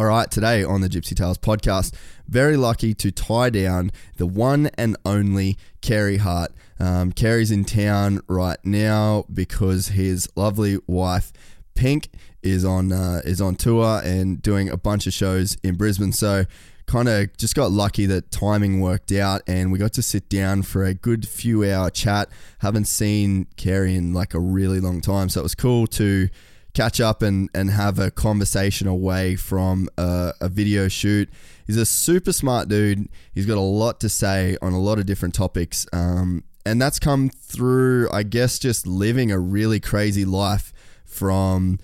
All right, today on the Gypsy Tales podcast, very lucky to tie down the one and only Carey Hart. Um, Carey's in town right now because his lovely wife Pink is on uh, is on tour and doing a bunch of shows in Brisbane. So kind of just got lucky that timing worked out and we got to sit down for a good few hour chat. Haven't seen Carey in like a really long time, so it was cool to catch up and, and have a conversation away from a, a, video shoot. He's a super smart dude. He's got a lot to say on a lot of different topics. Um, and that's come through, I guess, just living a really crazy life from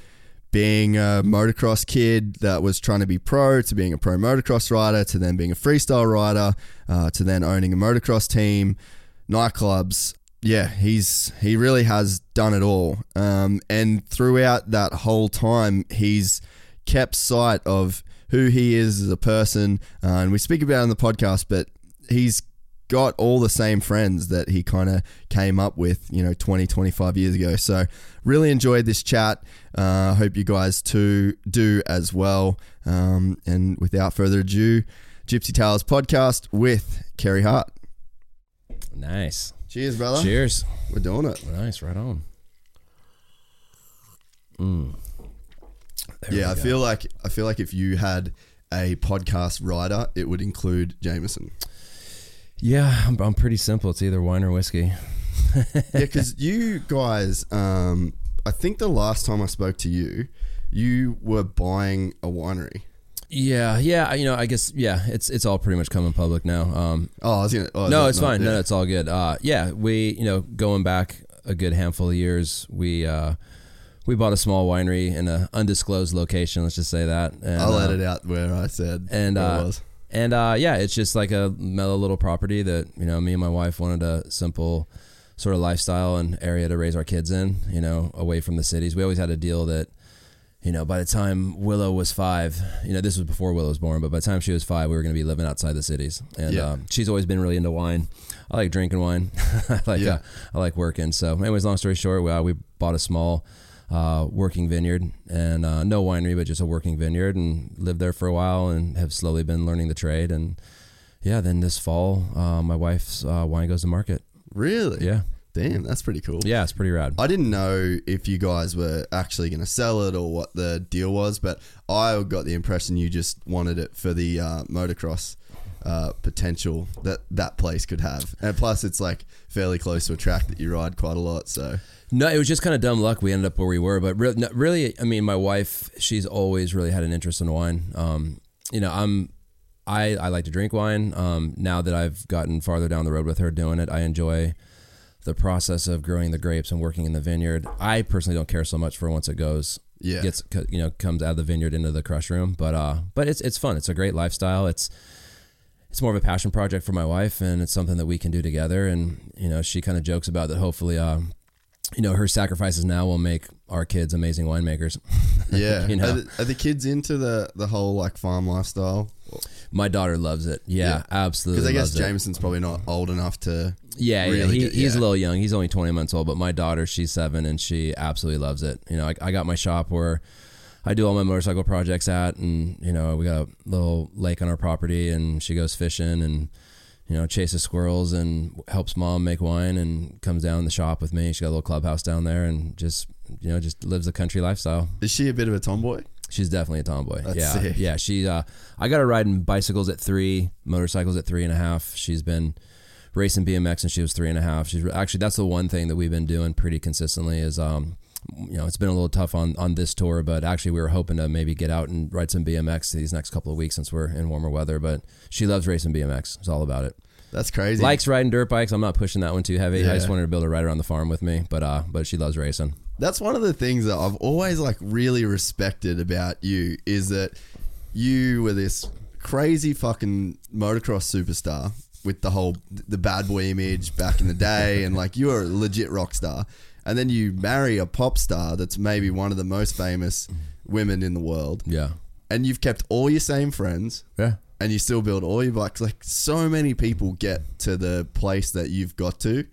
being a motocross kid that was trying to be pro to being a pro motocross rider to then being a freestyle rider uh, to then owning a motocross team, nightclubs, yeah, he's he really has done it all. Um, and throughout that whole time, he's kept sight of who he is as a person. Uh, and we speak about it in the podcast, but he's got all the same friends that he kind of came up with, you know, 20, 25 years ago. So really enjoyed this chat. I uh, hope you guys too do as well. Um, and without further ado, Gypsy Tales podcast with Carey Hart. Nice. Cheers, brother. Cheers. We're doing it. Nice, right on. Mm. yeah, I feel like I feel like if you had a podcast writer, it would include Jameson. Yeah, I'm, I'm pretty simple. It's either wine or whiskey. yeah, because you guys, um, I think the last time I spoke to you, you were buying a winery. Yeah, yeah. You know, I guess yeah. It's it's all pretty much coming public now. Um, oh, I was gonna. Oh, no, it's not, fine. Yeah. No, it's all good. Uh, yeah, we you know going back a good handful of years, we uh, we bought a small winery in an undisclosed location. Let's just say that. And, I'll uh, edit out where I said and uh, it was. And uh, yeah, it's just like a mellow little property that you know me and my wife wanted a simple sort of lifestyle and area to raise our kids in. You know, away from the cities. We always had a deal that you know, by the time Willow was five, you know, this was before Willow was born, but by the time she was five, we were going to be living outside the cities. And yeah. um, she's always been really into wine. I like drinking wine. I like yeah. uh, I like working. So, anyways, long story short, we, uh, we bought a small uh, working vineyard and uh, no winery, but just a working vineyard, and lived there for a while, and have slowly been learning the trade. And yeah, then this fall, uh, my wife's uh, wine goes to market. Really? Yeah. Damn, that's pretty cool. Yeah, it's pretty rad. I didn't know if you guys were actually going to sell it or what the deal was, but I got the impression you just wanted it for the uh, motocross uh, potential that that place could have. And plus, it's like fairly close to a track that you ride quite a lot. So no, it was just kind of dumb luck. We ended up where we were, but really, really, I mean, my wife, she's always really had an interest in wine. Um, you know, I'm I, I like to drink wine. Um, now that I've gotten farther down the road with her doing it, I enjoy the process of growing the grapes and working in the vineyard. I personally don't care so much for once it goes yeah gets you know comes out of the vineyard into the crush room, but uh but it's it's fun. It's a great lifestyle. It's it's more of a passion project for my wife and it's something that we can do together and you know she kind of jokes about that hopefully uh you know her sacrifices now will make our kids amazing winemakers yeah you know are the, are the kids into the the whole like farm lifestyle my daughter loves it. Yeah, yeah. absolutely. Because I guess Jameson's it. probably not old enough to. Yeah, really yeah, he, get, he's a little young. He's only 20 months old, but my daughter, she's seven, and she absolutely loves it. You know, I, I got my shop where I do all my motorcycle projects at, and you know, we got a little lake on our property, and she goes fishing and you know chases squirrels and helps mom make wine, and comes down the shop with me. She got a little clubhouse down there, and just you know just lives a country lifestyle. Is she a bit of a tomboy? She's definitely a tomboy. That's yeah, sick. yeah. She, uh, I got her riding bicycles at three, motorcycles at three and a half. She's been racing BMX since she was three and a half. She's actually that's the one thing that we've been doing pretty consistently is, um, you know, it's been a little tough on on this tour, but actually we were hoping to maybe get out and ride some BMX these next couple of weeks since we're in warmer weather. But she loves racing BMX. It's all about it. That's crazy. Likes riding dirt bikes. I'm not pushing that one too heavy. I just wanted to be able to ride around the farm with me, but uh, but she loves racing. That's one of the things that I've always like really respected about you is that you were this crazy fucking motocross superstar with the whole the bad boy image back in the day and like you were a legit rock star. And then you marry a pop star that's maybe one of the most famous women in the world. Yeah, and you've kept all your same friends. Yeah. and you still build all your bikes. Like so many people get to the place that you've got to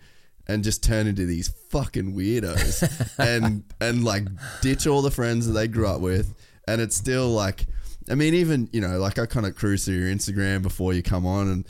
and just turn into these fucking weirdos and and like ditch all the friends that they grew up with. And it's still like I mean, even, you know, like I kind of cruise through your Instagram before you come on and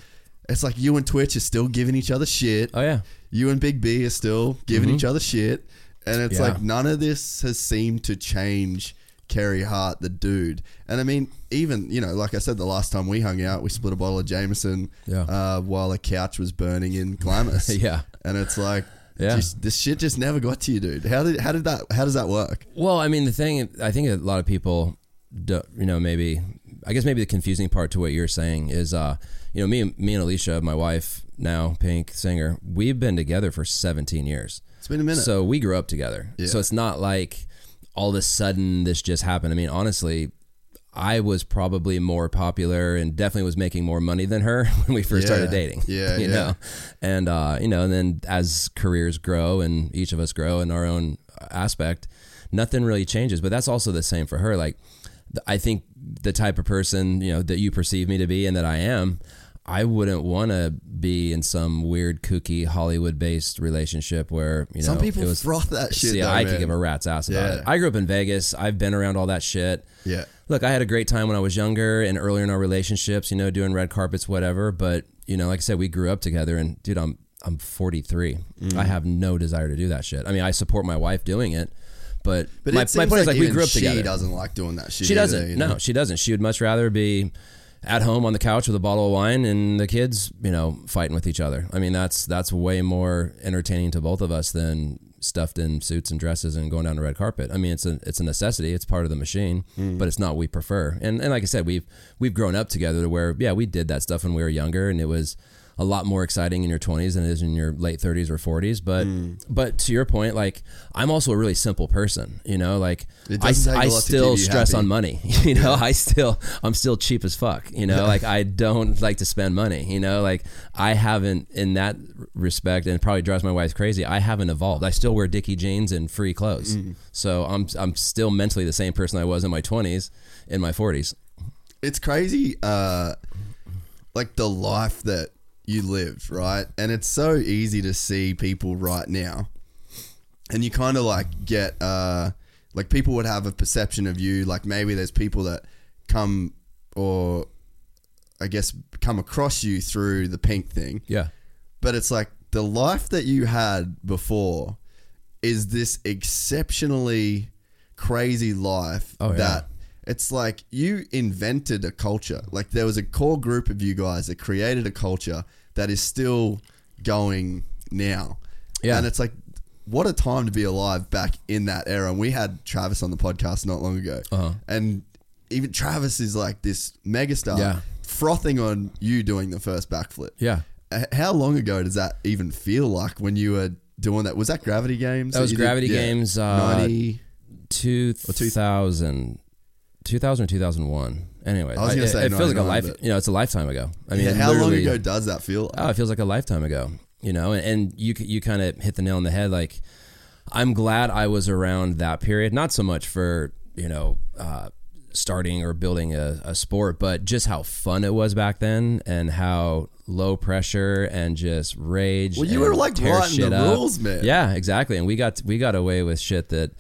it's like you and Twitch are still giving each other shit. Oh yeah. You and Big B are still giving each other shit. And it's Yeah. like none of this has seemed to change Carey Hart, the dude. And I mean, even, you know, like I said, the last time we hung out, we split a bottle of Jameson Yeah. uh, while a couch was burning in Glamis. Yeah. And it's like, Yeah. just, this shit just never got to you, dude. How did, how did that, how does that work? Well, I mean, the thing, I think a lot of people, do, you know, maybe, I guess maybe the confusing part to what you're saying is, uh, you know, me, and- me and Alicia, my wife now, Pink singer, we've been together for 17 years. It's been a minute. So we grew up together. Yeah. So it's not like all of a sudden this just happened. I mean, honestly, I was probably more popular and definitely was making more money than her when we first Yeah. started dating. Yeah, you yeah. know, and uh, you know, and then as careers grow and each of us grow in our own aspect, nothing really changes. But that's also the same for her. Like, I think the type of person you know that you perceive me to be and that I am. I wouldn't want to be in some weird, kooky, Hollywood-based relationship where you know Some people it was, froth that shit. See, though, I man. could give a rat's ass about Yeah. it. I grew up in Vegas. I've been around all that shit. Yeah. Look, I had a great time when I was younger and earlier in our relationships, you know, doing red carpets, whatever. But you know, like I said, we grew up together, and dude, I'm I'm 43. Mm. I have no desire to do that shit. I mean, I support my wife doing it, but, But my, my point is like we grew up she together. She doesn't like doing that shit. She doesn't. you know? No, she doesn't. She would much rather be at home on the couch with a bottle of wine and the kids, you know, fighting with each other. I mean, that's that's way more entertaining to both of us than stuffed in suits and dresses and going down the red carpet. I mean, it's a it's a necessity. It's part of the machine, Mm. but it's not what we prefer. And and like I said, we've we've grown up together to where yeah, we did that stuff when we were younger, and it was a lot more exciting in your 20s than it is in your late 30s or 40s but Mm. but to your point like i'm also a really simple person you know like i, I a lot to still stress happy. on money you know i still i'm still cheap as fuck you know like i don't like to spend money you know like i haven't in that respect and it probably drives my wife crazy i haven't evolved i still wear dickie jeans and free clothes Mm. so i'm i'm still mentally the same person i was in my 20s in my 40s it's crazy uh like the life that you lived right? And it's so easy to see people right now. And you kind of like get uh like people would have a perception of you like maybe there's people that come or i guess come across you through the pink thing. Yeah. But it's like the life that you had before is this exceptionally crazy life Oh, yeah. that it's like you invented a culture. Like there was a core group of you guys that created a culture that is still going now. Yeah. And it's like what a time to be alive back in that era. And we had Travis on the podcast not long ago. Uh-huh. And even Travis is like this megastar Yeah. frothing on you doing the first backflip. yeah How long ago does that even feel like when you were doing that? Was that Gravity Games? That was you did? Gravity Games, uh, 90. 2000 2000 or 2001 anyway I was gonna it, say it feels like a life you know it's a lifetime ago i mean Yeah, how long ago does that feel? Like? Oh, it feels like a lifetime ago, you know, and, and you you kind of hit the nail on the head. Like, I'm glad I was around that period, not so much for you know uh, starting or building a, a sport, but just how fun it was back then and how low pressure and just rage. Well, you were, like, writing the up. rules, man. Yeah, exactly, and we got we got away with shit that.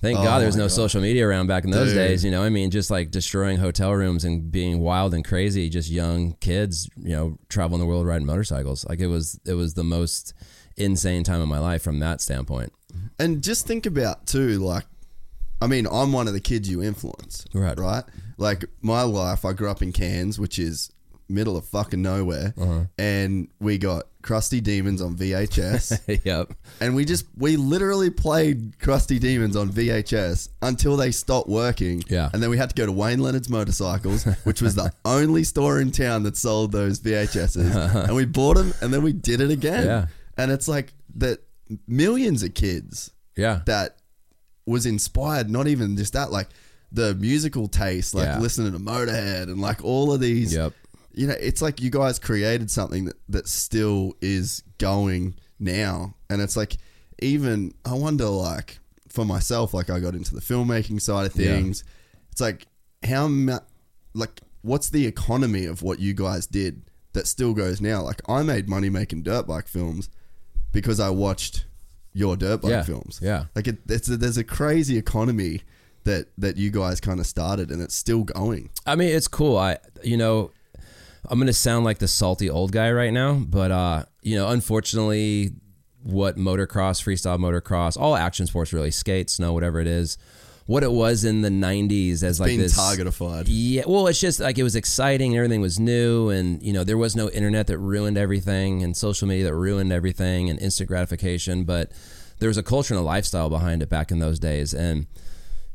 Thank Oh God there's my no God. social media around back in those Dude. days. You know, I mean, just like destroying hotel rooms and being wild and crazy, just young kids, you know, traveling the world riding motorcycles. Like it was, it was the most insane time of my life from that standpoint. And just think about too, like I mean, I'm one of the kids you influence. Right. Right? Like my life, I grew up in Cairns, which is middle of fucking nowhere. Uh-huh. And we got Crusty Demons on VHS. yep. and we just we literally played Crusty Demons on VHS until they stopped working. Yeah. And then we had to go to Wayne Leonard's Motorcycles, which was the only store in town that sold those VHSs. and we bought them and then we did it again. Yeah. And it's like that millions of kids Yeah. that was inspired, not even just that, like the musical taste, like Yeah. listening to Motorhead and like all of these. Yep. You know, it's like you guys created something that, that still is going now. And it's like, even, I wonder, like, for myself, like, I got into the filmmaking side of Yeah. things. It's like, how, mu- like, what's the economy of what you guys did that still goes now? Like, I made money making dirt bike films because I watched your dirt bike Yeah. films. Yeah. Like it, it's a, there's a crazy economy that that you guys kind of started, and it's still going. I mean, it's cool. I, you know, I'm gonna sound like the salty old guy right now, but uh, you know, unfortunately, what motocross, freestyle motocross, all action sports really, skate, snow, whatever it is, what it was in the '90s as like Being this targetified. Yeah, well, it's just like it was exciting. And everything was new, and you know there was no internet that ruined everything, and social media that ruined everything, and instant gratification. But there was a culture and a lifestyle behind it back in those days, and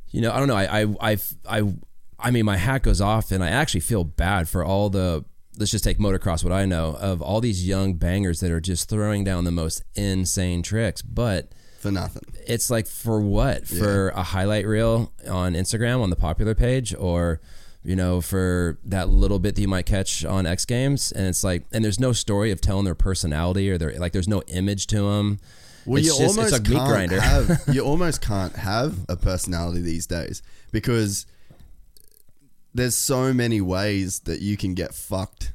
you know I don't know. I I I I, I mean my hat goes off, and I actually feel bad for all the. Let's just take motocross. What I know of all these young bangers that are just throwing down the most insane tricks, but for nothing. it's like for what? For a highlight reel on instagram on the popular page? Or you know for that little bit that you might catch on x games? And it's like and there's no story of telling their personality or their like there's no image to them Well, it's you just almost it's a can't grinder. have you almost can't have a personality these days because there's so many ways that you can get fucked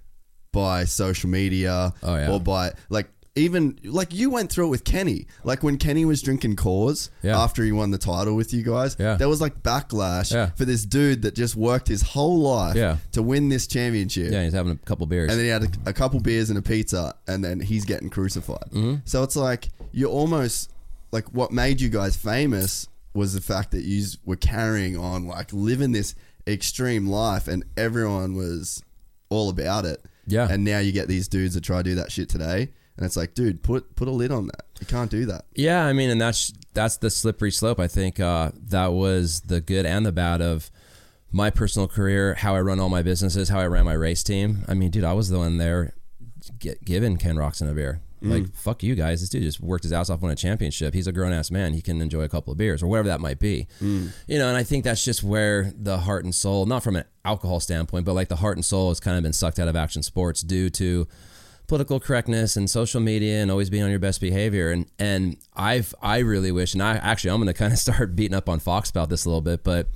by social media Oh, yeah. or by like even like you went through it with Kenny. Like when Kenny was drinking cause Yeah. after he won the title with you guys, Yeah. there was like backlash Yeah. for this dude that just worked his whole life to win this championship. yeah he's having a couple beers And then he had a, a couple beers and a pizza, and then he's getting crucified. Mm-hmm. So it's like you're almost like what made you guys famous was the fact that you were carrying on, like living this extreme life, and everyone was all about it. Yeah. And now you get these dudes that try to do that shit today, and it's like, dude, put put a lid on that. You can't do that. Yeah, I mean, and that's that's the slippery slope. I think uh, that was the good and the bad of my personal career, how I run all my businesses, how I ran my race team. I mean, dude, I was the one there get, giving Ken Roczen a beer. Like, mm. fuck you guys. This dude just worked his ass off on a championship. He's a grown ass man. He can enjoy a couple of beers or whatever that might be. Mm. You know, and I think that's just where the heart and soul, not from an alcohol standpoint, but like the heart and soul has kind of been sucked out of action sports due to political correctness and social media and always being on your best behavior. And and I've I really wish, and I actually I'm going to kind of start beating up on Fox about this a little bit, but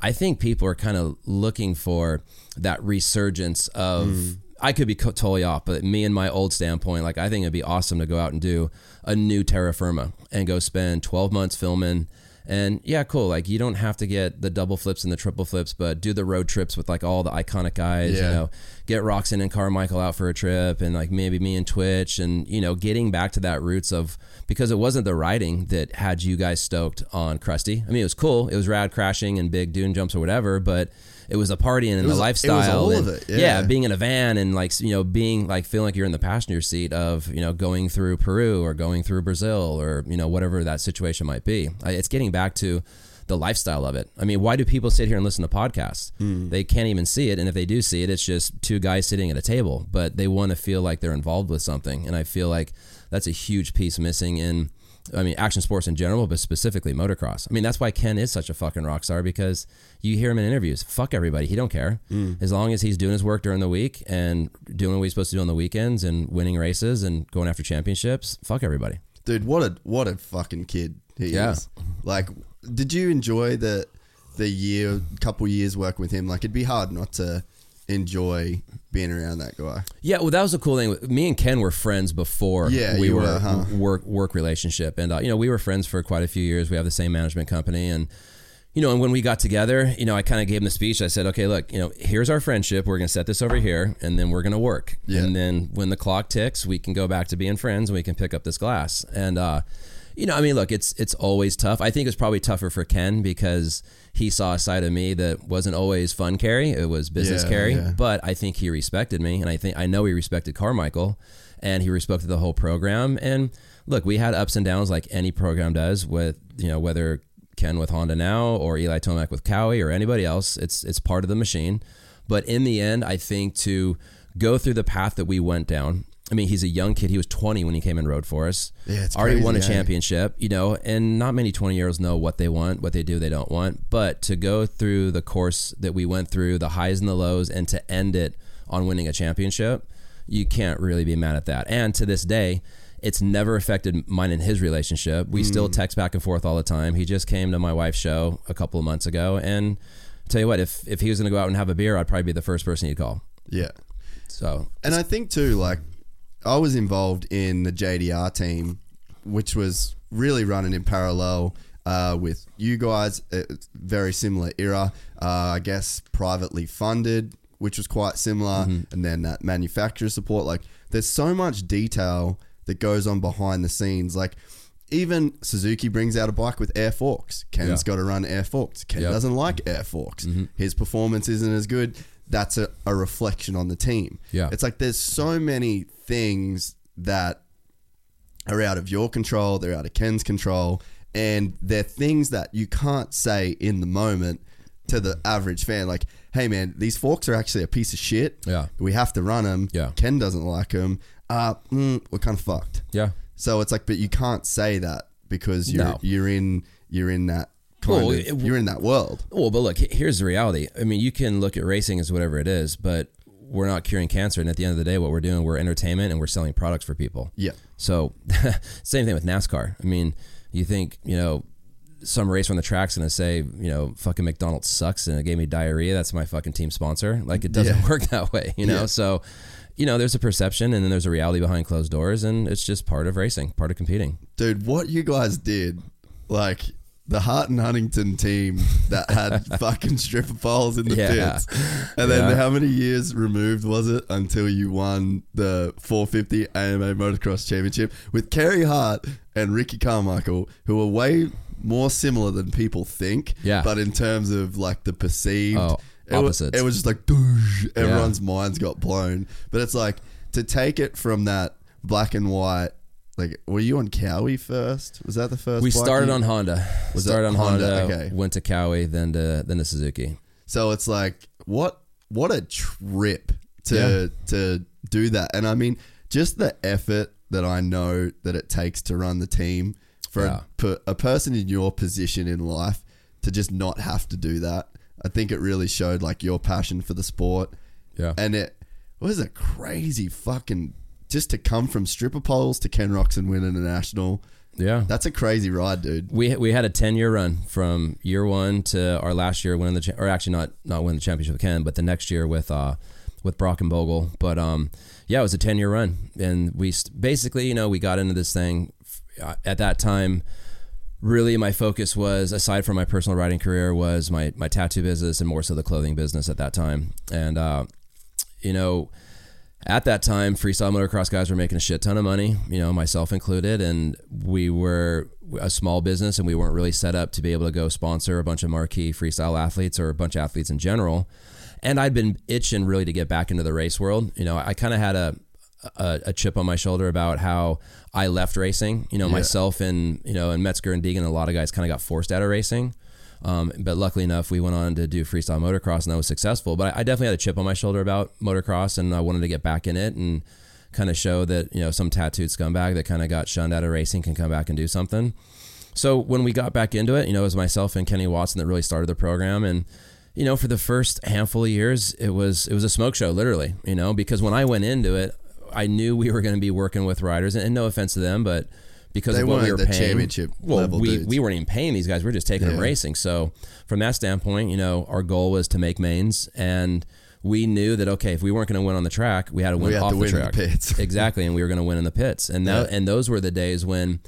I think people are kind of looking for that resurgence of. Mm. I could be totally off, but me and my old standpoint, like I think it'd be awesome to go out and do a new Terra Firma and go spend 12 months filming. And yeah, cool. Like you don't have to get the double flips and the triple flips, but do the road trips with like all the iconic guys. Yeah. You know, get Roczen and Carmichael out for a trip, and like maybe me and Twitch, and you know, getting back to that roots of because it wasn't the writing that had you guys stoked on Crusty. I mean, it was cool. It was rad crashing and big dune jumps or whatever, but it was the partying and was- the it lifestyle. was all and- of it, yeah. being in a van and like you know being like feeling like you're in the passenger seat of you know going through Peru or going through Brazil or you know whatever that situation might be. It's getting back to the lifestyle of it. I mean, why do people sit here and listen to podcasts? Hmm. They can't even see it, and if they do see it, it's just two guys sitting at a table. But they want to feel like they're involved with something, and I feel like that's a huge piece missing in. I mean, action sports in general, but specifically motocross. I mean, that's why Ken is such a fucking rock star because you hear him in interviews. Fuck everybody. He don't care. Mm. As long as he's doing his work during the week and doing what he's supposed to do on the weekends and winning races and going after championships. Fuck everybody. Dude, what a what a fucking kid he Yeah. is. Like, did you enjoy the the year, couple years working with him? Like, it'd be hard not to enjoy being around that guy. Yeah, well, that was a cool thing. Me and Ken were friends before Yeah, we were, were, huh? work work relationship, and uh, you know we were friends for quite a few years. We have the same management company, and you know, and when we got together, you know, I kind of gave him the speech. I said, okay, look, you know, here's our friendship. We're gonna set this over here, and then we're gonna work. Yeah. And then when the clock ticks, we can go back to being friends, and we can pick up this glass. And uh, you know, I mean, look, it's it's always tough. I think it's probably tougher for Ken because he saw a side of me that wasn't always fun carry. It was business Yeah, carry. yeah. But I think he respected me, and I think I know he respected Carmichael, and he respected the whole program. And look, we had ups and downs like any program does. With you know whether Ken with Honda now or Eli Tomac with Kawi or anybody else, it's it's part of the machine. But in the end, I think to go through the path that we went down. I mean, he's a young kid. He was 20 when he came and rode for us. Yeah, it's already won a crazy, eh? championship, you know, and not many 20 year olds know what they want, what they do, they don't want. But to go through the course that we went through, the highs and the lows, and to end it on winning a championship, you can't really be mad at that. And to this day, it's never affected mine and his relationship. We Mm. still text back and forth all the time. He just came to my wife's show a couple of months ago, and tell you what, if if he was going to go out and have a beer, I'd probably be the first person he'd call. Yeah. So And I think too, like I was involved in the JDR team, which was really running in parallel uh, with you guys. It's very similar era, uh, I guess, privately funded, which was quite similar, and then that manufacturer support. Like, there's so much detail that goes on behind the scenes. Like, even Suzuki brings out a bike with air forks. Ken's Yeah. got to run air forks. Ken Yep. doesn't like air forks. His performance isn't as good. That's a, a reflection on the team. Yeah. It's like there's so many things that are out of your control, they're out of Ken's control, and they're things that you can't say in the moment to the average fan. Like, hey man, these forks are actually a piece of shit. Yeah. We have to run them. Yeah. Ken doesn't like them. Uh, mm, we're kind of fucked. yeah, So it's like, but you can't say that because you're No. you're in you're in that kind Well, of you're in that world. Well, but look, here's the reality. I mean, you can look at racing as whatever it is, but we're not curing cancer. And at the end of the day, what we're doing, we're entertainment and we're selling products for people. Yeah. So, same thing with NASCAR. I mean, you think, you know, some racer on the track's going to say, you know, fucking McDonald's sucks and it gave me diarrhea. That's my fucking team sponsor. Like, it doesn't Yeah. work that way, you know? Yeah. So, you know, there's a perception and then there's a reality behind closed doors. And it's just part of racing, part of competing. Dude, what you guys did, like the Hart and Huntington team that had fucking stripper poles in the Yeah. pits. And then Yeah. how many years removed was it until you won the 450 AMA Motocross Championship with Carey Hart and Ricky Carmichael, who are way more similar than people think. Yeah. But in terms of like the perceived, Oh, it, wa- opposites. it was just like, doosh, everyone's minds got blown. But it's like to take it from that black and white. Like, were you on Kawi first? Was that the first? We bike started you- on Honda. Was started that on Honda? Honda, Okay. went to Cowie, then to then to Suzuki. So it's like what what a trip to to do that. And I mean, just the effort that I know that it takes to run the team for Yeah. a, per- a person in your position in life to just not have to do that. I think it really showed like your passion for the sport. Yeah. And it was a crazy fucking just to come from stripper poles to Ken Roczen winning a national. Yeah. That's a crazy ride, dude. we we had a 10 year run from year 1 to our last year winning the cha- or actually not not winning the championship with Ken, but the next year with uh with Brock and Bogle. But um yeah, it was a 10 year run and we st- basically, you know, we got into this thing uh, at that time really my focus was aside from my personal riding career was my my tattoo business and more so the clothing business at that time. And uh you know, at that time, freestyle motocross guys were making a shit ton of money, you know, myself included, and we were a small business and we weren't really set up to be able to go sponsor a bunch of marquee freestyle athletes or a bunch of athletes in general. And I'd been itching really to get back into the race world. You know, I kind of had a, a a chip on my shoulder about how I left racing. You know, myself and you know, and Metzger and Deegan, a lot of guys kind of got forced out of racing. Um, but luckily enough, we went on to do freestyle motocross, and that was successful. But I, I definitely had a chip on my shoulder about motocross, and I wanted to get back in it and kind of show that you know some tattooed scumbag that kind of got shunned out of racing can come back and do something. So when we got back into it, you know, it was myself and Kenny Watson that really started the program, and you know, for the first handful of years, it was it was a smoke show, literally. You know, because when I went into it, I knew we were going to be working with riders, and, and no offense to them, but because They of what we weren't the paying, championship well, level we dudes. we weren't even paying these guys; we are just taking them racing. So from that standpoint, you know, our goal was to make mains, and we knew that okay, if we weren't going to win on the track, we had to win off to the win in the track. pits. exactly, and we were going to win in the pits, and that Yeah. and those were the days when,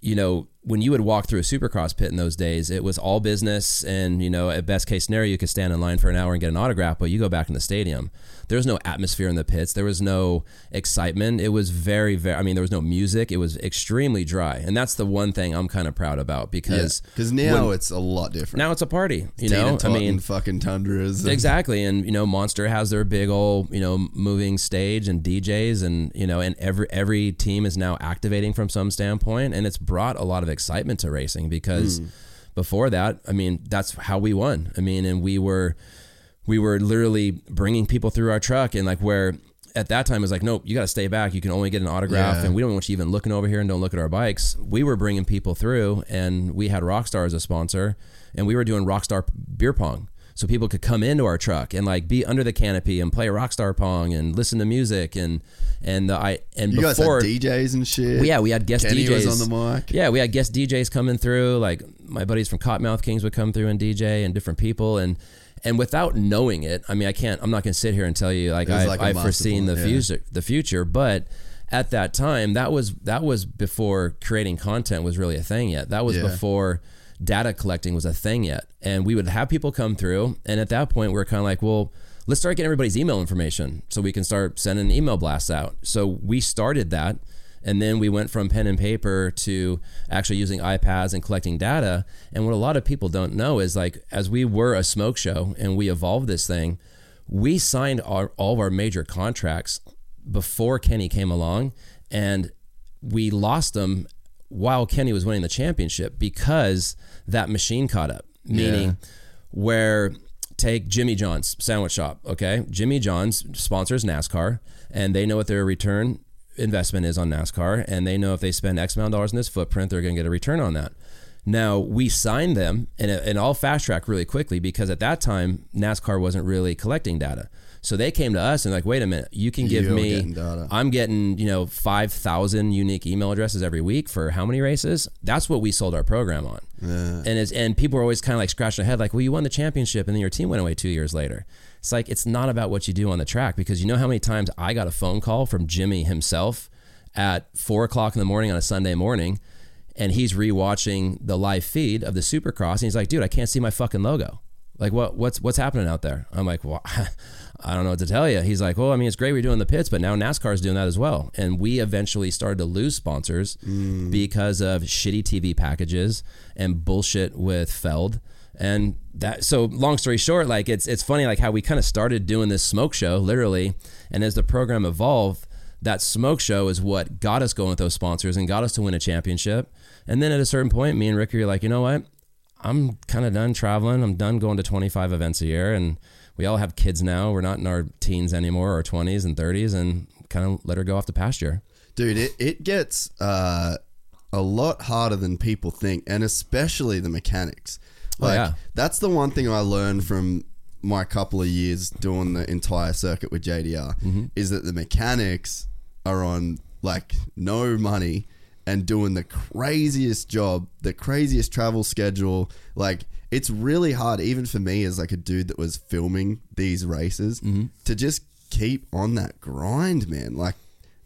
you know, when you would walk through a supercross pit in those days, it was all business. And, you know, at best case scenario, you could stand in line for an hour and get an autograph, but you go back in the stadium. There was no atmosphere in the pits. There was no excitement. It was very, very, I mean, there was no music. It was extremely dry. And that's the one thing I'm kind of proud about because because now when- it's a lot different. now it's a party, you know? I mean, fucking tundras. and- Exactly, and you know, Monster has their big old you know moving stage and DJs, and you know, and every every team is now activating from some standpoint, and it's brought a lot of excitement to racing because hmm. before that, I mean, that's how we won. I mean, and we were we were literally bringing people through our truck, and like where. At that time, it was like, nope, you got to stay back. You can only get an autograph, Yeah. and we don't want you even looking over here and don't look at our bikes. We were bringing people through, and we had Rockstar as a sponsor, and we were doing Rockstar beer pong so people could come into our truck and like be under the canopy and play rockstar pong and listen to music and and the I and you guys had before DJs and shit. yeah we had guest Kenny DJs was on the mic. yeah we had guest DJs coming through like my buddies from Cottonmouth Kings would come through and DJ and different people and and without knowing it I mean I can't I'm not gonna sit here and tell you like I, like I've foreseen the yeah. future the future but at that time that was that was before creating content was really a thing yet that was Yeah. before data collecting was a thing yet. And we would have people come through. And at that point, we are kind of like, well, let's start getting everybody's email information so we can start sending email blasts out. So we started that. And then we went from pen and paper to actually using iPads and collecting data. And what a lot of people don't know is like, as we were a smoke show and we evolved this thing, we signed our, all of our major contracts before Kenny came along. And we lost them while Kenny was winning the championship because that machine caught up. Meaning, where take Jimmy John's sandwich shop, okay? Jimmy John's sponsors NASCAR and they know what their return investment is on NASCAR and they know if they spend X amount of dollars in this footprint, they're going to get a return on that. Now, we signed them and, and all fast track really quickly because at that time, NASCAR wasn't really collecting data. So they came to us and like, wait a minute, you can give You're me, getting data. I'm getting, you know, 5,000 unique email addresses every week for how many races? That's what we sold our program on. And it's, and people were always kind of like scratching their head, like, well, you won the championship and then your team went away two years later. It's like, it's not about what you do on the track because you know how many times I got a phone call from Jimmy himself at four o'clock in the morning on a Sunday morning and he's rewatching the live feed of the supercross and he's like, dude, I can't see my fucking logo. Like what what's what's happening out there? I'm like, well, I don't know what to tell you. He's like, well, I mean, it's great we're doing the pits, but now NASCAR's doing that as well. And we eventually started to lose sponsors mm. because of shitty TV packages and bullshit with Feld. And that so long story short, like it's it's funny like how we kind of started doing this smoke show literally, and as the program evolved, that smoke show is what got us going with those sponsors and got us to win a championship. And then at a certain point, me and Ricky are like, you know what? I'm kind of done traveling. I'm done going to 25 events a year, and we all have kids now. We're not in our teens anymore, or 20s and 30s, and kind of let her go off the pasture. Dude, it, it gets uh, a lot harder than people think, and especially the mechanics. Oh, Like, yeah. that's the one thing I learned from my couple of years doing the entire circuit with JDR Mm-hmm. is that the mechanics are on like no money and doing the craziest job, the craziest travel schedule. Like it's really hard, even for me as like a dude that was filming these races, Mm-hmm. to just keep on that grind, man. Like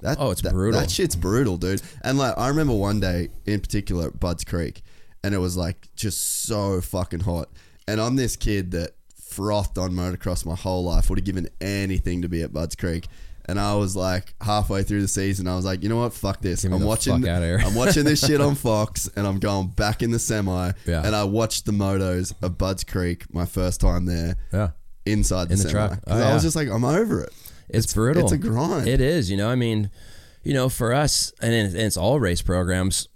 that. Oh, it's that- brutal. That shit's brutal, dude. And like I remember one day in particular at Budds Creek, and it was like just so fucking hot. And I'm this kid that frothed on motocross my whole life, would have given anything to be at Budds Creek. And I was like halfway through the season, I was like, you know what, fuck this. I'm watching, fuck. I'm watching this shit on Fox, and I'm going back in the semi. Yeah. And I watched the motos of Budds Creek, my first time there, Yeah. inside the, In the semi. truck. Oh, I was just like, I'm over it. It's, brutal. It's a grind. It is. You know, I mean, you know, for us, and it's all race programs.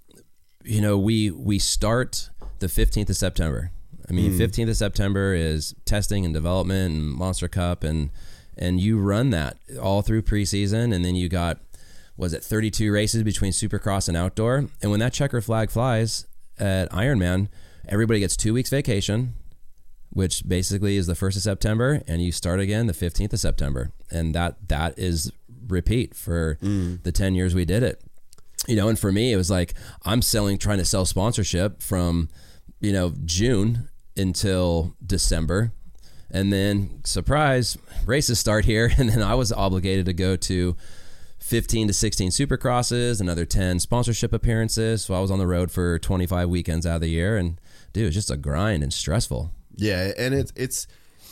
You know, we we start the 15th of September. I mean, hmm. 15th of September is testing and development and Monster Cup, and and you run that all through preseason, and then you got was it 32 races between Supercross and outdoor, and when that checker flag flies at Ironman, everybody gets two weeks vacation which basically is the 1st of September and you start again the 15th of September. And that that is repeat for hmm. the 10 years we did it you know and for me it was like I'm selling trying to sell sponsorship from you know June until December and then surprise races start here and then I was obligated to go to 15 to 16 supercrosses, another 10 sponsorship appearances. So I was on the road for 25 weekends out of the year, and dude, it's just a grind and stressful. Yeah, and it's it's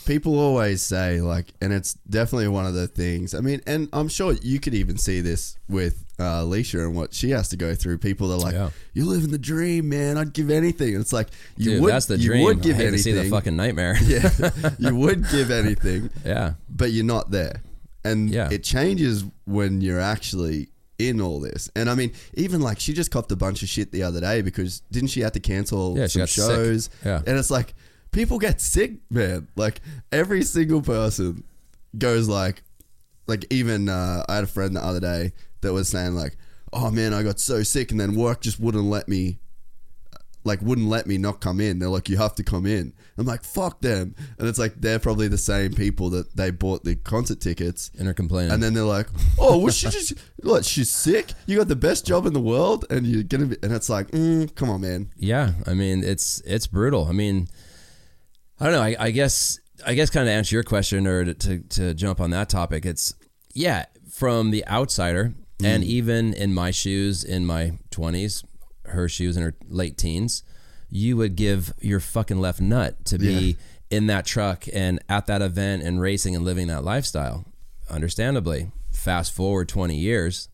people always say like, and it's definitely one of the things. I mean, and I'm sure you could even see this with uh, Alicia and what she has to go through. People are like, Yeah. "You're living the dream, man. I'd give anything." And it's like you Dude, would, that's the you dream. would give I hate anything. to see the fucking nightmare. yeah, you would give anything, yeah. but you're not there, and Yeah. it changes when you're actually in all this. And I mean, even like she just copped a bunch of shit the other day because didn't she have to cancel Yeah, some got sick. shows? Yeah. and it's like people get sick, man. Like every single person goes like, like even uh, I had a friend the other day that was saying like, "Oh man, I got so sick, and then work just wouldn't let me." Like wouldn't let me not come in. They're like, you have to come in. I'm like, fuck them. And it's like they're probably the same people that they bought the concert tickets And are complaining. and then they're like, "Oh, well, she just what? She's sick. You got the best job in the world, and you're gonna be." And it's like, mm, "Come on, man." Yeah, I mean it's it's brutal. I mean, I don't know. I, I guess I guess kind of answer your question or to, to to jump on that topic. It's yeah, from the outsider, and mm. even in my shoes in my twenties, her shoes in her late teens, you would give your fucking left nut to be in that truck and at that event and racing and living that lifestyle. Understandably, fast forward twenty years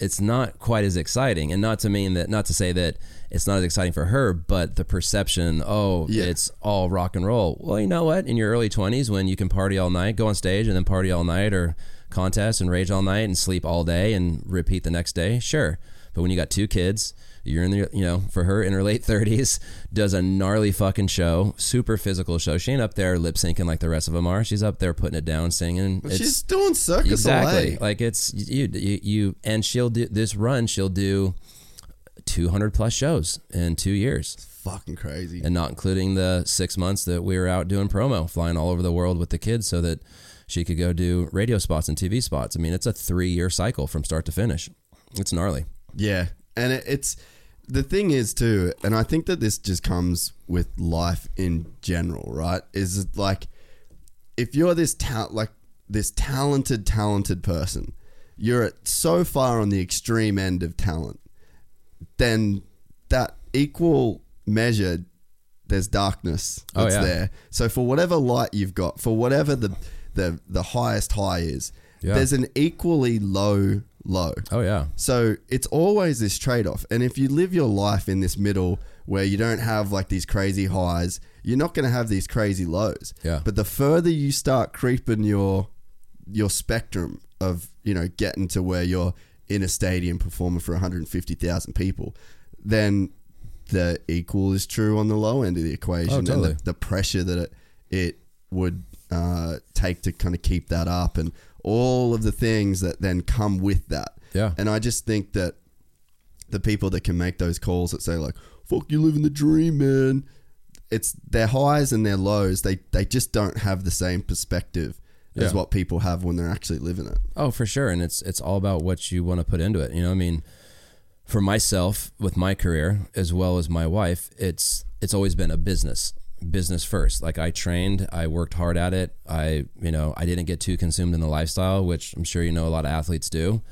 it's not quite as exciting. And not to mean that not to say that it's not as exciting for her but the perception oh Yeah. it's all rock and roll. Well you know what? In your early 20s when you can party all night go on stage and then party all night or contest and rage all night and sleep all day and repeat the next day sure. But when you got two kids you're in the you know for her in her late 30s does a gnarly fucking show super physical show. She ain't up there lip syncing like the rest of them are. She's up there putting it down singing. It's- She's doing circus exactly. like it's you, you you and she'll do this run she'll do 200 plus shows in two years. Fucking crazy. and not including the six months that we were out doing promo flying all over the world with the kids so that she could go do radio spots and tv spots i mean it's a three year cycle from start to finish it's gnarly Yeah, and it, it's the thing is too, and I think that this just comes with life in general, right? Is it like if you're this ta- like this talented, talented person, you're at so far on the extreme end of talent, then that equal measure, there's darkness Oh, that's yeah. there. So for whatever light you've got, for whatever the the the highest high is, Yeah. there's an equally low low. oh yeah So it's always this trade off. And if you live your life in this middle where you don't have like these crazy highs, you're not going to have these crazy lows. Yeah. But the further you start creeping your your spectrum of, you know, getting to where you're in a stadium performing for 150,000 people, then the equal is true on the low end of the equation Oh, totally. and the, the pressure that it it would uh, take to kind of keep that up and all of the things that then come with that. Yeah. And I just think that the people that can make those calls that say like "fuck you, living the dream, man," it's their highs and their lows. They they just don't have the same perspective as what people have when they're actually living it. Oh, for sure, and it's it's all about what you want to put into it. You know, I mean, for myself with my career as well as my wife, it's it's always been a business, business first. Like I trained, I worked hard at it. I you know I didn't get too consumed in the lifestyle, which I'm sure you know a lot of athletes do.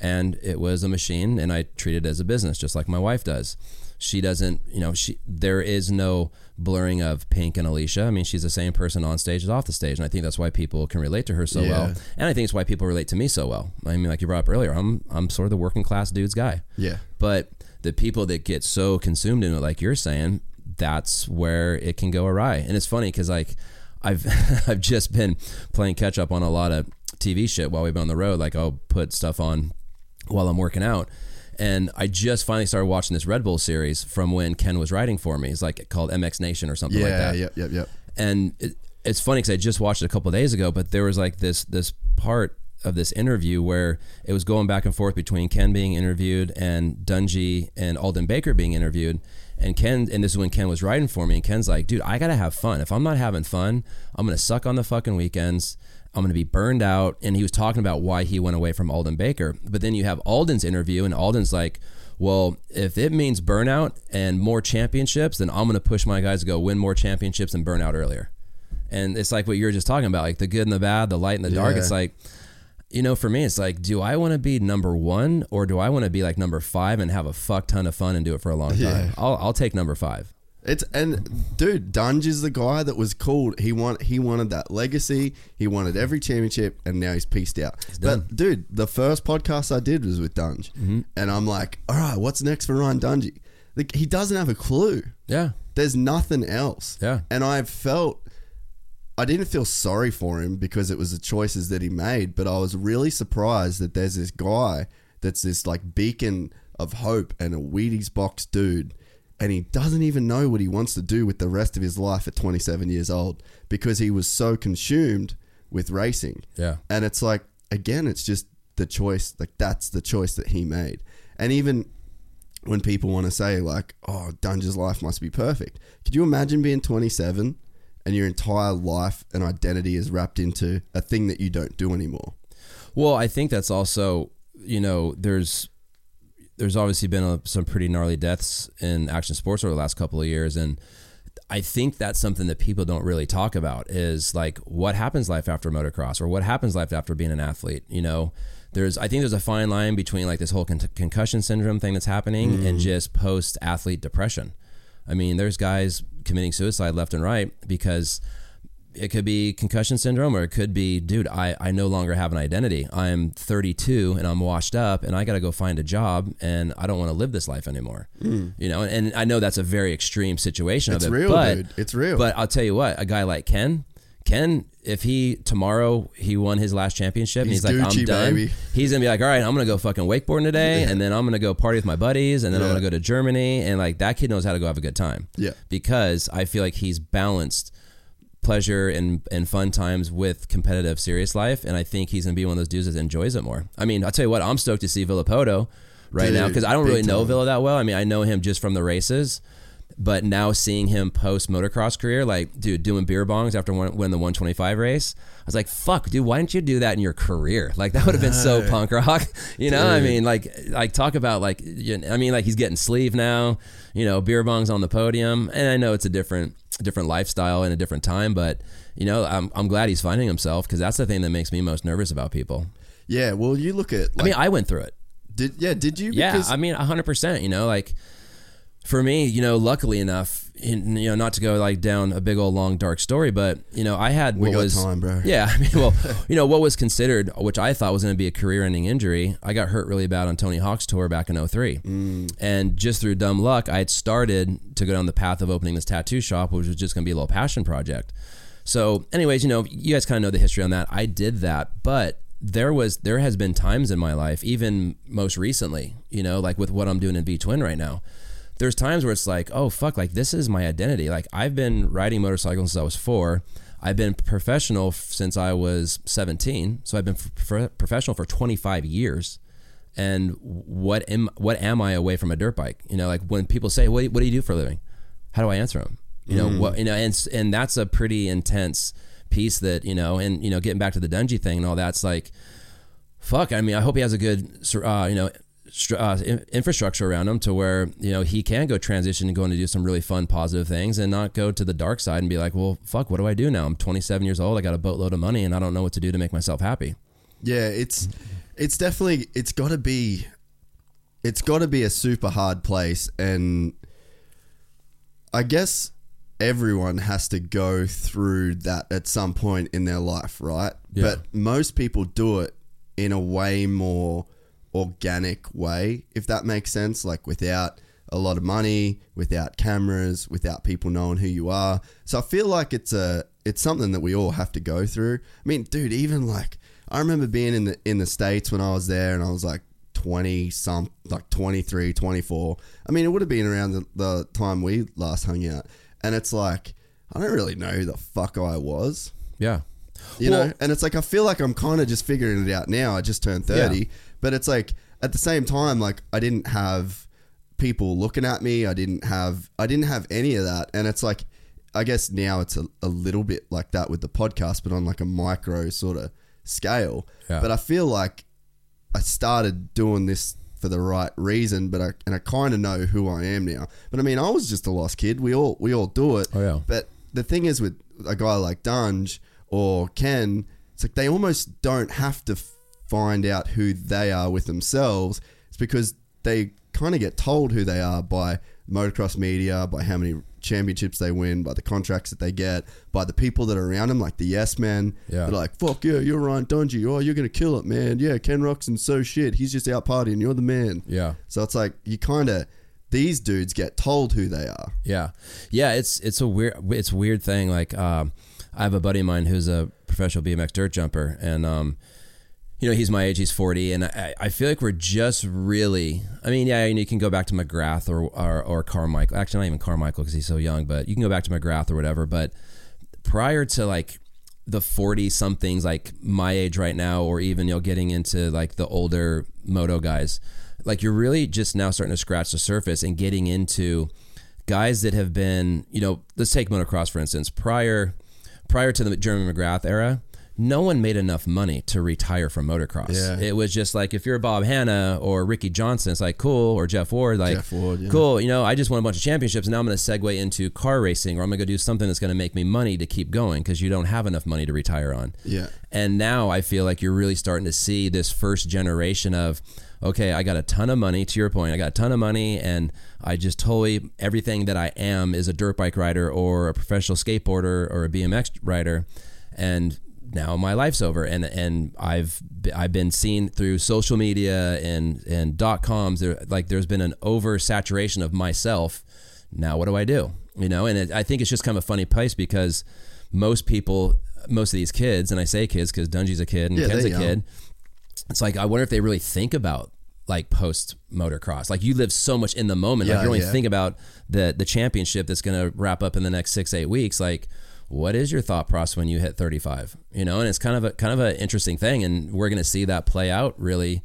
And it was a machine, and I treated it as a business, just like my wife does. She doesn't, you know, she there is no blurring of Pink and Alicia. I mean, she's the same person on stage as off the stage, and I think that's why people can relate to her so Yeah. well. And I think it's why people relate to me so well. I mean, like you brought up earlier, I'm I'm sort of the working class dude's guy. Yeah. But the people that get so consumed in it, like you're saying, that's where it can go awry. And it's funny because like I've I've just been playing catch up on a lot of TV shit while we've been on the road. Like I'll put stuff on while I'm working out. And I just finally started watching this Red Bull series from when Ken was writing for me. It's like called MX Nation or something like Yeah. that Yep. Yep. Yep. and it, it's funny because I just watched it a couple of days ago, but there was like this this part of this interview where it was going back and forth between Ken being interviewed and Dungey and Aldon Baker being interviewed. And Ken, and this is when Ken was writing for me, and Ken's like, dude, I gotta have fun. If I'm not having fun, I'm gonna suck on the fucking weekends. I'm gonna be burned out. And he was talking about why he went away from Aldon Baker. But then you have Aldon's interview, and Aldon's like, well, if it means burnout and more championships, then I'm gonna push my guys to go win more championships and burn out earlier. And it's like what you were just talking about, like the good and the bad, the light and the dark. Yeah. It's like, you know, for me, it's like, do I want to be number one or do I want to be like number five and have a fuck ton of fun and do it for a long time? Yeah. I'll, I'll take number five. It's and dude, Dunge is the guy that was called. He want he wanted that legacy. He wanted every championship, and now he's pieced out. done. But dude, the first podcast I did was with Dunge, mm-hmm. and I'm like, all right, what's next for Ryan Dungey? Like, he doesn't have a clue. Yeah. There's nothing else. Yeah. and I felt. I didn't feel sorry for him because it was the choices that he made, but I was really surprised that there's this guy that's this like beacon of hope and a Wheaties box dude, and he doesn't even know what he wants to do with the rest of his life at 27 years old because he was so consumed with racing. Yeah. And it's like, again, it's just the choice, like that's the choice that he made. And even when people want to say, like, oh, Dunge's life must be perfect, could you imagine being 27 and your entire life and identity is wrapped into a thing that you don't do anymore? Well, I think that's also, you know, there's there's obviously been a, some pretty gnarly deaths in action sports over the last couple of years, and I think that's something that people don't really talk about is like what happens life after motocross or what happens life after being an athlete. You know, there's I think there's a fine line between like this whole con- concussion syndrome thing that's happening and mm-hmm. just post athlete depression. I mean, there's guys committing suicide left and right because it could be concussion syndrome or it could be, dude, I, I no longer have an identity. I'm 32 and I'm washed up and I got to go find a job and I don't want to live this life anymore. Hmm. You know, and I know that's a very extreme situation. It's of it. real, but, dude. It's real. But I'll tell you what, a guy like Ken, Ken, if he tomorrow he won his last championship He's and he's like, I'm done, baby. he's gonna be like, all right, I'm gonna go fucking wakeboarding today, and then I'm gonna go party with my buddies, and then I'm gonna go to Germany, and like that kid knows how to go have a good time. Yeah. because I feel like he's balanced pleasure and, and fun times with competitive serious life and I think he's gonna be one of those dudes that enjoys it more. I mean, I'll tell you what, I'm stoked to see Villopoto right now because I don't really know. Villa that well. I mean, I know him just from the races. But now seeing him post motocross career, like dude doing beer bongs after one, when the 125 race, I was like, "Fuck, dude, why didn't you do that in your career? Like that would have been so punk rock, you know? I mean, like, like talk about like, you know, I mean, like he's getting sleeve now, you know, beer bongs on the podium, and I know it's a different, different lifestyle and a different time, but you know, I'm, I'm glad he's finding himself because that's the thing that makes me most nervous about people. Yeah, well, you look at. Like, I mean, I went through it. did yeah? Did you? Yeah, I mean, hundred percent. You know, like for me, you know, luckily enough, in, you know, not to go like down a big old long dark story, but you know, I had We what got was time, bro. Yeah, I mean, well, you know, what was considered, which I thought was going to be a career-ending injury. I got hurt really bad on Tony Hawk's tour back in 03. Mm. and just through dumb luck, I had started to go down the path of opening this tattoo shop, which was just going to be a little passion project. So, anyways, you know, you guys kind of know the history on that. I did that, but there was there has been times in my life, even most recently, you know, like with what I'm doing in V Twin right now. There's times where it's like, oh fuck, like this is my identity. Like I've been riding motorcycles since I was four. I've been professional f- since I was 17. So I've been f- professional for 25 years. And what am what am I away from a dirt bike? You know, like when people say, "What, what do you do for a living?" How do I answer them? You know what? You know, and and that's a pretty intense piece that you know, and you know, getting back to the Dungey thing and all that's like, fuck. I mean, I hope he has a good, uh, you know, uh, infrastructure around him to where you know he can go transition and go and do some really fun, positive things, and not go to the dark side and be like, well, fuck, what do I do now? I'm 27 years old. I got a boatload of money, and I don't know what to do to make myself happy. Yeah, it's it's definitely it's got to be it's got to be a super hard place and I guess everyone has to go through that at some point in their life, right? Yeah. But most people do it in a way more organic way, if that makes sense, like without a lot of money, without cameras, without people knowing who you are. So I feel like it's a it's something that we all have to go through. I mean, dude, even like I remember being in the in the states when I was there and I was like 20 some like 23 24 i mean it would have been around the, the time we last hung out and it's like i don't really know who the fuck i was Yeah. you Well- know and it's like i feel like i'm kind of just figuring it out now i just turned 30 Yeah. But it's like at the same time like i didn't have people looking at me. I didn't have i didn't have any of that. And it's like i guess now it's a, a little bit like that with the podcast but on like a micro sort of scale. Yeah. but i feel like i started doing this for the right reason but i and i kind of know who i am now. But i mean i was just a lost kid. We all we all do it. Oh, yeah. but the thing is with a guy like Dunge or Ken, it's like they almost don't have to find out who they are with themselves, it's because they kind of get told who they are by motocross media, by how many championships they win, by the contracts that they get, by the people that are around them, like the yes men. Yeah. They're like, fuck yeah, you're Ryan Dungey. Oh, you're going to kill it, man. Yeah, Ken Roczen's so shit. He's just out partying. You're the man. Yeah. So it's like, you kind of, these dudes get told who they are. Yeah, yeah. It's it's a weird it's a weird thing. Like um, I have a buddy of mine who's a professional BMX dirt jumper, and um, you know he's my age. He's forty, and I, I feel like we're just really. I mean, yeah, you can go back to McGrath or or, or Carmichael. Actually, not even Carmichael because he's so young, but you can go back to McGrath or whatever. But prior to like the 40 somethings like my age right now or even you know getting into like the older moto guys like you're really just now starting to scratch the surface and getting into guys that have been you know let's take motocross for instance prior prior to the Jeremy McGrath era no one made enough money to retire from motocross. Yeah. It was just like if you're Bob Hannah or Ricky Johnson, it's like cool, or Jeff Ward, like Jeff Ward, yeah. cool. You know, I just won a bunch of championships, and now I'm going to segue into car racing, or I'm going to go do something that's going to make me money to keep going because you don't have enough money to retire on. Yeah. And now I feel like you're really starting to see this first generation of, okay, I got a ton of money. To your point, I got a ton of money, and I just totally everything that I am is a dirt bike rider or a professional skateboarder or a BMX rider, and now my life's over. And and I've I've been seen through social media and and dot coms. There like there's been an oversaturation of myself. Now what do I do? You know and it, I think it's just kind of a funny place because most people most of these kids and I say kids because Dungey's a kid and Yeah, Ken's a kid. It's like I wonder if they really think about like post motocross like you live so much in the moment. Like Yeah, you only yeah. think about the the championship that's going to wrap up in the next six eight weeks. Like what is your thought process when you hit 35 you know and it's kind of a kind of an interesting thing and we're going to see that play out really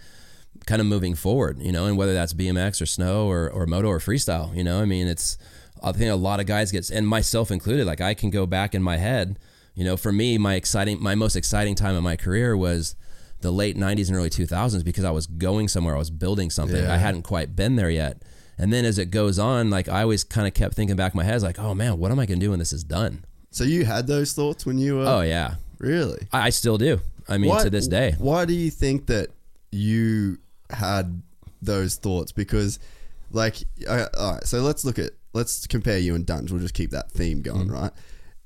kind of moving forward you know and whether that's bmx or snow or, or moto or freestyle you know? I mean it's i think a lot of guys get and myself included like i can go back in my head you know for me my exciting my most exciting time in my career was the late 90s and early 2000s because i was going somewhere i was building something. Yeah. i hadn't quite been there yet. And then as it goes on like i always kind of kept thinking back in my head like oh man what am i going to do when this is done So you had those thoughts when you were. oh yeah Really? I, I still do i mean Why- to this day Why do you think that you had those thoughts? Because, like, all right, so let's look at, let's compare you and Dunge. We'll just keep that theme going, mm-hmm. right?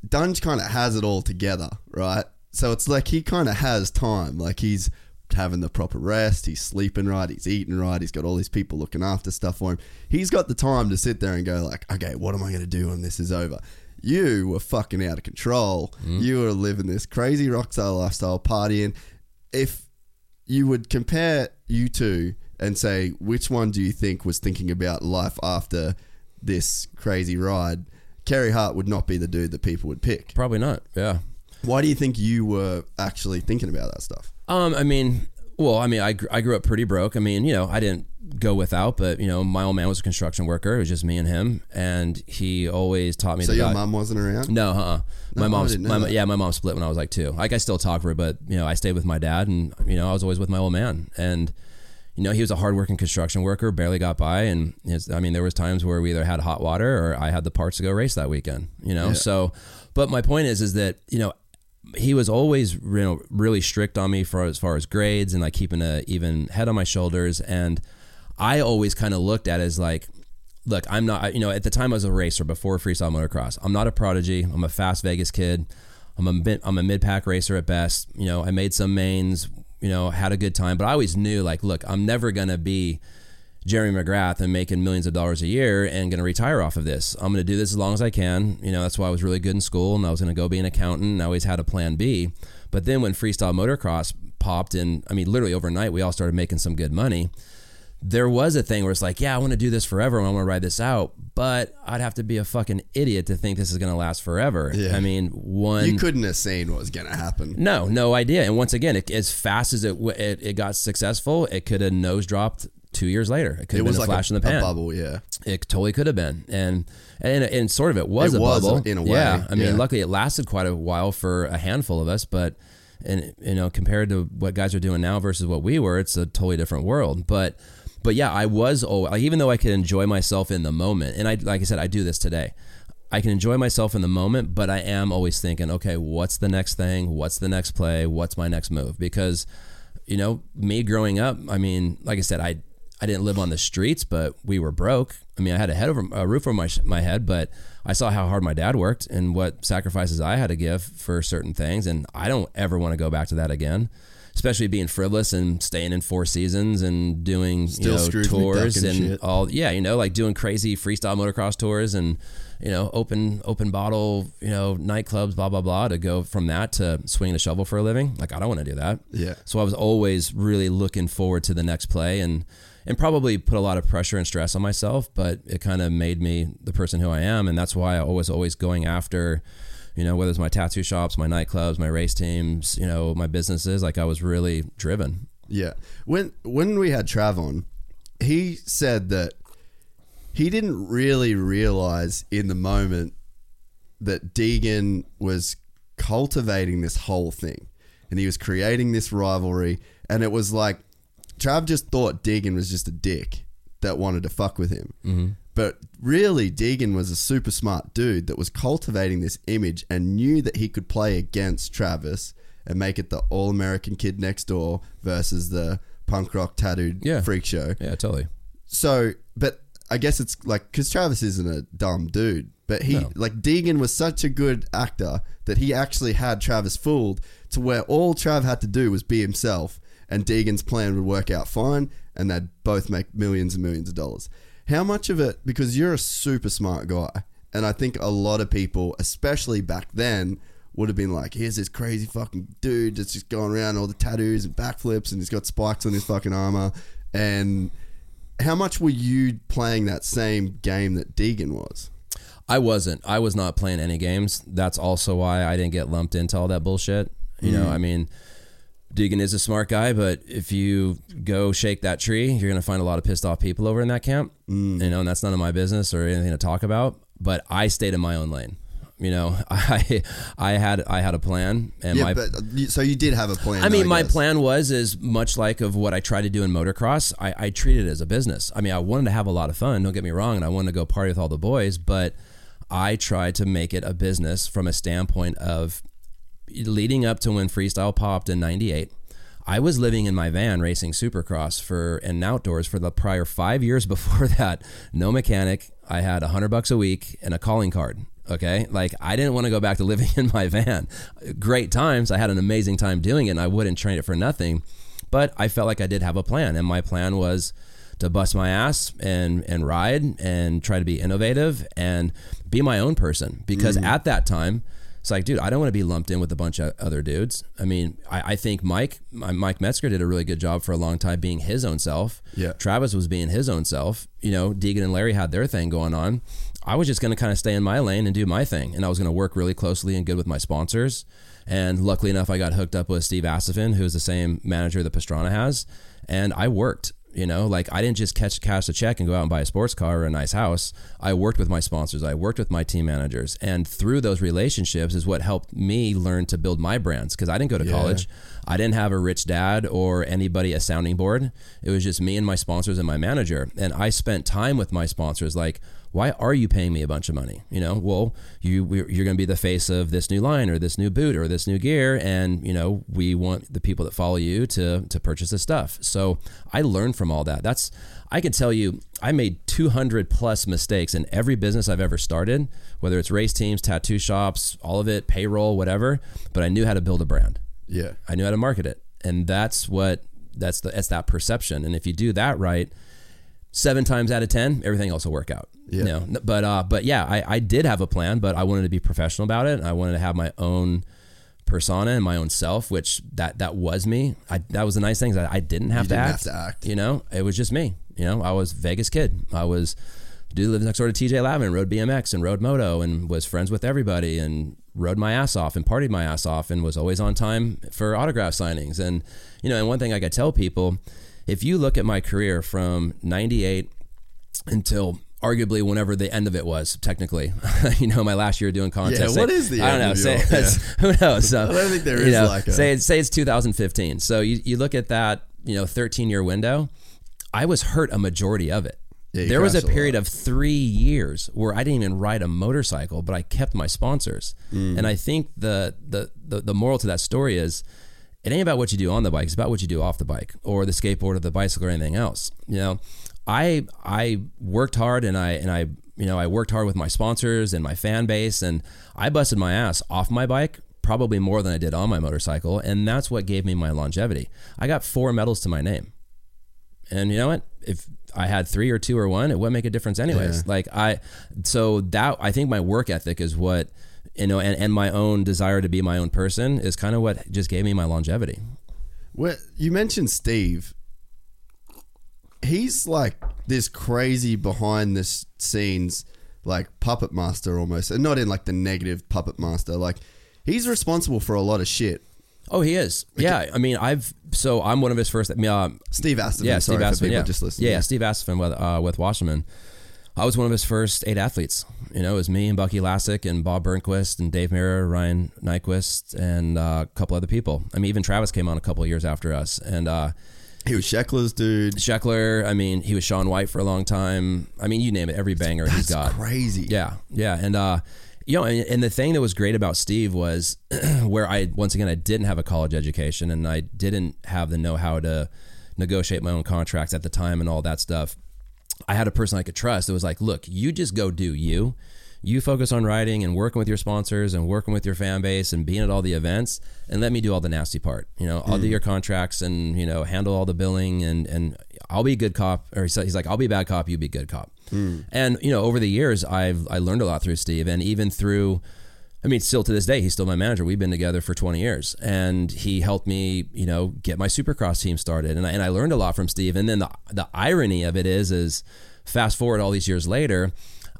Dunge kind of has it all together, right? So it's like he kind of has time. Like, he's having the proper rest, he's sleeping right, he's eating right, he's got all these people looking after stuff for him. He's got the time to sit there and go, like, okay, what am I going to do when this is over? You were fucking out of control. You were living this crazy rock star lifestyle, partying. If you would compare you two and say which one do you think was thinking about life after this crazy ride, Carey Hart would not be the dude that people would pick. probably not yeah Why do you think you were actually thinking about that stuff? Um, I mean, well, I mean, I, gr- I grew up pretty broke. I mean, you know, I didn't go without, but you know, my old man was a construction worker. It was just me and him, and he always taught me. So your mum wasn't around? No, uh, my No, I mom's, didn't know my, that. yeah, my mom split when I was like two. Like I still talk to her, but you know, I stayed with my dad, and you know, I was always with my old man, and you know, he was a hardworking construction worker, barely got by, and his, I mean, there was times where we either had hot water or I had the parts to go race that weekend. You know, Yeah. so, but my point is, is that you know, he was always you know really strict on me for as far as grades and like keeping a even head on my shoulders. And I always kind of looked at it as like look I'm not you know at the time I was a racer before freestyle motocross. I'm not a prodigy. I'm a fast Vegas kid. I'm a mid, I'm a mid pack racer at best. You know I made some mains you know had a good time. But I always knew like look I'm never gonna be Jerry McGrath and making millions of dollars a year and going to retire off of this. I'm going to do this as long as I can. You know, that's why I was really good in school and I was going to go be an accountant and I always had a plan B. But then when freestyle motocross popped and I mean, literally overnight, we all started making some good money. There was a thing where it's like, yeah, I want to do this forever and I want to ride this out, but I'd have to be a fucking idiot to think this is going to last forever. Yeah. I mean, one. You couldn't have seen what was going to happen. No, no idea. And once again, it, as fast as it, it it got successful, it could have nose dropped two years later. It could It have been a like flash a, in the pan. bubble, yeah. It totally could have been, and and and sort of it was It a was, bubble in a way, Yeah, I mean, yeah. luckily it lasted quite a while for a handful of us, but and you know, compared to what guys are doing now versus what we were, it's a totally different world. But but yeah, I was always, like even though I could enjoy myself in the moment, and I like I said, I do this today. I can enjoy myself in the moment, but I am always thinking, okay, what's the next thing? What's the next play? What's my next move? Because you know, me growing up, I mean, like I said, I I didn't live on the streets, but we were broke. I mean, I had a head over a roof over my my head, but I saw how hard my dad worked and what sacrifices I had to give for certain things, and I don't ever want to go back to that again. Especially being frivolous and staying in Four Seasons and doing Still you know tours and and all yeah you know like doing crazy freestyle motocross tours and you know open open bottle you know nightclubs blah blah blah to go from that to swinging a shovel for a living like I don't want to do that Yeah. so I was always really looking forward to the next play and and probably put a lot of pressure and stress on myself, but it kind of made me the person who I am, and that's why I was always going after, you know, whether it's my tattoo shops, my nightclubs, my race teams, you know, my businesses. Like I was really driven. Yeah. When when we had Trav on, he said that he didn't really realize in the moment that Deegan was cultivating this whole thing and he was creating this rivalry and it was like Trav just thought Deegan was just a dick that wanted to fuck with him. Mm-hmm. But really, Deegan was a super smart dude that was cultivating this image and knew that he could play against Travis and make it the all American kid next door versus the punk rock tattooed Yeah. freak show. Yeah, totally. So, but I guess it's like because Travis isn't a dumb dude, but he No. like Deegan was such a good actor that he actually had Travis fooled to where all Trav had to do was be himself, and Deegan's plan would work out fine, and they'd both make millions and millions of dollars. How much of it? Because you're a super smart guy, and I think a lot of people, especially back then. Would have been like, here's this crazy fucking dude that's just going around all the tattoos and backflips, and he's got spikes on his fucking armor, and how much were you playing that same game that Deegan was? I wasn't. I was not playing any games. That's also why I didn't get lumped into all that bullshit. You know, mm. I mean, Deegan is a smart guy, but if you go shake that tree, you're going to find a lot of pissed off people over in that camp. Mm. You know, and that's none of my business or anything to talk about. But I stayed in my own lane. You know, I I had I had a plan, and yeah, my but so you did have a plan. I mean, my plan was is much like of what I try to do in motocross. I, I treat it as a business. I mean, I wanted to have a lot of fun. Don't get me wrong, and I wanted to go party with all the boys, but I tried to make it a business from a standpoint of leading up to when freestyle popped in '98. I was living in my van racing supercross for and outdoors for the prior five years before that. No mechanic. I had a hundred bucks a week and a calling card. Okay, like I didn't want to go back to living in my van. Great times. I had an amazing time doing it, and I wouldn't train it for nothing. But I felt like I did have a plan, and my plan was to bust my ass and and ride and try to be innovative and be my own person. Because mm. at that time, it's like, dude, I don't want to be lumped in with a bunch of other dudes. I mean, I, I think Mike, my- Mike Metzger did a really good job for a long time being his own self. Yeah. Travis was being his own self. You know, Deegan and Larry had their thing going on. I was just going to kind of stay in my lane and do my thing. And I was going to work really closely and good with my sponsors. And luckily enough, I got hooked up with Steve Astephen, who's the same manager that Pastrana has. And I worked. You know, like I didn't just catch cash a check and go out and buy a sports car or a nice house. I worked with my sponsors. I worked with my team managers, and through those relationships is what helped me learn to build my brands. Because I didn't go to college, I didn't have a rich dad or anybody a sounding board. It was just me and my sponsors and my manager, and I spent time with my sponsors. Like, why are you paying me a bunch of money? You know, well, you you're going to be the face of this new line or this new boot or this new gear, and you know, we want the people that follow you to to purchase this stuff. So I learned from all that. That's I can tell you, I made 200 plus mistakes in every business I've ever started, whether it's race teams, tattoo shops, all of it, payroll, whatever. But I knew how to build a brand. Yeah. I knew how to market it, and that's what that's the that's that perception. And if you do that right, seven times out of ten, everything else will work out. Yeah. You know, but uh, but yeah, I, I did have a plan, but I wanted to be professional about it. And I wanted to have my own persona and my own self, which that that was me. I that was the nice thing I, I didn't have You to didn't act. have to act. You know, it was just me. You know, I was Vegas kid. I was dude lived next door to TJ Lavin, rode BMX and rode moto and was friends with everybody and rode my ass off and partied my ass off and was always on time for autograph signings. And you know, and one thing I could tell people, if you look at my career from 98 until arguably whenever the end of it was technically you know my last year doing contests Yeah, what is the I don't know say it's- who knows so, I don't think there is know, like a- say it's say it's 2015 so you, you look at that you know 13 year window I was hurt a majority of it Yeah, there was a a period lot. of three years where I didn't even ride a motorcycle, but I kept my sponsors. Mm. And I think the, the the the moral to that story is it ain't about what you do on the bike. It's about what you do off the bike or the skateboard or the bicycle or anything else. You know, I I worked hard and I and I you know I worked hard with my sponsors and my fan base and I busted my ass off my bike probably more than I did on my motorcycle and that's what gave me my longevity. I got four medals to my name. And you know what? If I had three or two or one, it wouldn't make a difference anyways. Yeah. Like I, so that I think my work ethic is what you know, and, and my own desire to be my own person is kind of what just gave me my longevity. Well, you mentioned Steve. He's like this crazy behind the scenes, like puppet master almost, and not in like the negative puppet master. Like he's responsible for a lot of shit. Oh, he is. Yeah, I mean, I've so I'm one of his first. Uh, Steve Aston. yeah, Steve Astephen. Yeah, just listening. yeah, Steve Astephen with uh, with Wasserman. I was one of his first eight athletes. You know, it was me and Bucky Lasek and Bob Burnquist and Dave Mirra, Ryan Nyquist, and uh, a couple other people. I mean, even Travis came on a couple of years after us, and uh, he was Sheckler's dude. Sheckler. I mean, he was Shaun White for a long time. I mean, you name it, every banger he's That's got. crazy. Yeah, yeah, and uh, you know, and, and the thing that was great about Steve was where I once again I didn't have a college education and I didn't have the know how to negotiate my own contracts at the time and all that stuff. I had a person I could trust. that was like, look, you just go do you. You focus on writing and working with your sponsors and working with your fan base and being at all the events, and let me do all the nasty part. You know, I'll do mm. your contracts and you know handle all the billing and and I'll be a good cop. Or he's like, I'll be a bad cop, you be a good cop. Mm. And you know, over the years, I've I learned a lot through Steve, and even through. I mean, still to this day, he's still my manager. We've been together for 20 years, and he helped me, you know, get my Supercross team started, and I, and I learned a lot from Steve. And then the the irony of it is, is fast forward all these years later,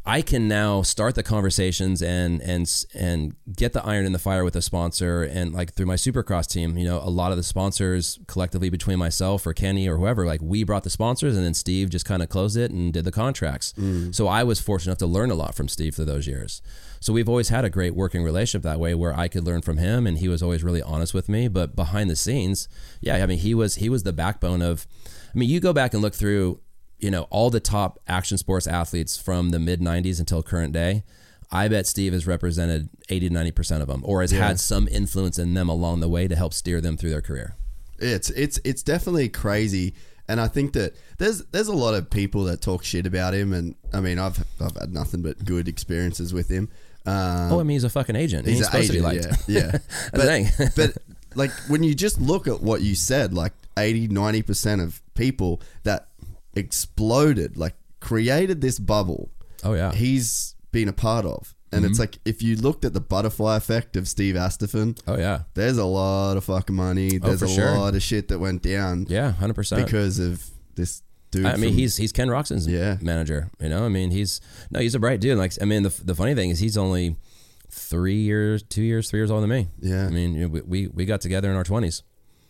I can now start the conversations and and and get the iron in the fire with a sponsor, and like through my Supercross team, you know, a lot of the sponsors collectively between myself or Kenny or whoever, like we brought the sponsors, and then Steve just kind of closed it and did the contracts. Mm. So I was fortunate enough to learn a lot from Steve for those years. So we've always had a great working relationship that way, where I could learn from him, and he was always really honest with me. But behind the scenes, yeah, I mean, he was he was the backbone of. I mean, you go back and look through, you know, all the top action sports athletes from the mid '90s until current day. I bet Steve has represented 80 to 90 percent of them, or has had some influence in them along the way to help steer them through their career. It's it's it's definitely crazy, and I think that there's there's a lot of people that talk shit about him, and I mean I've I've had nothing but good experiences with him. Um, Oh, I mean, he's a fucking agent. He's, he's supposed an to be agent, liked. yeah, yeah. But, but like when you just look at what you said, like 80, 90 percent of people that exploded, like created this bubble, Oh yeah. he's been a part of. And it's like if you looked at the butterfly effect of Steve Astephen, oh yeah. there's a lot of fucking money. There's for a sure. lot of shit that went down Yeah, hundred percent. because of this dude. I mean, from- he's he's Ken Roczen's Yeah. manager. You know, I mean, he's no, he's a bright dude. Like, I mean, the the funny thing is, he's only three years, two years, three years older than me. Yeah. I mean, you know, we, we we got together in our twenties.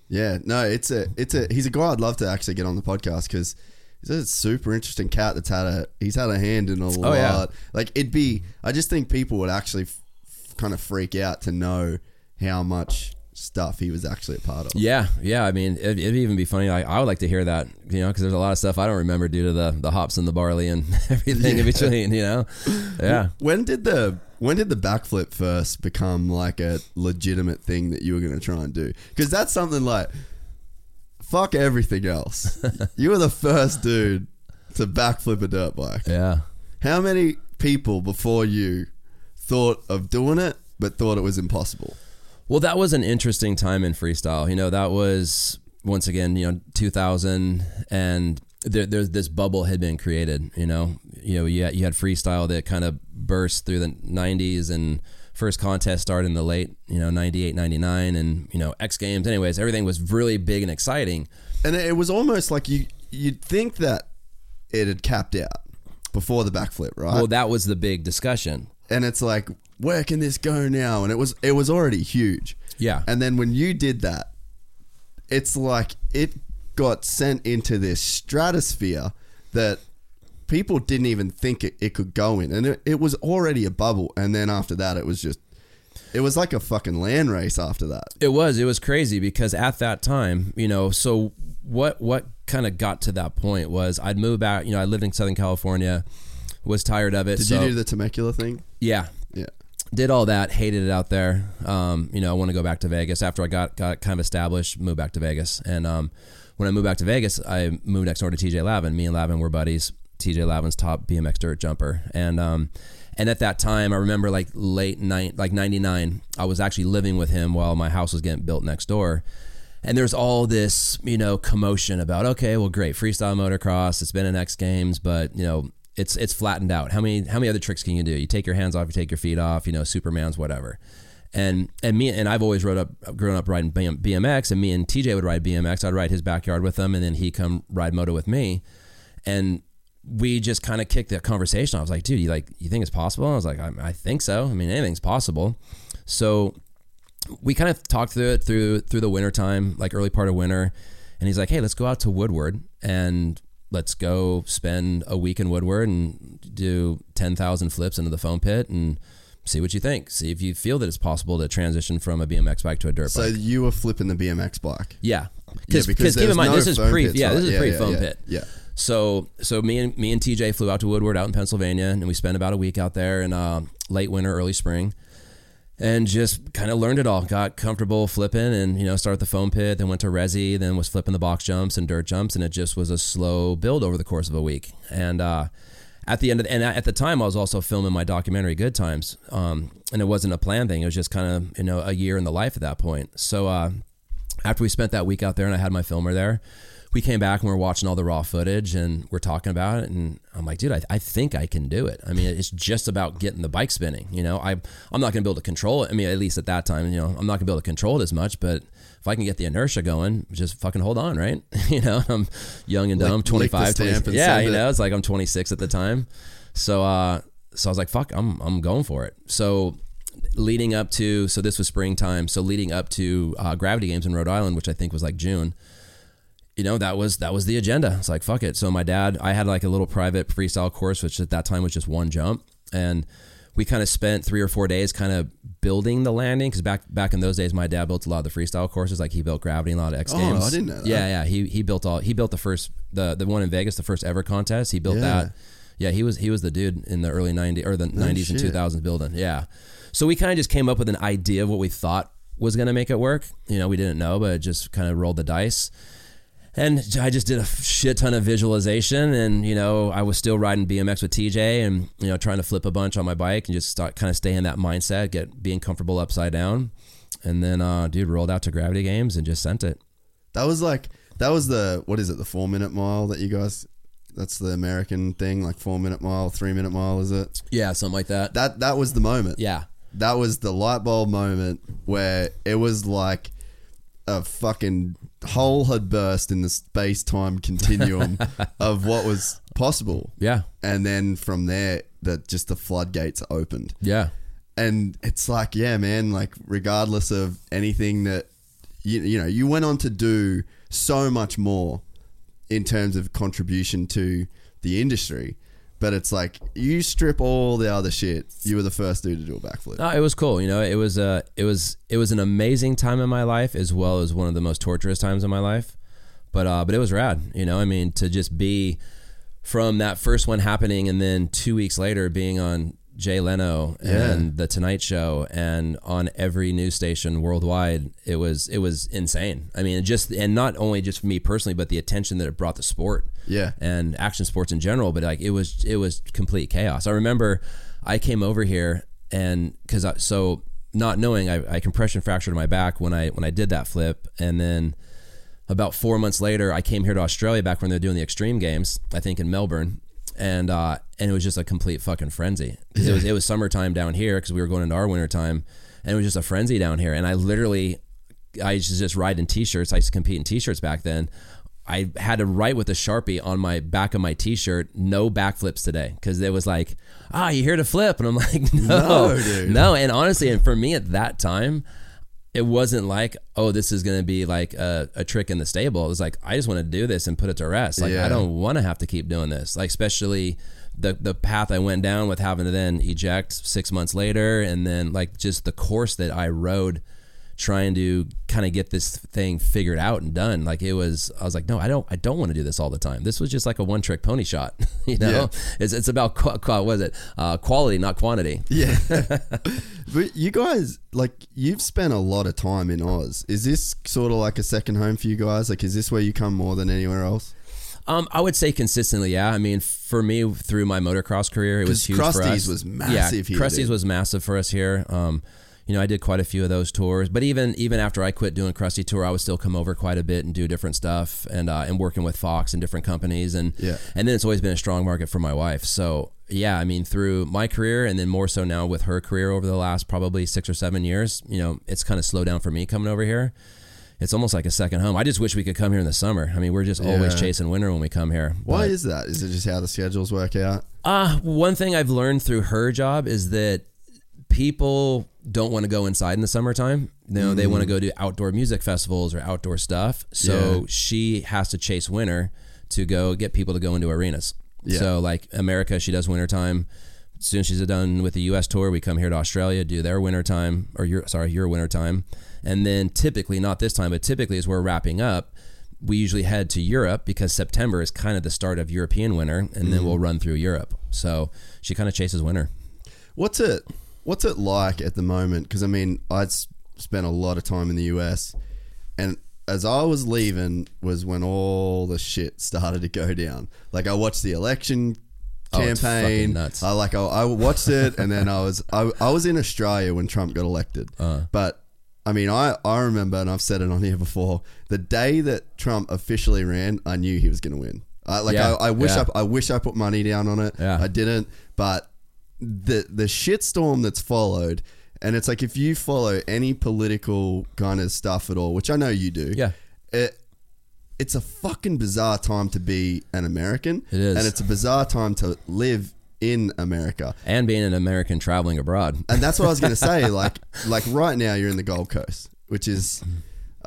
Yeah, no, it's a, it's a, he's a guy I'd love to actually get on the podcast because he's a super interesting cat that's had a, he's had a hand in a lot. Oh, yeah. Like it'd be, I just think people would actually f- f- kind of freak out to know how much stuff he was actually a part of. Yeah, yeah. I mean, it, it'd even be funny. Like, I would like to hear that. You know, because there's a lot of stuff I don't remember due to the the hops and the barley and everything in between. You know. Yeah. When did the, when did the backflip first become like a legitimate thing that you were going to try and do? Because that's something like, fuck everything else. you were the first dude to backflip a dirt bike. Yeah. How many people before you thought of doing it but thought it was impossible? Well, that was an interesting time in freestyle. You know, that was once again, you know, 2000, and there, there's this bubble had been created. You know, you know, you had, you had freestyle that kind of burst through the 90s, and first contest started in the late, you know, 98, 99, and you know, X Games. Anyways, everything was really big and exciting. And it was almost like you you'd think that it had capped out before the backflip, right? Well, that was the big discussion. and it's like, where can this go now? And it was it was already huge. Yeah. And then when you did that, it's like it got sent into this stratosphere that people didn't even think it, it could go in. And it, it was already a bubble. And then after that, it was just, it was like a fucking land race after that. It was. It was crazy because at that time, you know, so what what kind of got to that point was I'd move back. You know, I lived in Southern California, was tired of it. Did so, you do the Temecula thing? Yeah, Yeah. Did all that, hated it out there. Um, you know, I want to go back to Vegas after I got got kind of established, moved back to Vegas. And um, when I moved back to Vegas, I moved next door to TJ Lavin. Me and Lavin were buddies. TJ Lavin's top BMX dirt jumper, and um, and at that time, I remember like late night, like '99, I was actually living with him while my house was getting built next door. And there's all this, you know, commotion about okay, well, great, freestyle motocross. It's been in X Games, but you know, it's it's flattened out. How many how many other tricks can you do? You take your hands off, you take your feet off. You know, Superman's whatever. And and me and I've always rode up, grown up riding BMX, and me and TJ would ride BMX. I'd ride his backyard with him, and then he come ride moto with me. And we just kind of kicked that conversation. I was like, dude, you like you think it's possible? I was like, I, I think so. I mean, anything's possible. So we kind of talked through it through through the winter time, like early part of winter. And he's like, hey, let's go out to Woodward and let's go spend a week in Woodward and do ten thousand flips into the foam pit and see what you think. See if you feel that it's possible to transition from a BMX bike to a dirt So bike. So you were flipping the BMX bike. Yeah, Yeah, because keep in mind no this is pre pits, yeah right? this is Yeah, pre yeah, foam pit. yeah. So so me and me and TJ flew out to Woodward out in Pennsylvania, and we spent about a week out there in uh, late winter, early spring, and just kind of learned it all. Got comfortable flipping, and you know started the foam pit, then went to resi, then was flipping the box jumps and dirt jumps, and it just was a slow build over the course of a week. And uh, at the end of and at the time, I was also filming my documentary Good Times, um, and it wasn't a planned thing. It was just kind of you know a year in the life at that point. So uh, after we spent that week out there, and I had my filmer there we came back and we are watching all the raw footage and we're talking about it and i'm like dude I, I think i can do it. I mean it's just about getting the bike spinning you know? I, i'm not going to be able to control it. I mean at least at that time you know i'm not going to be able to control it as much but if i can get the inertia going just fucking hold on right? You know i'm young and dumb the 25 stamp 20, yeah you it. know it's like i'm 26 at the time. So uh so i was like fuck i'm, I'm going for it. So leading up to so this was springtime. So leading up to uh, gravity games in rhode island which i think was like june you know that was that was the agenda. It's like fuck it. So my dad i had like a little private freestyle course which at that time was just one jump. And we kind of spent three or four days kind of building the landing because back back in those days my dad built a lot of the freestyle courses. Like he built gravity and a lot of x Games. Oh, I didn't know that. yeah yeah. He, he built all he built the first the the one in vegas the first ever contest. He built Yeah. that. Yeah. He was he was the dude in the early 90s or the 90s and 2000s building. Yeah. So we kind of just came up with an idea of what we thought was going to make it work. You know we didn't know but just kind of rolled the dice and I just did a shit ton of visualization, and you know, I was still riding BMX with TJ, and you know, trying to flip a bunch on my bike, and just start kind of stay in that mindset, get being comfortable upside down, and then, uh, dude, rolled out to Gravity Games and just sent it. That was like that was the what is it the four minute mile that you guys that's the American thing like four minute mile three minute mile is it Yeah, something like that. that that was the moment Yeah, that was the light bulb moment where it was like a fucking hole had burst in the space time continuum of what was possible. Yeah, and then from there that just the floodgates opened. Yeah, and it's like yeah man like regardless of anything that you, you know you went on to do so much more in terms of contribution to the industry but it's like you strip all the other shit you were the first dude to do a backflip No, it was cool. You know, it was uh, it was it was an amazing time in my life as well as one of the most torturous times in my life. But uh, but it was rad. You know, I mean, to just be from that first one happening and then two weeks later being on Jay Leno and the Tonight Show and on every news station worldwide, it was it was insane. I mean, just and not only just for me personally, but the attention that it brought the sport Yeah. and action sports in general. But like it was it was complete chaos. I remember I came over here and because I, so not knowing I, I compression fractured my back when I when I did that flip, and then about four months later I came here to Australia back when they're doing the extreme games. I think in Melbourne. And uh, and it was just a complete fucking frenzy. 'Cause It was it was summertime down here because we were going into our winter time, and it was just a frenzy down here. And I literally I used to just ride in t-shirts. I used to compete in t-shirts back then. I had to write with a sharpie on my back of my t-shirt, no backflips today, because it was like, ah, you here to flip, and I'm like, no, No, no. And honestly, and for me at that time, it wasn't like, oh, this is gonna be like a, a trick in the stable. It was like, I just want to do this and put it to rest. Like, Yeah. I don't want to have to keep doing this. Like, especially the the path I went down with having to then eject six months later, and then like just the course that I rode trying to kind of get this thing figured out and done. Like it was, I was like, no, I don't, I don't want to do this all the time. This was just like a one trick pony shot. you know, Yeah. it's, it's about qu- qu- what is it? Uh, quality, not quantity. Yeah. but you guys, like, you've spent a lot of time in Oz. Is this sort of like a second home for you guys? Like, is this where you come more than anywhere else? Um, I would say consistently, yeah. I mean, for me, through my motocross career, it was huge for us. was massive yeah, here, Crusty's dude. was massive for us here. Um, you know, I did quite a few of those tours, but even even after I quit doing Crusty tour, I would still come over quite a bit and do different stuff, and uh, and working with Fox and different companies, and Yeah. and then it's always been a strong market for my wife. So yeah, I mean, through my career, and then more so now with her career over the last probably six or seven years, you know, it's kind of slowed down for me coming over here. It's almost like a second home. I just wish we could come here in the summer. I mean, we're just always chasing winter when we come here. Why But- is that? Is it just how the schedules work out? uh, one thing I've learned through her job is that people don't want to go inside in the summertime. You know, they want to go to outdoor music festivals or outdoor stuff. So Mm. Yeah. she has to chase winter to go get people to go into arenas. Yeah. So like America, she does wintertime. As soon as she's done with the U.S. tour, we come here to Australia, do their wintertime, or your sorry, your wintertime, and then typically not this time, but typically as we're wrapping up, we usually head to Europe because September is kind of the start of European winter, and then we'll run through Europe. So she kind of chases winter. What's it? What's it like at the moment? Because I mean, I'd spent a lot of time in the US, and as I was leaving was when all the shit started to go down. Like I watched the election Oh, campaign. nuts. I like I, I watched it, and then I was I, I was in Australia when Trump got elected. Uh. but I mean, I I remember, and I've said it on here before. The day that Trump officially ran, I knew he was going to win. I, like Yeah, I, I wish yeah. I, I wish I put money down on it. Yeah. I didn't, but the the shitstorm that's followed, and it's like if you follow any political kind of stuff at all, which I know you do, Yeah. it it's a fucking bizarre time to be an American. It is. and it's a bizarre time to live in America. And being an American traveling abroad. And that's what I was gonna say. Like, like right now you're in the Gold Coast, which is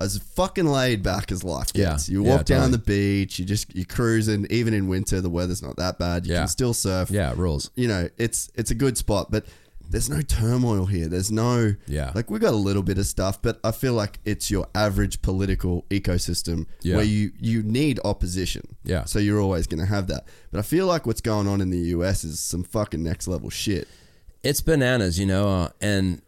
as fucking laid back as life gets. Yeah. You Yeah, walk down totally. the beach, you just you cruising. Even in winter, the weather's not that bad. You Yeah. can still surf. Yeah, it rules. You know, it's it's a good spot, but there's no turmoil here. There's no Yeah. Like we got a little bit of stuff, but I feel like it's your average political ecosystem Yeah. where you you need opposition. Yeah. So you're always going to have that. But I feel like what's going on in the US is some fucking next level shit. it's bananas, you know. Uh, and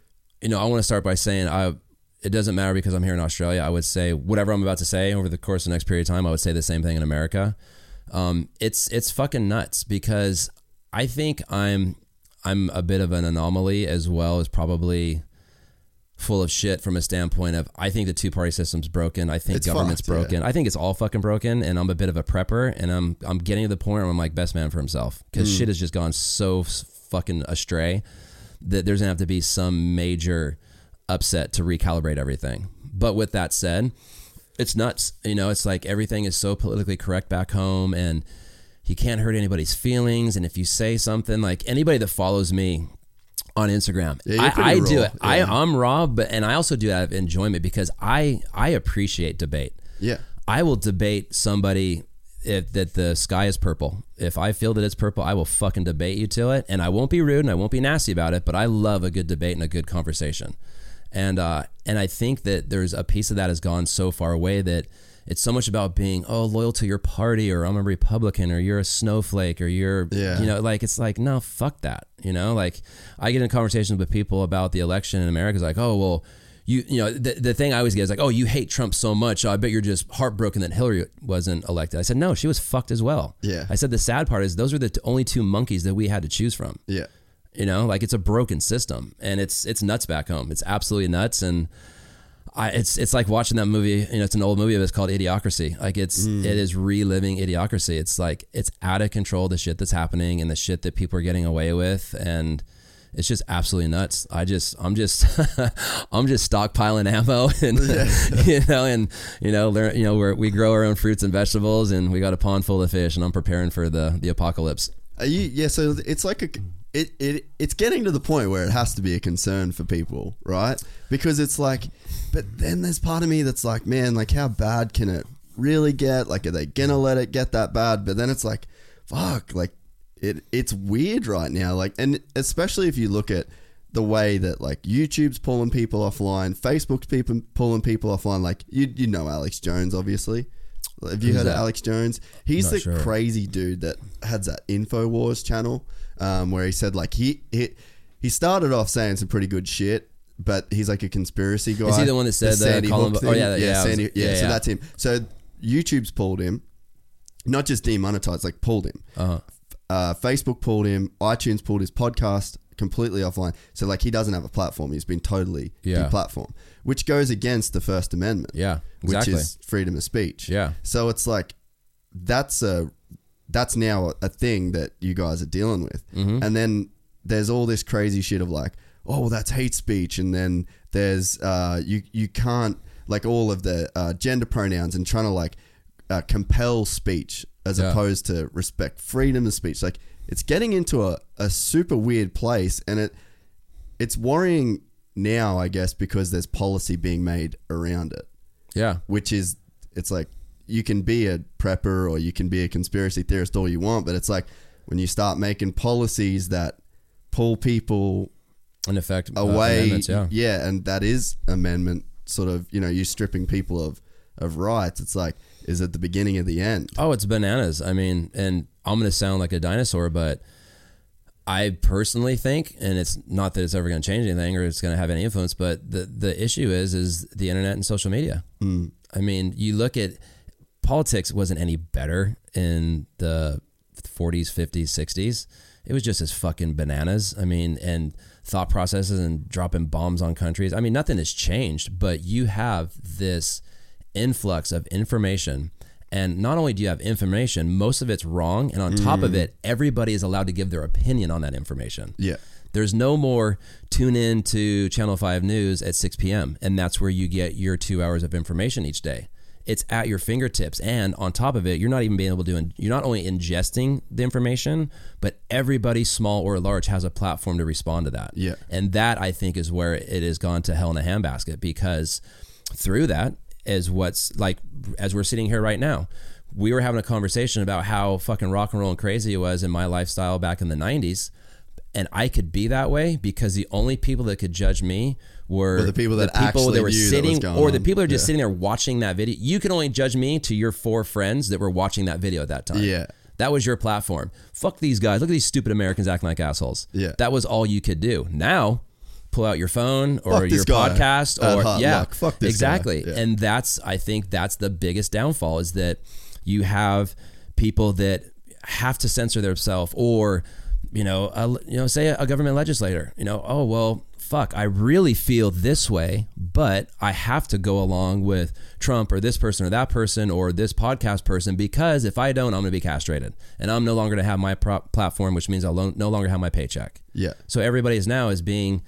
you know, I want to start by saying I. It doesn't matter because I'm here in Australia. I would say whatever I'm about to say over the course of the next period of time. I would say the same thing in America. Um, it's it's fucking nuts because I think I'm I'm a bit of an anomaly as well as probably full of shit from a standpoint of I think the two party system's broken. I think It's government's fucked, yeah. broken. I think it's all fucking broken, and I'm a bit of a prepper, and I'm I'm getting to the point where I'm like best man for himself because Hmm. shit has just gone so fucking astray that there's gonna have to be some major upset to recalibrate everything. But with that said, it's nuts. You know, it's like everything is so politically correct back home, and you can't hurt anybody's feelings. And if you say something, like anybody that follows me on Instagram, Yeah, I, I do it. I, yeah. I'm raw, but and I also do that of enjoyment because I I appreciate debate. Yeah. I will debate somebody if that the sky is purple. If I feel that it's purple, I will fucking debate you to it, and I won't be rude and I won't be nasty about it. But I love a good debate and a good conversation, and uh, and I think that there's a piece of that has gone so far away that it's so much about being oh loyal to your party or I'm a Republican or you're a snowflake or you're Yeah. you know like it's like no fuck that you know like I get in conversations with people about the election in America. It's like oh well you you know the, the thing I always get is like, oh, you hate Trump so much. I bet you're just heartbroken that Hillary wasn't elected. I said no, she was fucked as well. Yeah. I said the sad part is those are the only two monkeys that we had to choose from. Yeah. You know, like it's a broken system, and it's it's nuts back home. It's absolutely nuts, and I it's it's like watching that movie. You know, it's an old movie, but it's called Idiocracy. Like it's Mm. it is reliving Idiocracy. It's like it's out of control the shit that's happening and the shit that people are getting away with, and it's just absolutely nuts. I just I'm just I'm just stockpiling ammo, and you know, and you know, learn, you know, we we grow our own fruits and vegetables, and we got a pond full of fish, and I'm preparing for the the apocalypse. Are you, yeah, so it's like a it, it it's getting to the point where it has to be a concern for people, right? Because it's like, but then there's part of me that's like, man, like how bad can it really get? Like, are they gonna let it get that bad? But then it's like, fuck, like it it's weird right now. Like, and especially if you look at the way that like YouTube's pulling people offline, Facebook's people pulling people offline. Like you, you know Alex Jones, obviously. Have you Who's heard that? of Alex Jones? He's the sure. crazy dude that has that Infowars channel, um, where he said like he he he started off saying some pretty good shit. But he's like a conspiracy guy. Is he the one that said the Sandy Colin- Hook oh, thing? yeah, that- yeah, I was- Sandy, yeah, yeah, So yeah. that's him. So YouTube's pulled him, not just demonetized, like pulled him Uh-huh. uh, Facebook pulled him, iTunes pulled his podcast completely offline. So like he doesn't have a platform. He's been totally Yeah. deplatformed, which goes against the First Amendment. Yeah, exactly. which is freedom of speech. Yeah. So it's like that's a that's now a, thing that you guys are dealing with, Mm-hmm. and then there's all this crazy shit of like, oh, well, that's hate speech, and then there's uh, you you can't like all of the uh, gender pronouns and trying to like uh, compel speech as Yeah. opposed to respect freedom of speech. Like it's getting into a, a super weird place, and it it's worrying now, I guess, because there's policy being made around it Yeah. which is it's like you can be a prepper or you can be a conspiracy theorist all you want, but it's like when you start making policies that pull people In effect, uh, away, amendments, yeah. and that is amendment sort of you know you stripping people of of rights. It's like is it the beginning of the end? Oh, it's bananas. I mean, and I'm going to sound like a dinosaur, but I personally think, and it's not that it's ever going to change anything or it's going to have any influence, but the the issue is is the internet and social media. I mean, you look at politics wasn't any better in the 40s, 50s, 60s. It was just as fucking bananas. I mean, and thought processes and dropping bombs on countries. I mean, nothing has changed, but you have this influx of information. And not only do you have information, most of it's wrong. And on top of mm. it, everybody is allowed to give their opinion on that information. Yeah. There's no more tune in to Channel 5 News at 6 p.m. and that's where you get your two hours of information each day. It's at your fingertips. And on top of it, you're not even being able to, in- you're not only ingesting the information, but everybody, small or large, has a platform to respond to that. Yeah. And that, I think, is where it has gone to hell in a handbasket because through that is what's like, as we're sitting here right now, we were having a conversation about how fucking rock and roll and crazy it was in my lifestyle back in the 90s and I could be that way because the only people that could judge me were, Were the people that actually were knew that was sitting, going or the people that are just Yeah. sitting there watching that video. You can only judge me to your four friends that were watching that video at that time. Yeah. that was your platform. Fuck these guys. Look at these stupid Americans acting like assholes. Yeah. that was all you could do. Now, pull out your phone or Fuck your podcast or yeah, luck. Fuck this exactly. Yeah. And that's I think that's the biggest downfall is that you have people that have to censor themselves or you know a, you know say a government legislator you know oh well fuck I really feel this way but I have to go along with Trump or this person or that person or this podcast person because if I don't I'm going to be castrated and I'm no longer going to have my pro- platform which means I'll lo- no longer have my paycheck Yeah. so everybody is now is being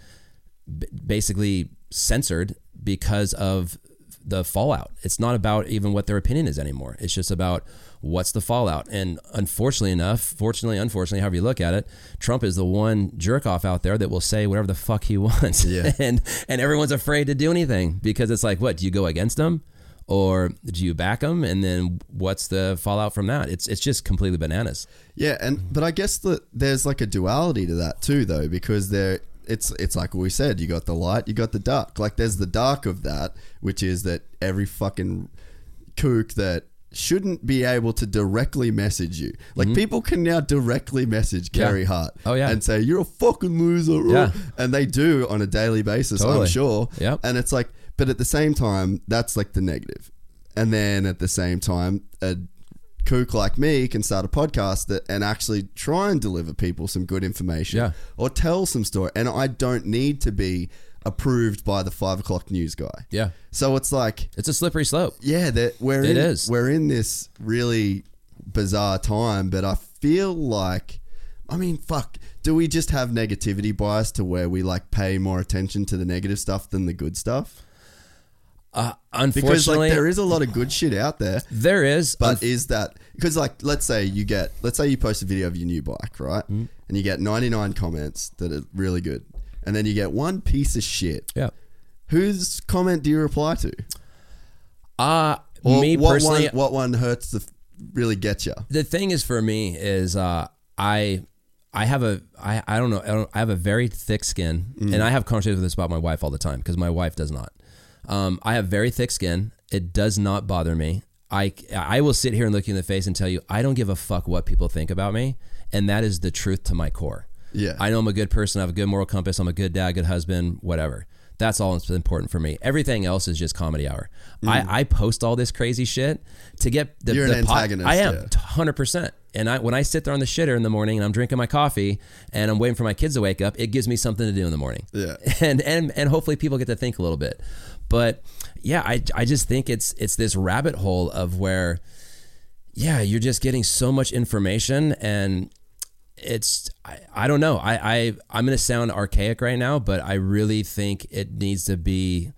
b- basically censored because of the fallout. It's not about even what their opinion is anymore. It's just about what's the fallout. And unfortunately enough, fortunately, unfortunately, however you look at it, Trump is the one jerk off out there that will say whatever the fuck he wants. Yeah. and and everyone's afraid to do anything because it's like, what, do you go against him? Or do you back him? And then what's the fallout from that? It's it's just completely bananas. Yeah, and but I guess that there's like a duality to that too, though, because there it's it's like we said, you got the light, you got the dark. Like there's the dark of that, which is that every fucking kook that shouldn't be able to directly message you. Like people can now directly message Mm-hmm. Yeah. Hart Oh, yeah. and say you're a fucking loser. Yeah. And they do on a daily basis, I'm sure. Yep. And it's like but at the same time, that's like the negative. And then at the same time, a kook like me can start a podcast that and actually try and deliver people some good information Yeah. or tell some story. And I don't need to be approved by the five o'clock news guy. Yeah. So it's like, It's a slippery slope. yeah, that we're It in, is. we're in this really bizarre time, but I feel like, I mean, fuck. Do we just have negativity bias to where we like pay more attention to the negative stuff than the good stuff? Uh, Because unfortunately, like there is a lot of good shit out there. there is, But is that because like let's say you get let's say you post a video of your new bike, right? Mm-hmm. And you get 99 comments that are really good. And then you get one piece of shit. yeah. Whose comment do you reply to? Uh Or me what personally, one what one hurts to really get you? the thing is for me is uh, I I have a I, I don't know I, don't, I have a very thick skin, Mm. and I have conversations with this about my wife all the time because my wife does not. Um, I have very thick skin. It does not bother me. I I will sit here and look you in the face and tell you I don't give a fuck what people think about me, and that is the truth to my core. Yeah. I know I'm a good person. I have a good moral compass. I'm a good dad, good husband, whatever. That's all that's important for me. Everything else is just comedy hour. I, I post all this crazy shit to get the, Mm. You're an the po- antagonist, I am yeah. hundred percent. And I when I sit there on the shitter in the morning and I'm drinking my coffee and I'm waiting for my kids to wake up, it gives me something to do in the morning. Yeah. And and and hopefully people get to think a little bit. But yeah, I I just think it's it's this rabbit hole of where yeah, you're just getting so much information and it's I, I don't know. I, I I'm gonna sound archaic right now, but I really think it needs to be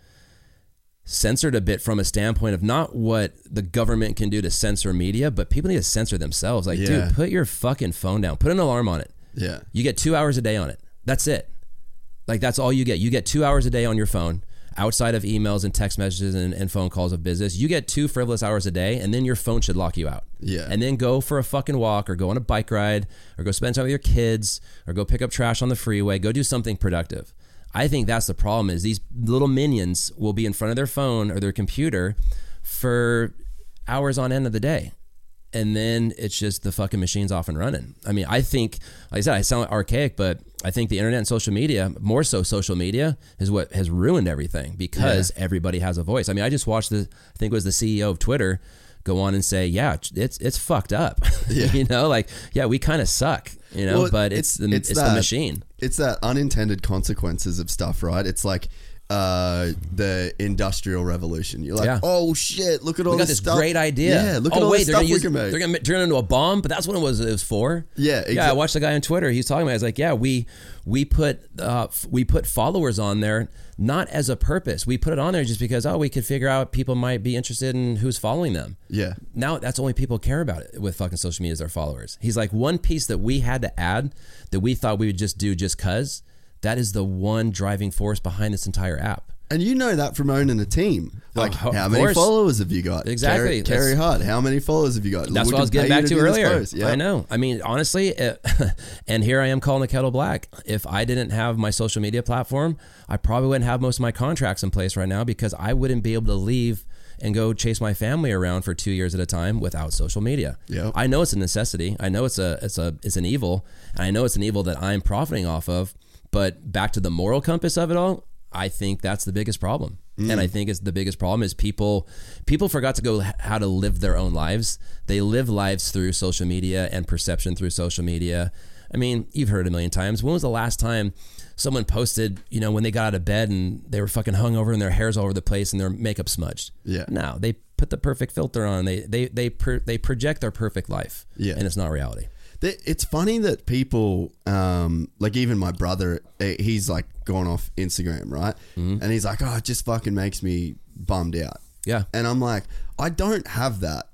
censored a bit from a standpoint of not what the government can do to censor media, but people need to censor themselves. Like, Yeah. dude, put your fucking phone down. Put an alarm on it. Yeah. You get two hours a day on it. That's it. Like that's all you get. You get two hours a day on your phone, outside of emails and text messages and, and phone calls of business. You get two frivolous hours a day, and then your phone should lock you out. Yeah. And then go for a fucking walk, or go on a bike ride, or go spend time with your kids, or go pick up trash on the freeway. Go do something productive. I think that's the problem. Is these little minions will be in front of their phone or their computer for hours on end of the day and then it's just the fucking machine's off and running. I mean, I think, like I said, I sound archaic, but I think the internet and social media, more so social media, is what has ruined everything because everybody has a voice. I mean, I just watched the, I think it was the CEO of Twitter go on and say, yeah, it's it's fucked up. you know, like yeah, we kind of suck. You know, Well, but it's, the it's, the that- machine. It's that unintended consequences of stuff, right? It's like uh, the industrial revolution. You're like, Yeah. oh shit, look at all We got this stuff. great idea. Yeah, look oh, at all wait, this they're stuff gonna we can make. They're gonna turn it into a bomb, but that's what it was. It was for. Yeah, yeah. I watched the guy on Twitter. He's talking about. It's like, yeah, we we put uh, we put followers on there not as a purpose. We put it on there just because oh, we could figure out people might be interested in who's following them. Yeah. Now that's only people care about it with fucking social media is their followers. He's like one piece that we had to add that we thought we would just do just cause. That is the one driving force behind this entire app. And you know that from owning a team. Oh, like, Oh, how many course. followers have you got? Exactly. Carey Hart, how many followers have you got? That's what I was getting back you to earlier. Yeah. I know. I mean, honestly, it, and here I am calling the kettle black. If I didn't have my social media platform, I probably wouldn't have most of my contracts in place right now because I wouldn't be able to leave and go chase my family around for two years at a time without social media. Yep. I know it's a necessity. I know it's a it's a it's an evil, and I know it's an evil that I'm profiting off of. But back to the moral compass of it all, I think that's the biggest problem. And mm. I think it's the biggest problem is people people forgot to go how to live their own lives. They live lives through social media and perception through social media. I mean, you've heard a million times. When was the last time someone posted, you know, when they got out of bed and they were fucking hungover and their hair's all over the place and their makeup smudged? Yeah. No, they put the perfect filter on. They they they per, they project their perfect life. Yeah. And it's not reality. It's funny that people, um, like even my brother, eh, he's like gone off Instagram, right? Mm-hmm. And he's like, oh, it just fucking makes me bummed out. Yeah. And I'm like, I don't have that.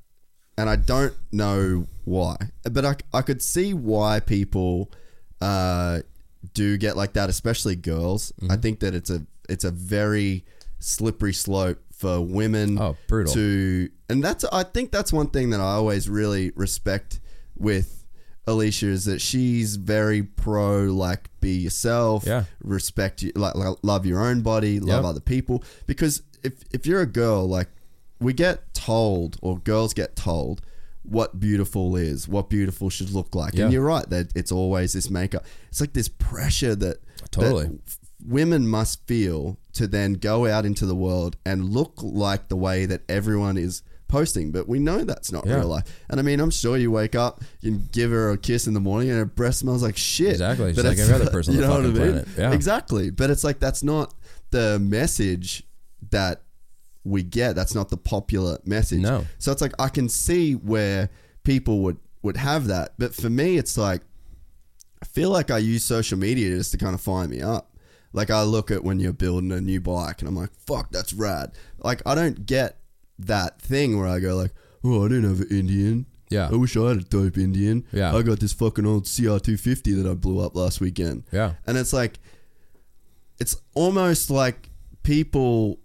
And I don't know why. But I, I could see why people uh, do get like that, especially girls. Mm-hmm. I think that it's a it's a very slippery slope for women Oh, brutal. to and that's I think that's one thing that I always really respect with Alicia is that she's very pro like be yourself, Yeah. respect you, like, like love your own body, love Yep. other people. Because if if you're a girl, like we get told or girls get told what beautiful is, what beautiful should look like, Yeah. and you're right that it's always this makeup. It's like this pressure that Totally. that women must feel to then go out into the world and look like the way that everyone is posting but we know that's not Yeah. real life and i mean i'm sure you wake up you give her a kiss in the morning and her breath smells like shit Exactly, But like it's- every other person on the fucking planet. Yeah. exactly but it's like that's not the message that we get that's not the popular message No. so it's like i can see where people would would have that but for me it's like I feel like I use social media just to kind of find me up. Like I look at when you're building a new bike and I'm like, fuck, that's rad. Like I don't get that thing where I go like, oh, I didn't have an Indian. Yeah. I wish I had a dope Indian. Yeah. I got this fucking old CR250 that I blew up last weekend. Yeah. And it's like, it's almost like people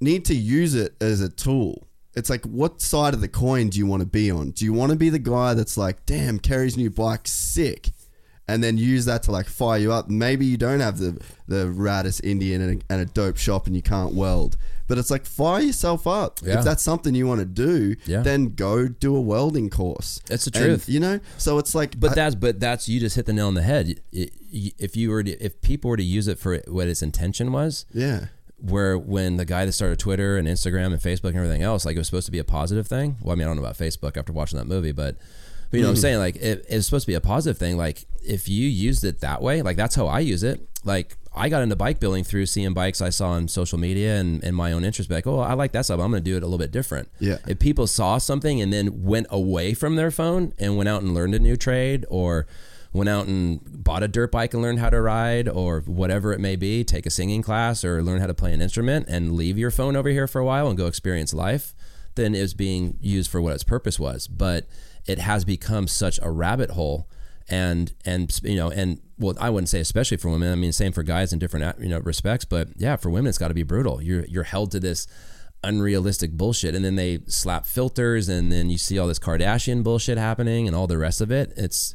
need to use it as a tool. It's like, what side of the coin do you want to be on? Do you want to be the guy that's like, damn, Carey's new bike, sick? and then use that to like fire you up. Maybe you don't have the the raddest Indian and a, and a dope shop and you can't weld, but it's like fire yourself up. Yeah. If that's something you want to do, Yeah. then go do a welding course. It's the And, truth. you know. So it's like, But I- that's but that's you just hit the nail on the head. If you were to, if people were to use it for what its intention was, yeah, where when the guy that started Twitter and Instagram and Facebook and everything else, like it was supposed to be a positive thing. Well, I mean, I don't know about Facebook after watching that movie, but, but you know what I'm hmm. saying? Like it, it's supposed to be a positive thing. Like if you used it that way, like that's how I use it. Like I got into bike building through seeing bikes I saw on social media and, and my own interest. Like, oh, I like that stuff. I'm going to do it a little bit different. Yeah. If people saw something and then went away from their phone and went out and learned a new trade or went out and bought a dirt bike and learned how to ride or whatever it may be, take a singing class or learn how to play an instrument and leave your phone over here for a while and go experience life, then it was being used for what its purpose was. But it has become such a rabbit hole and and you know and well I wouldn't say especially for women I mean same for guys in different you know respects but yeah for women it's got to be brutal you're you're held to this unrealistic bullshit and then they slap filters and then you see all this Kardashian bullshit happening and all the rest of it it's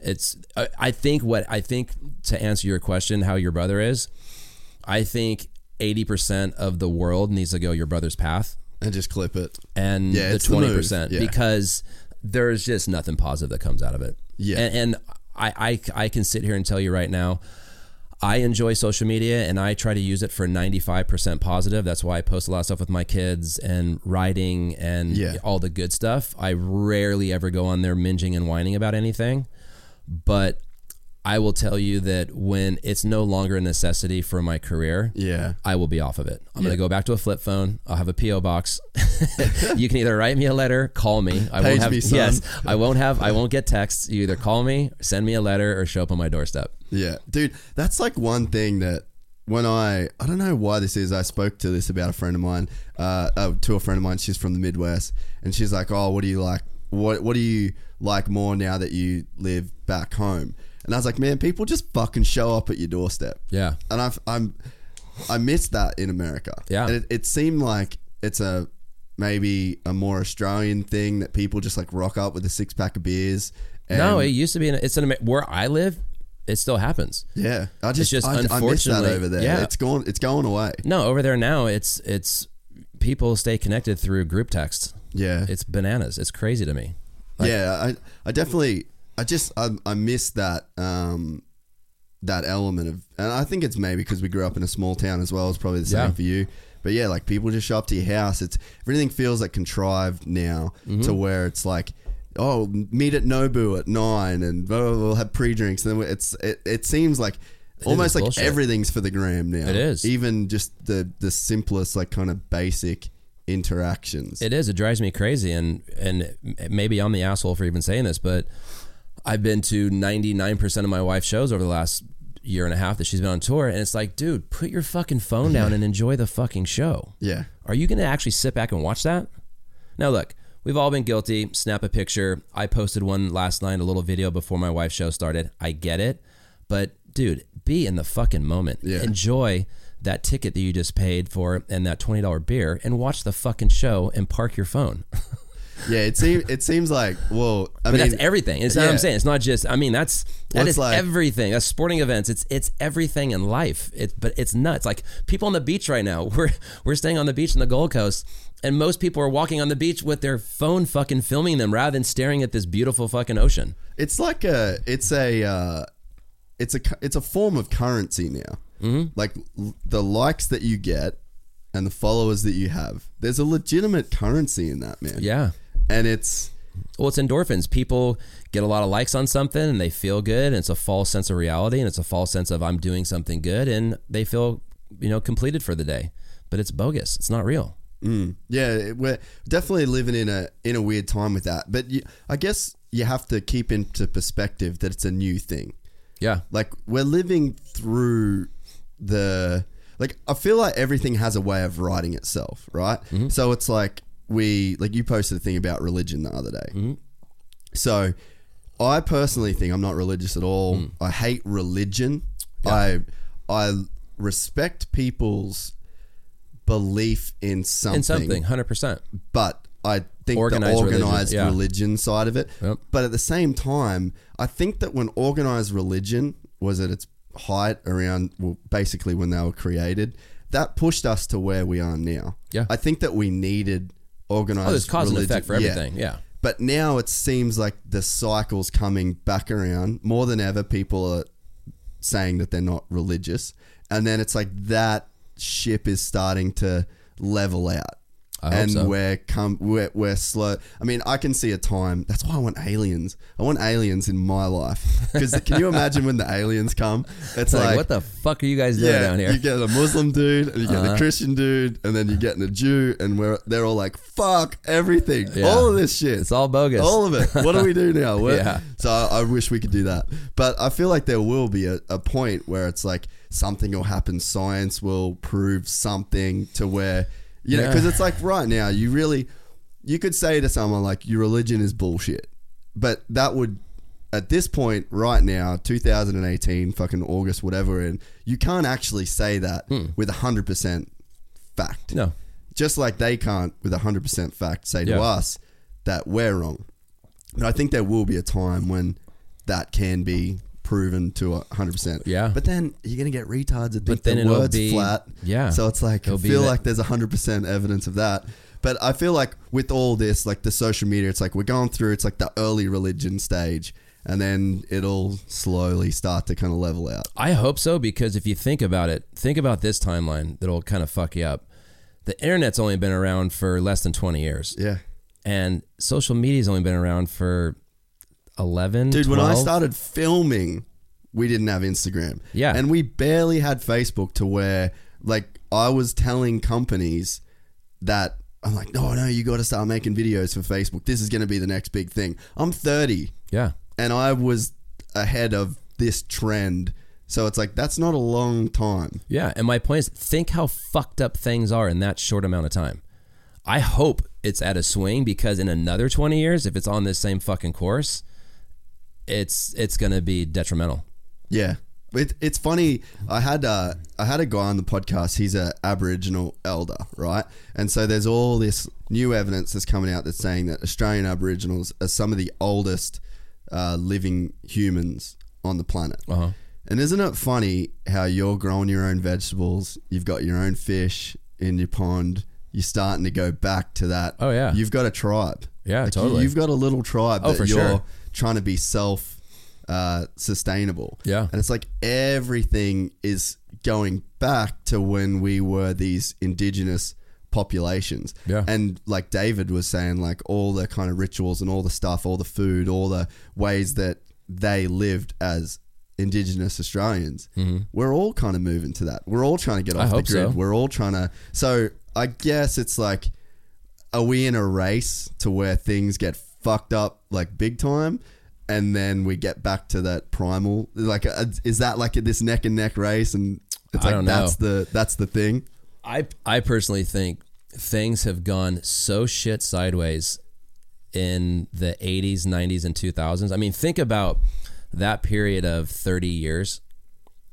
it's I, think what I think to answer your question how your brother is I think 80% of the world needs to go your brother's path and just clip it. and Yeah, the move. 20% Yeah. because there's just nothing positive that comes out of it. Yeah. And, and I, I, I can sit here and tell you right now, I enjoy social media and I try to use it for 95% positive. That's why I post a lot of stuff with my kids and writing and Yeah. all the good stuff. I rarely ever go on there minging and whining about anything. But I will tell you that when it's no longer a necessity for my career, Yeah. I will be off of it. I'm going to go back to a flip phone. I'll have a PO box. you can either write me a letter, call me. I Page won't have me, son. yes. I won't have. I won't get texts. You either call me, send me a letter, or show up on my doorstep. Yeah, dude, that's like one thing that when I I don't know why this is. I spoke to this about a friend of mine, uh, uh to a friend of mine. She's from the Midwest, and she's like, "Oh, what do you like? What what do you like more now that you live back home?" And I was like, "Man, people just fucking show up at your doorstep." Yeah. and I've, I'm I miss that in America. Yeah. and it, it seemed like it's a maybe a more Australian thing that people just like rock up with a six pack of beers. And no, it used to be. An, it's an where I live. It still happens. Yeah, I just, just I, I miss that unfortunately- over there. yeah. It's gone. It's going away. No, over there now, it's it's people stay connected through group text. Yeah, It's bananas. It's crazy to me. Like- yeah. I, I definitely, I just, I, I miss that, um, that element of, and I think it's maybe because we grew up in a small town as well. It's probably the same Yeah. for you. But yeah, like people just show up to your house. It's everything feels like contrived now Mm-hmm. to where it's like. Oh, meet at Nobu at nine, and blah, blah, blah, we'll have pre-drinks. And then it's it, it seems like almost like bullshit. everything's for the gram now. It is. even just the the simplest like kind of basic interactions. It is. It drives me crazy, and and maybe I'm the asshole for even saying this, but I've been to 99 percent of my wife's shows over the last year and a half that she's been on tour, and it's like, dude, put your fucking phone down and enjoy the fucking show. yeah, Are you going to actually sit back and watch that? Now, look, we've all been guilty. Snap a picture. I posted one last night, a little video before my wife's show started. I get it. But, dude, be in the fucking moment. Yeah. Enjoy that ticket that you just paid for and that $20 beer and watch the fucking show and park your phone. yeah. It seems it seems like well, I But mean, that's everything. It's not what. I'm saying. It's not just. I mean, that's that Well, is like- everything. That's sporting events. It's it's everything in life. It but it's nuts. Like people on the beach right now. We're we're staying on the beach in the Gold Coast, and most people are walking on the beach with their phone fucking filming them rather than staring at this beautiful fucking ocean. It's like a it's a uh, it's a it's a form of currency now. Mm-hmm. Like the likes that you get and the followers that you have. There's a legitimate currency in that, man. Yeah. And it's Well, it's endorphins. People get a lot of likes on something and they feel good, and it's a false sense of reality, and it's a false sense of I'm doing something good, and they feel you know completed for the day. But it's bogus. It's not real. Mm. Yeah, it- we're definitely living in a in a weird time with that. But you, I guess you have to keep into perspective that it's a new thing. Yeah. Like we're living through the like I feel like everything has a way of writing itself, right? Mm-hmm. So it's like we like you posted a thing about religion the other day. Mm-hmm. So I personally think I'm not religious at all. Mm. I hate religion. I I respect people's belief in something In something, hundred percent. but I think Organized the religion, organized yeah. religion side of it. Yep. But at the same time, I think that when organized religion was at its height around, well, basically when they were created, that pushed us to where we are now. Yeah. I think that we needed organized Oh, there's cause and effect for everything. Yeah. But now it seems like the cycle's coming back around more than ever. People are saying that they're not religious, and then it's like that ship is starting to level out. And so. we're come we're, we're slow. I mean, I can see a time. That's why I want aliens. I want aliens in my life. Because can you imagine when the aliens come? It's Like, like, what the fuck are you guys doing yeah, down here? Uh-huh. you get a Muslim dude, and you get a Christian dude, and then you get a Jew, and we're they're all like, "Fuck everything, Yeah. all of this shit." It's all bogus. All of it. What do we do now? Yeah. So I, I wish we could do that. But I feel like there will be a, a point where it's like something will happen. Science will prove something to where, you know, Yeah. because it's like right now, you really, you could say to someone like, your religion is bullshit. But that would, at this point, right now, 2018, fucking August, whatever, and you can't actually say that hmm. with 100% fact. No. Just like they can't, with 100% fact, say to us that we're wrong. But I think there will be a time when that can be proven to a 100%. Yeah. But then you're going to get retards that think the word's be- flat. yeah. So it's like, I It'll be feel like there's 100% evidence of that. But I feel like with all this, like the social media, it's like we're going through, it's like the early religion stage. And then it'll slowly start to kind of level out. I hope so because if you think about it, think about this timeline that'll kind of fuck you up. The internet's only been around for less than 20 years. Yeah. And social media's only been around for 11 Dude, when I started filming, we didn't have Instagram. Yeah. And we barely had Facebook to where, like, I was telling companies that I'm like, no, no, you got to start making videos for Facebook. This is going to be the next big thing. I'm 30 Yeah. and I was ahead of this trend. So it's like, that's not a long time. Yeah, and my point is, think how fucked up things are in that short amount of time. I hope it's at a swing because in another twenty years, if it's on this same fucking course, it's it's gonna be detrimental. Yeah. It, it's funny. I had uh, I had a guy on the podcast. He's a Aboriginal elder, right? And so there's all this new evidence that's coming out that's saying that Australian Aboriginals are some of the oldest uh, living humans on the planet. Uh-huh. And isn't it funny how you're growing your own vegetables? You've got your own fish in your pond. You're starting to go back to that. Oh, yeah. You've got a tribe. Yeah, Like, totally. You've got a little tribe Oh, that you're sure. trying to be self uh, sustainable. Yeah. And it's like everything is going back to when we were these indigenous populations. Yeah. And like David was saying, like all the kind of rituals and all the stuff, all the food, all the ways that they lived as indigenous Australians. We're all kind of moving to that. We're all trying to get Mm-hmm. I off the grid. so. We're all trying to. So I guess it's like, are we in a race to where things get fucked up like big time? And then we get back to that primal. Like, uh, is that like this neck and neck race? And it's I like don't know. that's the that's the thing. I I personally think things have gone so shit sideways in the 80s, 90s, and 2000s. I mean, think about that period of 30 years.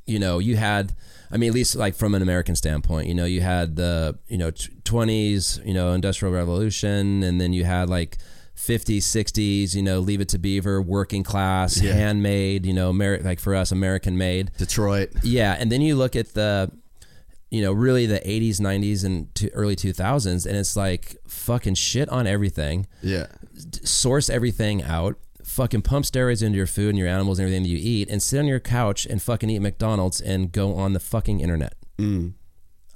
You know, you had, I mean, at least like from an American standpoint, you know, you had the, you know, 20s, you know, Industrial Revolution, and then you had like 50s, 60s, you know, Leave It to Beaver, working class, Yeah. handmade, you know, like for us, American made. Detroit. Yeah, and then you look at the, you know, really the '80s, '90s, and to early 2000s, and it's like fucking shit on everything. Yeah. Source everything out. Fucking pump steroids into your food and your animals and everything that you eat, and sit on your couch and fucking eat McDonald's and go on the fucking internet. Mm.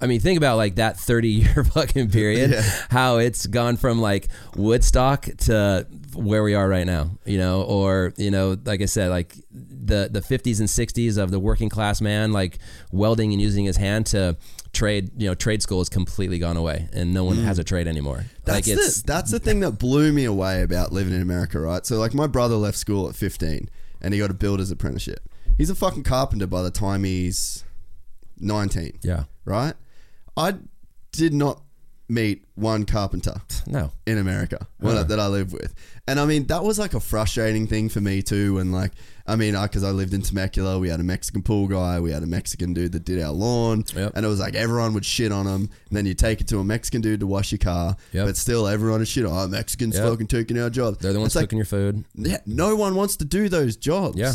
I mean, think about like that 30 year fucking period, Yeah. how it's gone from like Woodstock to where we are right now, you know, or, you know, like I said, like the, the 50s and 60s of the working class man, like welding and using his hand to trade, you know, trade school has completely gone away and no one has mm. a trade anymore. That's like it's, the, that's the thing that blew me away about living in America, right? So like my brother left school at 15 and he got a builder's apprenticeship. He's a fucking carpenter by the time he's 19. yeah. right? I did not meet one carpenter No. in America Uh-huh. that I live with. And I mean, that was like a frustrating thing for me too. And like, I mean, because I, lived in Temecula, we had a Mexican pool guy, we had a Mexican dude that did our lawn. Yep. And it was like everyone would shit on him. And then you take it to a Mexican dude to wash your car. Yep. But still, everyone is shit on. Oh, Mexicans Yep. fucking taking our jobs. They're the ones It's like, cooking your food. yeah, no one wants to do those jobs. Yeah.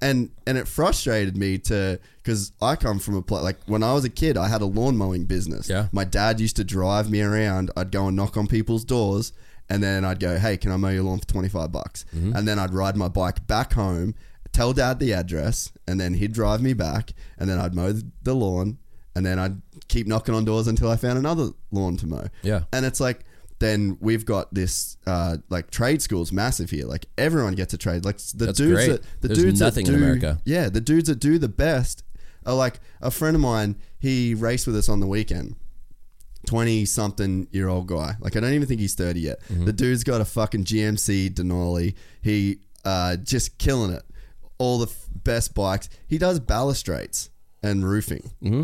And and it frustrated me to because I come from a place like when I was a kid, I had a lawn mowing business. Yeah. My dad used to drive me around. I'd go and knock on people's doors, and then I'd go, "Hey, can I mow your lawn for twenty five bucks?" Mm-hmm. And then I'd ride my bike back home, tell dad the address, and then he'd drive me back, and then I'd mow the lawn, and then I'd keep knocking on doors until I found another lawn to mow. Yeah. And it's like, then we've got this uh, like trade schools massive here. Like everyone gets a trade. Like the That's dudes great. that the There's dudes nothing that in do, America. Yeah, the dudes that do the best are like a friend of mine. He raced with us on the weekend. Twenty something year old guy. Like I don't even think he's thirty yet. Mm-hmm. The dude's got a fucking GMC Denali. He uh, just killing it. All the f- best bikes. He does balustrades and roofing. Mm-hmm.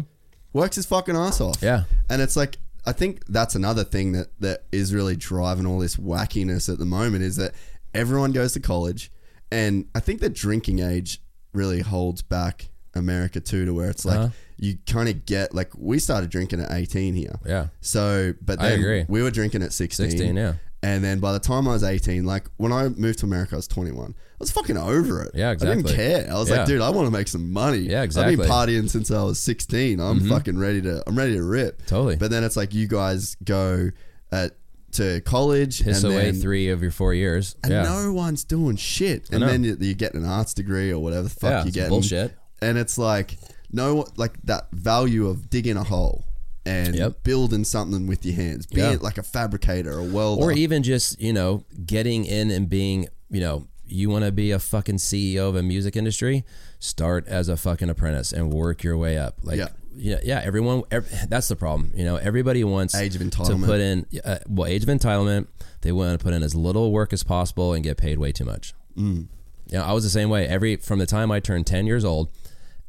Works his fucking ass off. Yeah. And it's like I think that's another thing that that is really driving all this wackiness at the moment is that everyone goes to college, and I think the drinking age really holds back America too, to where it's like Uh-huh. you kind of get like we started drinking at eighteen here. Yeah. So, but then agree. we were drinking at 16. 16, yeah. And then by the time I was 18, like when I moved to America, I was 21. I was fucking over it. Yeah, exactly. I didn't care. I was Yeah. like, dude, I want to make some money. Yeah, exactly. I've been partying since I was 16. I'm mm-hmm. fucking ready to, I'm ready to rip. Totally. But then it's like you guys go at, to college Piss and away then, three of your four years. and yeah. no one's doing shit. And then you, you get an arts degree or whatever the fuck Yeah, you get. bullshit. And it's like no, like that value of digging a hole and Yep. building something with your hands, being Yeah. like a fabricator, a welder, or even just you know getting in and being you know you want to be a fucking CEO of a music industry start as a fucking apprentice and work your way up like Yeah. yeah yeah everyone ev- that's the problem you know everybody wants Age of entitlement to put in uh, well age of entitlement they want to put in as little work as possible and get paid way too much mm. you know I was the same way every from the time I turned 10 years old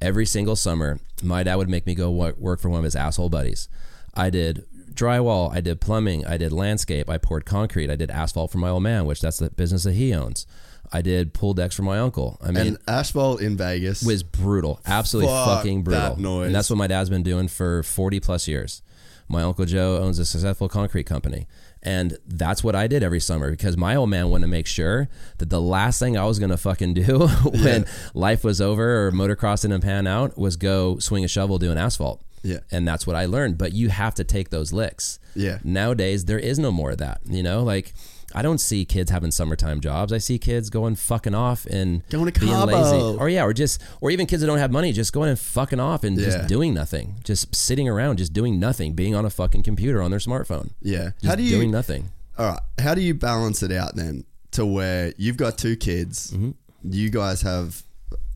every single summer my dad would make me go work for one of his asshole buddies I did drywall, I did plumbing, I did landscape, I poured concrete, I did asphalt for my old man, which that's the business that he owns. I did pool decks for my uncle. I mean, and asphalt in Vegas was brutal, absolutely Fuck fucking brutal. that. And that's what my dad's been doing for 40 plus years. My uncle Joe owns a successful concrete company. And that's what I did every summer because my old man wanted to make sure that the last thing I was going to fucking do when life was over or motocross didn't pan out was go swing a shovel doing asphalt. Yeah. And that's what I learned. But you have to take those licks. Yeah. Nowadays, there is no more of that. You know, like I don't see kids having summertime jobs. I see kids going fucking off and Going to being Cabo. lazy. Or yeah, or just or even kids that don't have money just going and fucking off and Yeah. just doing nothing. Just sitting around, just doing nothing, being on a fucking computer on their smartphone. yeah. Just How do you doing nothing. All right. How do you balance it out then to where you've got two kids, Mm-hmm. you guys have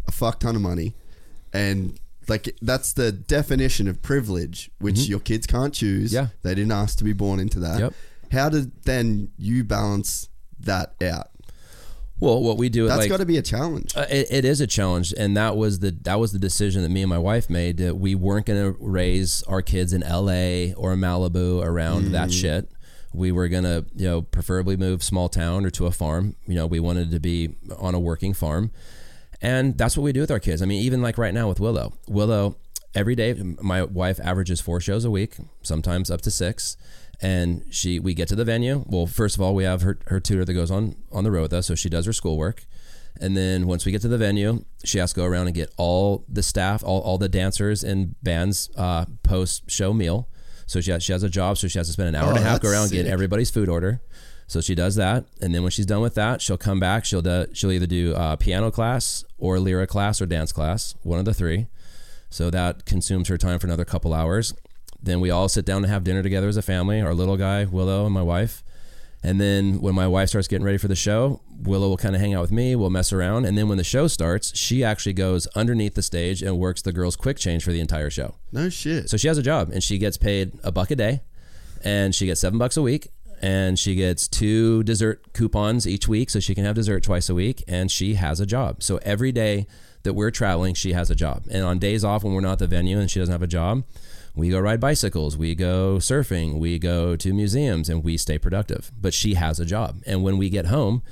a fuck ton of money, and like that's the definition of privilege, which your kids can't choose. Mm-hmm. Yeah. They didn't ask to be born into that. Yep. How did then you balance that out? Well, what we do at That's like got to be a challenge. Uh, it, it is a challenge, and that was the that was the decision that me and my wife made that we weren't going to raise our kids in L.A. or Malibu around that shit. We were going to, you know, preferably move small town or to a farm. You know, we wanted to be on a working farm, and that's what we do with our kids. I mean, even like right now with Willow, Willow every day, my wife averages four shows a week, sometimes up to six. And she, we get to the venue. Well, first of all, we have her, her tutor that goes on on the road with us, so she does her schoolwork. And then once we get to the venue, she has to go around and get all the staff, all, all the dancers and bands uh, post show meal. So she has, she has a job, so she has to spend an hour Oh, and a half go around and get everybody's food order. So she does that, and then when she's done with that, she'll come back. She'll do, she'll either do uh, piano class or lyra class or dance class, one of the three. So that consumes her time for another couple hours. Then we all sit down and have dinner together as a family. Our little guy Willow and my wife. And then when my wife starts getting ready for the show, Willow will kind of hang out with me. We'll mess around. And then when the show starts, she actually goes underneath the stage and works the girls' quick change for the entire show. no shit. So she has a job and she gets paid a buck a day and she gets seven bucks a week and she gets two dessert coupons each week so she can have dessert twice a week and she has a job. So every day that we're traveling, she has a job. And on days off when we're not at the venue and she doesn't have a job, We go ride bicycles, we go surfing, we go to museums, and we stay productive. But she has a job. And when we get home,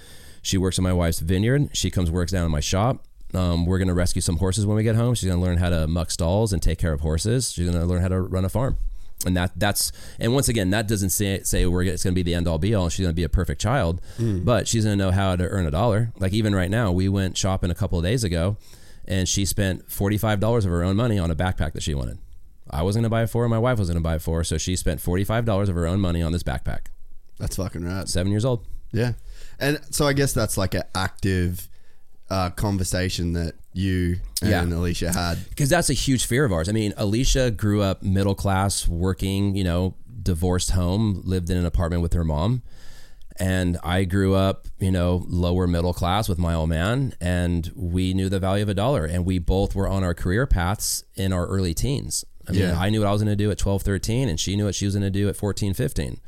she works in my wife's vineyard. She comes works down in my shop. Um, we're going to rescue some horses when we get home. She's going to learn how to muck stalls and take care of horses. She's going to learn how to run a farm. And that that's and once again that doesn't say say we're it's going to be the end all be all. She's going to be a perfect child, but she's going to know how to earn a dollar. Like even right now, we went shopping a couple of days ago, and she spent forty five dollars of her own money on a backpack that she wanted. I wasn't going to buy it for her. My wife was going to buy it for her. So she spent forty five dollars of her own money on this backpack. That's fucking right. Seven years old. Yeah. And so I guess that's like an active uh, conversation that you and Yeah. Alicia had. because that's a huge fear of ours. I mean, Alicia grew up middle class, working, you know, divorced home, lived in an apartment with her mom. And I grew up, you know, lower middle class with my old man, and we knew the value of a dollar. And we both were on our career paths in our early teens. I mean, Yeah. I knew what I was going to do at 12, 13, and she knew what she was going to do at 14, 15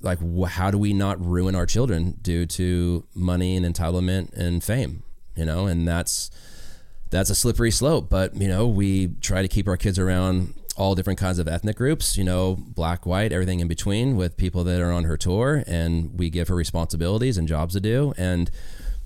like wh- how do we not ruin our children due to money and entitlement and fame you know? And that's that's a slippery slope but you know we try to keep our kids around all different kinds of ethnic groups you know black white everything in between with people that are on her tour and we give her responsibilities and jobs to do. And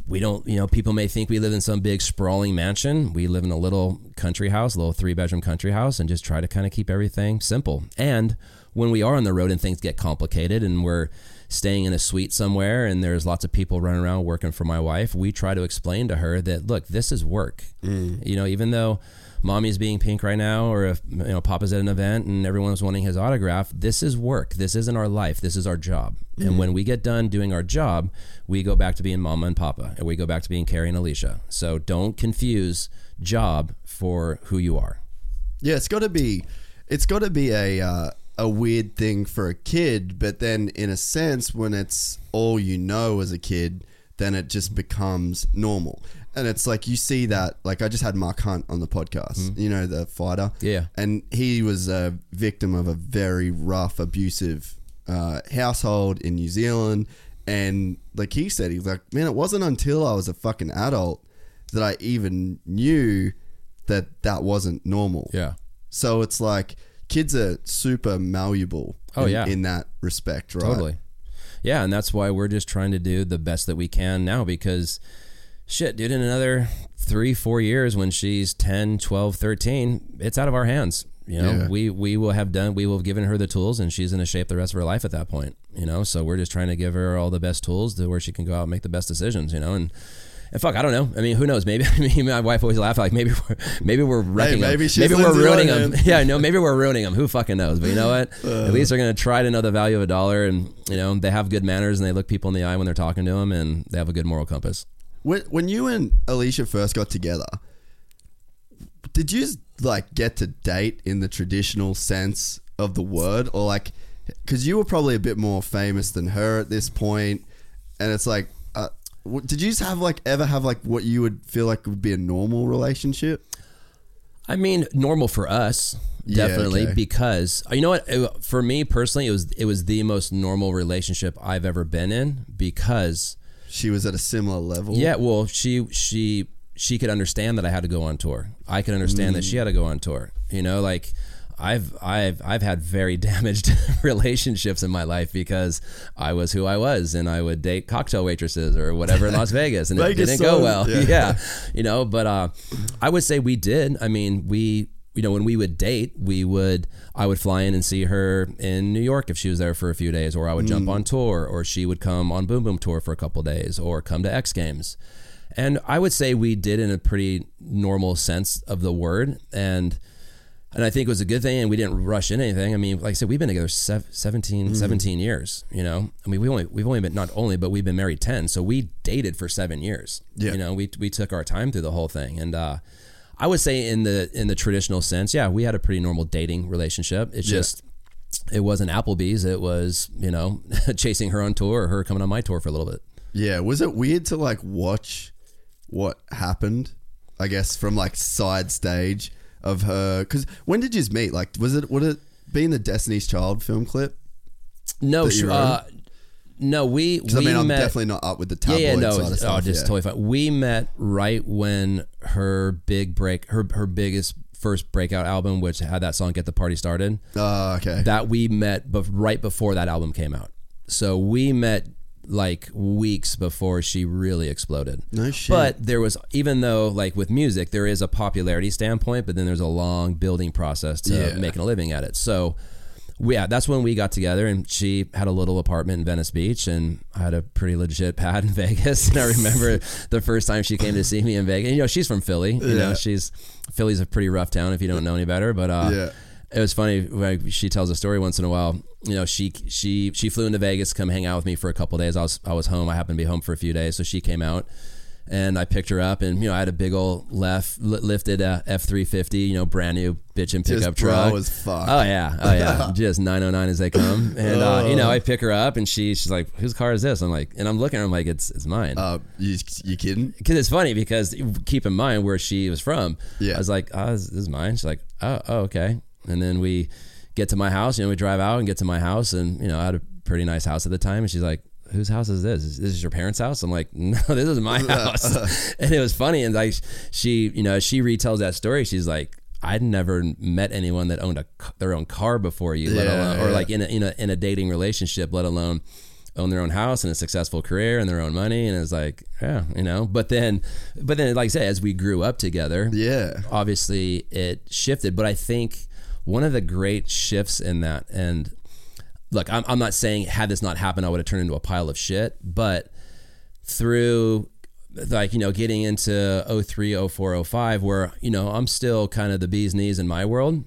we don't you know people may think we live in some big sprawling mansion. We live in a little country house a little three bedroom country house and just try to kind of keep everything simple. And when we are on the road and things get complicated and we're staying in a suite somewhere and there's lots of people running around working for my wife we try to explain to her that look this is work. Mm. You know even though mommy's being pink right now or if you know papa's at an event and everyone's wanting his autograph this is work. This isn't our life. This is our job. And when we get done doing our job we go back to being mama and papa and we go back to being carey and alicia. So don't confuse job for who you are. Yeah, it's got to be, it's got to be a uh, a weird thing for a kid, but then in a sense, when it's all you know as a kid, then it just becomes normal. And it's like you see that. Like I just had Mark Hunt on the podcast, you know, the fighter. Yeah. and he was a victim of a very rough, abusive uh, household in New Zealand. And like he said, he's like, man, it wasn't until I was a fucking adult that I even knew that that wasn't normal. yeah So it's like kids are super malleable. Oh, in, yeah. in that respect, right? Totally. Yeah, and that's why we're just trying to do the best that we can now because shit, dude, in another three, four years when she's 10, 12, 13, it's out of our hands. You know, Yeah. we, we will have done, we will have given her the tools and she's going to shape the rest of her life at that point, you know? So we're just trying to give her all the best tools to where she can go out and make the best decisions, you know? And, and fuck, I don't know. I mean, who knows? Maybe me and my wife always laugh like maybe we're maybe we're wrecking maybe them. Maybe we're ruining them. Yeah, no, maybe we're ruining them. Who fucking knows? But you know what? Uh. At least they're gonna try to know the value of a dollar, and you know they have good manners, and they look people in the eye when they're talking to them, and they have a good moral compass. When, when you and Alicia first got together, did you like get to date in the traditional sense of the word, or like, because you were probably a bit more famous than her at this point, and it's like, uh, w- did you just have like ever have like what you would feel like would be a normal relationship? I mean, normal for us, Yeah, definitely, okay. because you know what? It- for me personally, it was it was the most normal relationship I've ever been in because She was at a similar level. Yeah, well, she she she could understand that I had to go on tour. I could understand that she had to go on tour. You know, like I've I've I've had very damaged relationships in my life because I was who I was and I would date cocktail waitresses or whatever in Las Vegas and it didn't go well. yeah. Yeah. You know, but uh I would say we did. I mean, we you know, when we would date, we would I would fly in and see her in New York if she was there for a few days, or I would jump on tour, or she would come on Boom Boom tour for a couple days, or come to X Games. And I would say we did in a pretty normal sense of the word, and and I think it was a good thing, and we didn't rush in anything. I mean, like I said, we've been together sev- 17, 17 years. You know, I mean, we only we've only been not only, but we've been married ten, so we dated for seven years. Yeah. You know, we we took our time through the whole thing, and uh, I would say in the in the traditional sense, yeah, we had a pretty normal dating relationship. It's Yeah. just it wasn't Applebee's. It was you know chasing her on tour or her coming on my tour for a little bit. Yeah, was it weird to like watch what happened? I guess from like side stage of her. Because when did you meet? Like, was it would it be in the Destiny's Child film clip? No. Uh, no, we we I mean, I'm met. definitely not up with the yeah, tabloid yeah, no, side of oh, stuff. oh, just yeah. totally fine. We met right when her big break, her her biggest first breakout album, which had that song "Get the Party Started." Oh, okay. That we met, bef- right before that album came out. So we met like weeks before she really exploded. No shit. But there was, even though like with music, there is a popularity standpoint, but then there's a long building process to Yeah. making a living at it. So, we, yeah, that's when we got together, and she had a little apartment in Venice Beach, and I had a pretty legit pad in Vegas. And I remember the first time she came to see me in Vegas. You know, she's from Philly. You know, Yeah. she's Philly's a pretty rough town if you don't know any better. But uh, Yeah. it was funny. Like she tells a story once in a while. You know, she she she flew into Vegas to come hang out with me for a couple days. I was I was home. I happened to be home for a few days, so she came out, and I picked her up, and you know, I had a big old left lifted F three fifty, you know, brand new bitchin' pickup truck. as fuck. Oh yeah, oh yeah, just nine oh nine as they come, and uh, you know, I pick her up, and she she's like, "Whose car is this?" I'm like, and I'm looking, at her, I'm like, "It's it's mine." Uh, you, you kidding? because it's funny because keep in mind where she was from. Yeah. I was like, oh, this, this is mine. She's like, oh, oh, okay. And then we get to my house. You know, we drive out and get to my house, and you know, I had a pretty nice house at the time. And she's like, whose house is this? Is this your parents' house? I'm like, no, this is my house. and it was funny, and like she, you know, she retells that story. She's like. I'd never met anyone that owned a, their own car before you, let Yeah, alone, or yeah. like in a, in a in a dating relationship, let alone own their own house and a successful career and their own money and it's like yeah you know but then but then like i said as we grew up together Yeah. obviously it shifted but i think one of the great shifts in that and look i'm, I'm not saying had this not happened i would have turned into a pile of shit but through like you know getting into 03 04 05 where you know i'm still kind of the bee's knees in my world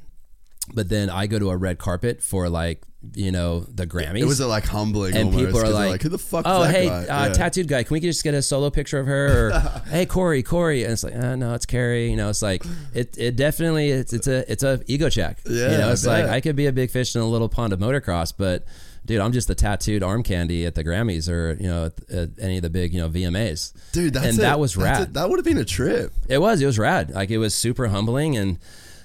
but then i go to a red carpet for like you know the grammys It was uh, like humbling and almost, people are they're like, who the fuck oh is that hey guy? Uh, Yeah. tattooed guy can we just get a solo picture of her or hey corey corey and it's like uh, no it's carrie you know it's like it, it definitely it's, it's a it's a ego check Yeah, you know it's like i could be a big fish in a little pond of motocross but dude i'm just the tattooed arm candy at the grammys or you know at, at any of the big you know vmas Dude, that's and it. that was rad it. That would have been a trip. it was. It was rad. Like it was super humbling and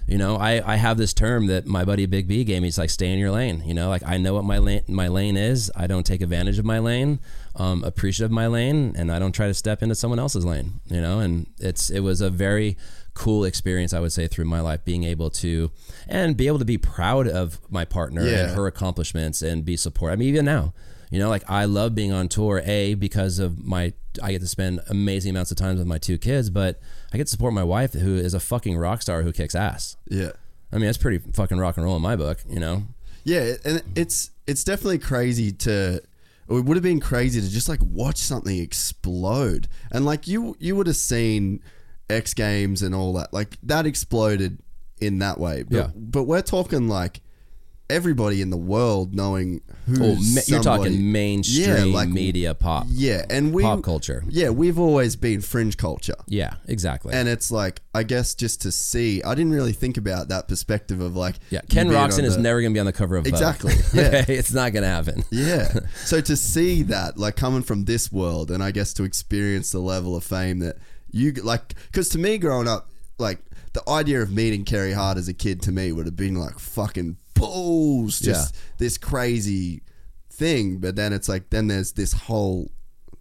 you know, I, I have this term that my buddy Big B gave me. It's like stay in your lane. You know, like I know what my lane my lane is. I don't take advantage of my lane. Um, appreciative of my lane, and I don't try to step into someone else's lane. You know, and it's it was a very cool experience. I would say through my life, being able to and be able to be proud of my partner Yeah. and her accomplishments and be support. I mean, even now, you know, like I love being on tour. A because of my I get to spend amazing amounts of time with my two kids, but I get to support my wife, who is a fucking rock star who kicks ass. Yeah. I mean, that's pretty fucking rock and roll in my book, you know. Yeah, and it's it's definitely crazy to it would have been crazy to just like watch something explode. And like you you would have seen X Games and all that. Like that exploded in that way. But, Yeah. but we're talking like everybody in the world knowing who Oh, ma- you're talking mainstream like- media pop, Yeah, and we pop culture. Yeah, we've always been fringe culture. Yeah, exactly. And it's like, I guess just to see, I didn't really think about that perspective of like, yeah, Ken Roczen is the- never going to be on the cover of Vogue. Exactly, yeah. okay, it's not going to happen. Yeah. So to see that, like coming from this world, and I guess to experience the level of fame that you like, because to me, growing up, like the idea of meeting Carey Hart as a kid to me would have been like fucking balls, just this crazy thing. But then it's like, then there's this whole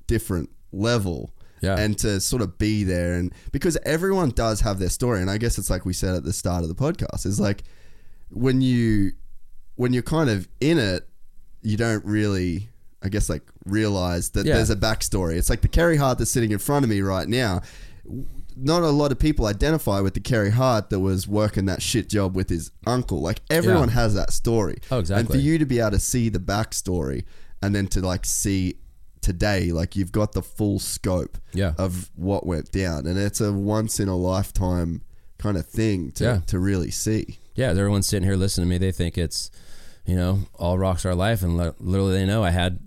different level. Yeah. And to sort of be there, and because everyone does have their story, and I guess it's like we said at the start of the podcast, is like when you when you're kind of in it, you don't really, I guess, like realize that Yeah. there's a backstory. It's like the Carey Hart that's sitting in front of me right now. Not a lot of people identify with the Carey Hart that was working that shit job with his uncle. Like everyone Yeah. has that story. Oh, exactly. And for you to be able to see the backstory and then to like see today, like you've got the full scope Yeah. of what went down, and it's a once in a lifetime kind of thing to Yeah. to really see. yeah, everyone's sitting here listening to me. They think it's, you know, all rocks star life, and literally they know I had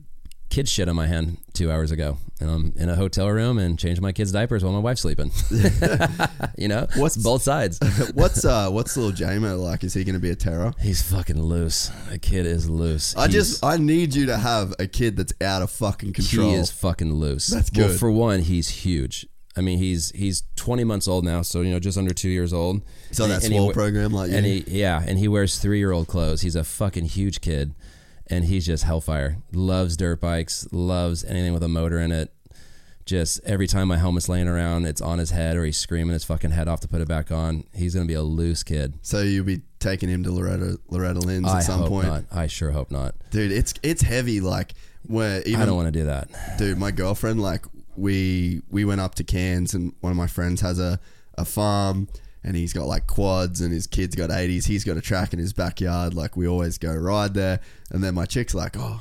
kid shit on my hand two hours ago, and I'm in a hotel room and changing my kids' diapers while my wife's sleeping. you know, What's- both sides? what's uh what's little Jamo like? Is he going to be a terror? He's fucking loose. The kid is loose. I He's- just I need you to have a kid that's out of fucking control. He is fucking loose. That's Well, good. for one, he's huge. I mean, he's he's 20 months old now, so you know, just under two years old. So that And he swole we- program like and you. he yeah, and he wears three year old clothes. He's a fucking huge kid, and he's just hellfire. Loves dirt bikes. Loves anything with a motor in it. just every time my helmet's laying around, it's on his head or he's screaming his fucking head off to put it back on. He's gonna be a loose kid. So you'll be taking him to Loretta Loretta Lynn's I at some hope point, not. I sure hope not. dude. It's it's heavy. Like where even I don't want to do that. dude, my girlfriend, like we we went up to Cairns and one of my friends has a, a farm and he's got like quads and his kids got 80s. He's got a track in his backyard. Like we always go ride there. And then my chick's like, oh,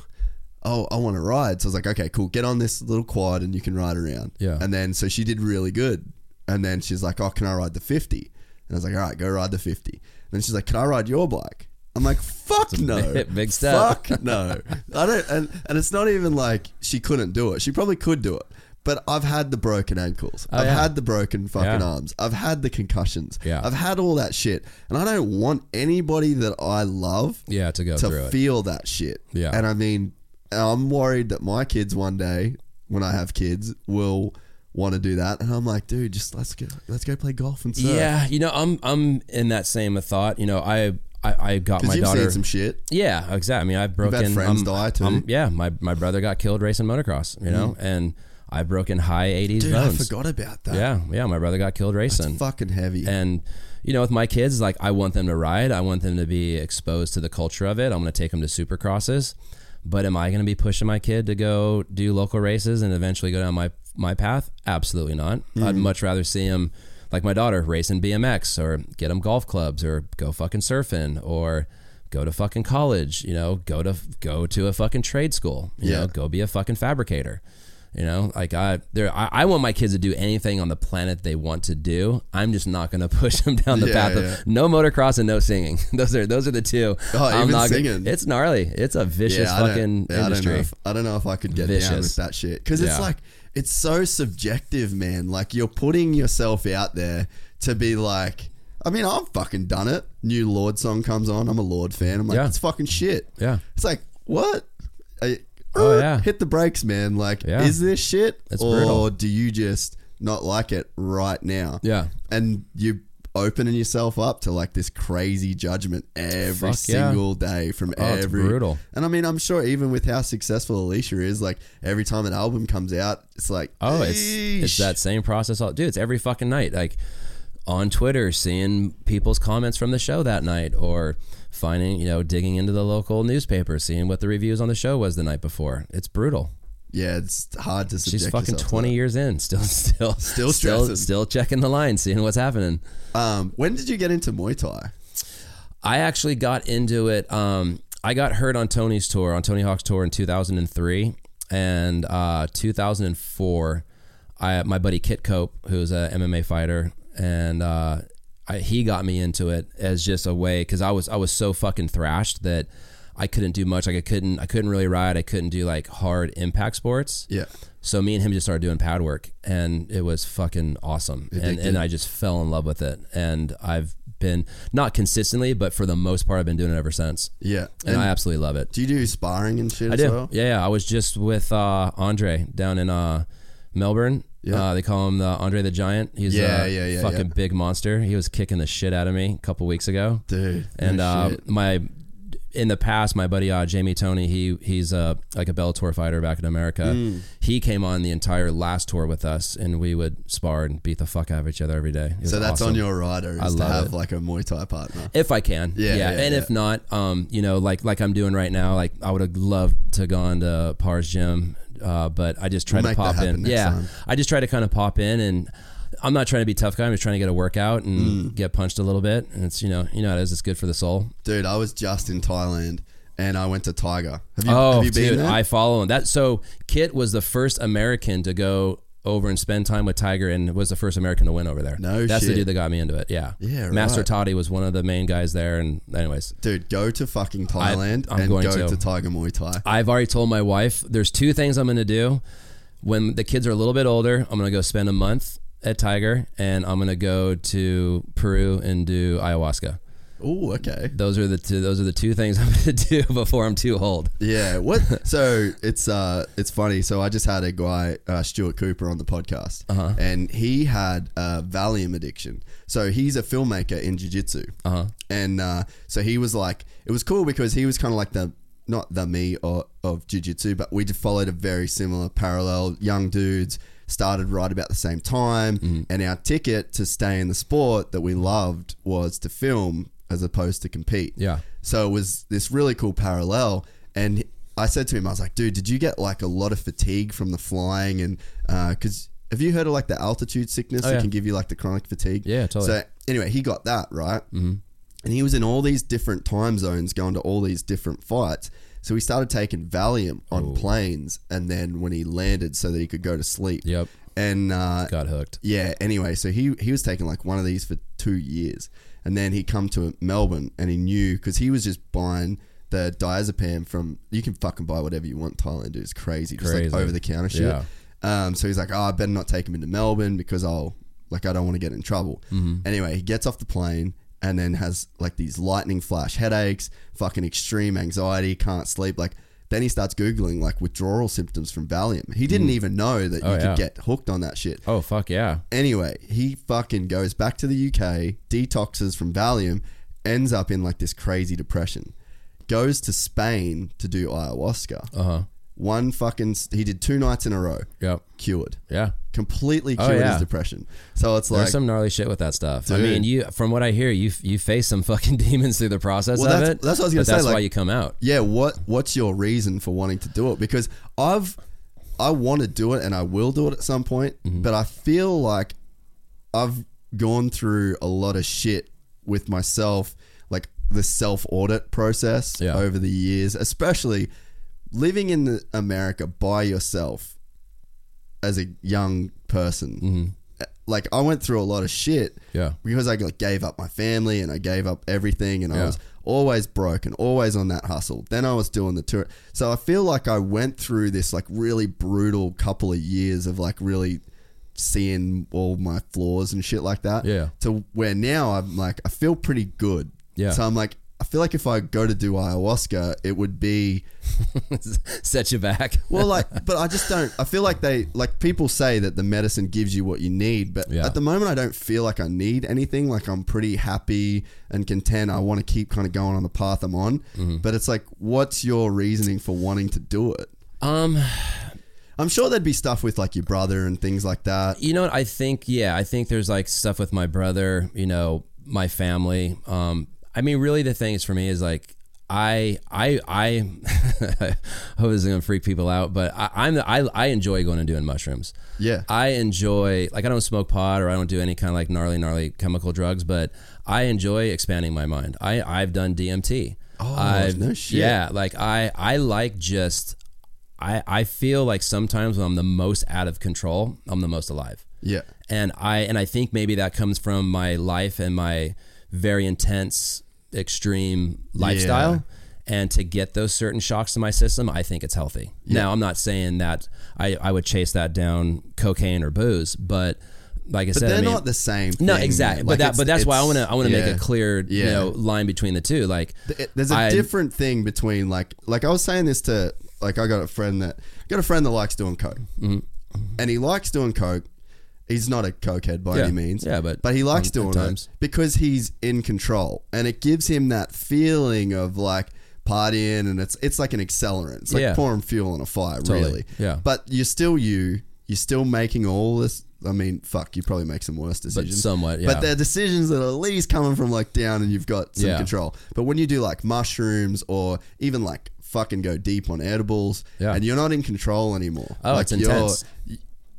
oh, I want to ride. So I was like, okay, cool. Get on this little quad and you can ride around. Yeah. And then so she did really good. And then she's like, oh, can I ride the 50? And I was like, all right, go ride the 50. And then she's like, can I ride your bike? I'm like, fuck no, big- big step. Fuck no, I don't. And, and it's not even like she couldn't do it. She probably could do it, but I've had the broken ankles. I've Oh, yeah. had the broken fucking Yeah. arms. I've had the concussions. Yeah. I've had all that shit, and I don't want anybody that I love Yeah, to go through to it. feel that shit. Yeah. and I mean, I'm worried that my kids one day, when I have kids, will want to do that, and I'm like, dude, just let's go, let's go play golf and stuff. Yeah, you know, I'm I'm in that same thought. You know, I I, I got because my you've daughter. seen some shit. Yeah, exactly. I mean, I've broken. friends um, die too. um, yeah, my my brother got killed racing motocross. You know, and I've broken high 80s Dude, bones. I forgot about that. Yeah, yeah, my brother got killed racing. fucking heavy. And you know, with my kids, like I want them to ride. I want them to be exposed to the culture of it. I'm going to take them to supercrosses. But am I going to be pushing my kid to go do local races and eventually go down my my path? Absolutely not. Mm-hmm. I'd much rather see him like my daughter racing BMX or get them golf clubs or go fucking surfing or go to fucking college, you know, go to go to a fucking trade school, you Yeah. know, go be a fucking fabricator. You know, like I, there, I, I want my kids to do anything on the planet they want to do. I'm just not going to push them down the Yeah, path yeah. of no motocross and no singing. those are those are the two. Oh, I'm even not gonna- singing. it's gnarly. It's a vicious I don't- fucking yeah, I don't, know if, I don't know if I could get down with that shit because it's Yeah. like it's so subjective, man. Like you're putting yourself out there to be like. I mean, I've fucking done it. New Lorde song comes on. I'm a Lorde fan. I'm like, Yeah. it's fucking shit. Yeah. It's like, what? I- Oh, yeah. Hit the brakes, man. Like, Yeah. is this shit? It's or brutal. do you just not like it right now? Yeah. And you opening yourself up to like this crazy judgment every Fuck yeah. single day from Oh, it's every brutal. and I mean, I'm sure even with how successful Alicia is, like every time an album comes out, it's like, Oh, it's it's "Eesh." that same process. All, dude, it's every fucking night. Like on Twitter, seeing people's comments from the show that night, or finding you know digging into the local newspaper, seeing what the reviews on the show was the night before. It's brutal. Yeah, it's hard to She's fucking twenty years in, still, still, Still still, still checking the line, seeing what's happening. Um, when did you get into Muay Thai? I actually got into it. Um, I got hurt on Tony's tour, on Tony Hawk's tour in 2003 and uh, 2004. I my buddy Kit Cope, who's a MMA fighter, and uh, I, he got me into it as just a way because I was I was so fucking thrashed that I couldn't do much. Like I couldn't I couldn't really ride. I couldn't do like hard impact sports. Yeah, So me and him just started doing pad work, and it was fucking awesome. And, Addicted. and I just fell in love with it. And I've been not consistently, but for the most part, I've been doing it ever since. yeah. And, I absolutely love it. do you do sparring and shit I as do. well? Yeah, yeah. I was just with uh, Andre down in uh, Melbourne. Yeah. Uh, they call him the Andre the Giant. He's Yeah, a yeah, yeah, fucking yeah. big monster. He was kicking the shit out of me a couple weeks ago. Dude, And uh, my in the past, my buddy uh, Jamie Tony, he he's uh, like a Bellator fighter back in America. Mm. He came on the entire last tour with us, and we would spar and beat the fuck out of each other every day. So that's awesome. on your rider I is to have it. like a Muay Thai partner. If I can, Yeah, yeah, yeah, and yeah. if not, um, you know, like like I'm doing right now, like I would have loved to gone to Par's gym, uh, but I just try to pop in. Yeah, time. I just try to kind of pop in, and I'm not trying to be a tough guy. I'm just trying to get a workout and Mm. get punched a little bit, and it's you know you know it is. It's good for the soul. Dude, I was just in Thailand and I went to Tiger. Have you, oh, have you been dude, there? I follow him. That so Kit was the first American to go over and spend time with Tiger, and was the first American to win over there. No that's the dude that got me into it. Yeah, Yeah, Master right. Toddy was one of the main guys there, and anyways. Dude, go to fucking Thailand I'm and going go to. to Tiger Muay Thai. I've already told my wife there's two things I'm going to do. When the kids are a little bit older, I'm going to go spend a month at Tiger, and I'm going to go to Peru and do ayahuasca. Oh, okay. Those are the two. Those are the two things I'm going to do before I'm too old. Yeah. What? so it's uh, it's funny. So I just had a guy, uh, Stuart Cooper, on the podcast, Uh-huh. and he had a Valium addiction. So he's a filmmaker in jiu-jitsu. Uh-huh. And uh, so he was like, it was cool because he was kind of like the not the me or, of jiu-jitsu, but we just followed a very similar parallel. Young dudes, started right about the same time, Mm-hmm. and our ticket to stay in the sport that we loved was to film as opposed to compete. Yeah. So it was this really cool parallel. And I said to him, I was like, dude, did you get like a lot of fatigue from the flying? And because have you heard of like the altitude sickness Oh, that yeah. can give you like the chronic fatigue? Yeah, totally. So anyway, he got that right. Mm-hmm. And he was in all these different time zones going to all these different fights. So he started taking Valium on planes. And then when he landed, so that he could go to sleep. Yep. And uh, Got hooked. yeah. Anyway, so he he was taking like one of these for two years, and then he come to Melbourne, and he knew because he was just buying the diazepam from. You can fucking buy whatever you want. Thailand, it's crazy, just Crazy. like over the counter shit. Yeah. Um, so he's like, oh, I better not take him into Melbourne because I'll like I don't want to get in trouble. Mm-hmm. Anyway, he gets off the plane and then has like these lightning flash headaches, fucking extreme anxiety, can't sleep. Like then he starts googling like withdrawal symptoms from Valium. He didn't even know that you Oh, could get hooked on that shit. Oh fuck yeah. Anyway, he fucking goes back to the UK, detoxes from Valium, ends up in like this crazy depression. Goes to Spain to do ayahuasca. Uh huh. One fucking he did two nights in a row, Yep. cured. Yeah. Completely Oh, cured yeah. his depression. So it's like There's some gnarly shit with that stuff. I mean, you from what I hear, you you face some fucking demons through the process Well, of that's- it. that's what I was gonna say, That's why you come out. yeah, what what's your reason for wanting to do it? Because I've I want to do it and I will do it at some point, Mm-hmm. but I feel like I've gone through a lot of shit with myself, like the self audit process Yeah. over the years, especially living in the- America by yourself as a young person. Mm-hmm. Like I went through a lot of shit Yeah. because I like gave up my family and I gave up everything and I was always broke and always on that hustle. Then I was doing the tour. So I feel like I went through this like really brutal couple of years of like really seeing all my flaws and shit like that. Yeah. To where now I'm like I feel pretty good. Yeah. So I'm like I feel like if I go to do ayahuasca, it would be Set you back. well, like, but I just don't. I feel like they, like, people say that the medicine gives you what you need, but Yeah. at the moment, I don't feel like I need anything. Like, I'm pretty happy and content. I want to keep kind of going on the path I'm on. Mm-hmm. But it's like, what's your reasoning for wanting to do it? um, I'm sure there'd be stuff with like your brother and things like that. you know what? I think yeah, I think there's like stuff with my brother. You know, my family. Um, I mean, really, the thing is for me is like. I I I I hope this is gonna freak people out, but I, I'm the, I I enjoy going and doing mushrooms. Yeah. I enjoy like I don't smoke pot or I don't do any kind of like gnarly gnarly chemical drugs, but I enjoy expanding my mind. I I've done DMT. Oh, I've, no shit. Yeah, like I I like just I I feel like sometimes when I'm the most out of control, I'm the most alive. Yeah. And I and I think maybe that comes from my life and my very intense extreme lifestyle. And to get those certain shocks to my system, I think it's healthy. Now, I'm not saying that I, I would chase that down cocaine or booze, but like I But said, they're I mean, not the same. no, thing, exactly. man. But that, but that's why I want to, I want to yeah. make a clear, you know, line between the two. Like, there's a I- different thing between like like I was saying this to like I got a friend that got a friend that likes doing coke, Mm-hmm. and he likes doing coke. He's not a cokehead by Yeah. any means, Yeah, but but he likes um, at doing times. it because he's in control, and it gives him that feeling of like partying, and it's it's like an accelerant. It's like Yeah. pouring fuel on a fire, Totally. really. Yeah. but you're still you. You're still making all this. I mean, fuck, you probably make some worse decisions. somewhat, yeah. But they're decisions that are at least coming from like down, and you've got some Yeah. control. But when you do like mushrooms or even like fucking go deep on edibles, Yeah. and you're not in control anymore. Oh, like it's intense.